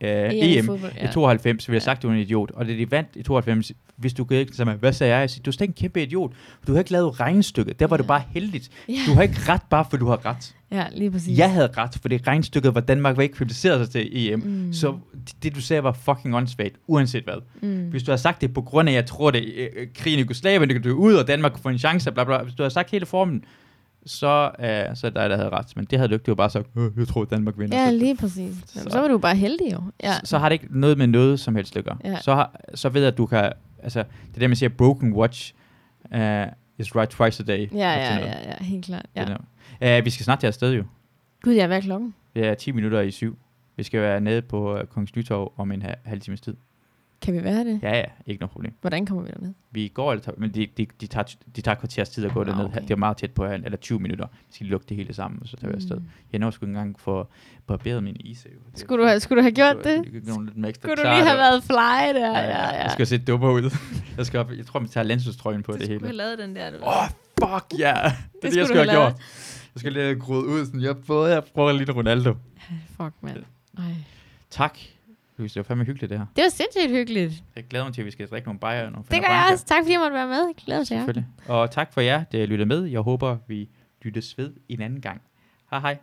[SPEAKER 1] e, øh, EM, EM ja. i 92, så ville jeg sagt, du er en idiot. Og det de vandt i 92, hvis du ikke så hvad sagde jeg? jeg siger, du er slet en kæmpe idiot. Du har ikke lavet regnstykket. Der var ja. det bare heldigt. Ja. Du har ikke ret, bare for du har ret.
[SPEAKER 2] Ja, lige præcis.
[SPEAKER 1] Jeg havde ret, for det regnstykket var Danmark var ikke kvalificeret sig til EM. Mm. Så det, det, du sagde, var fucking åndssvagt, uanset hvad. Mm. Hvis du har sagt det på grund af, jeg tror, det er øh, krigen i Jugoslavien, det kan du ud, og Danmark kan få en chance, bla, bla. Hvis du har sagt hele formen, så, uh, så er dig, der havde ret. Men det havde du ikke. Det var bare sagt, øh, jeg tror, Danmark vinder.
[SPEAKER 2] Ja, lige præcis. Så, så var du bare heldig jo. Ja.
[SPEAKER 1] Så, så har det ikke noget med noget som helst gøre. Ja. Så, har, så ved jeg, at du kan... Altså, det er det, man siger, broken watch. Uh, It's right twice a day.
[SPEAKER 2] Ja, ja, ja, ja, helt klart. Ja.
[SPEAKER 1] Der. Uh, vi skal snart til afsted jo.
[SPEAKER 2] Gud, ja, hvad er klokken?
[SPEAKER 1] Det er 10 minutter i syv. Vi skal være nede på uh, Kongens Nytorv om en ha- halv times tid.
[SPEAKER 2] Kan vi være det?
[SPEAKER 1] Ja, ja, ikke noget problem.
[SPEAKER 2] Hvordan kommer vi derned?
[SPEAKER 1] Vi går, eller tager, men de, de, de, tager, de tager kvarters tid at gå
[SPEAKER 2] Ah,
[SPEAKER 1] derned.
[SPEAKER 2] okay.
[SPEAKER 1] Det er meget tæt på, her, eller 20 minutter. Vi skal lukke det hele sammen, og så tager vi afsted.
[SPEAKER 2] Mm.
[SPEAKER 1] Jeg når sgu ikke engang få barberet mine is. Det
[SPEAKER 2] Skulle du have, skulle du have gjort det?
[SPEAKER 1] Jeg nogle lidt mere ekstra
[SPEAKER 2] Skulle du lige have
[SPEAKER 1] der.
[SPEAKER 2] været fly der? Ja, ja, ja.
[SPEAKER 1] Jeg skal se dummer ud. Jeg, skal op, jeg tror, vi tager landsholdstrøjen på
[SPEAKER 2] du
[SPEAKER 1] det
[SPEAKER 2] skulle
[SPEAKER 1] hele.
[SPEAKER 2] have lavet den der. Du.
[SPEAKER 1] Åh, oh, fuck ja! Yeah. Det er det,
[SPEAKER 2] skulle
[SPEAKER 1] jeg
[SPEAKER 2] du
[SPEAKER 1] skulle have
[SPEAKER 2] have
[SPEAKER 1] gjort. Jeg skal lige gråde ud, sådan, jeg både jeg prøver lidt Ronaldo.
[SPEAKER 2] Fuck, mand. Ej.
[SPEAKER 1] Tak. Det var fandme hyggeligt, det her.
[SPEAKER 2] Det var sindssygt hyggeligt.
[SPEAKER 1] Jeg glæder mig til, at vi skal drikke nogle bajer. og Nogle
[SPEAKER 2] Det gør jeg også. Tak fordi jeg måtte være med. Jeg glæder mig til jer.
[SPEAKER 1] Og tak for jer, der lyttede med. Jeg håber, vi lyttes ved en anden gang. Hej hej.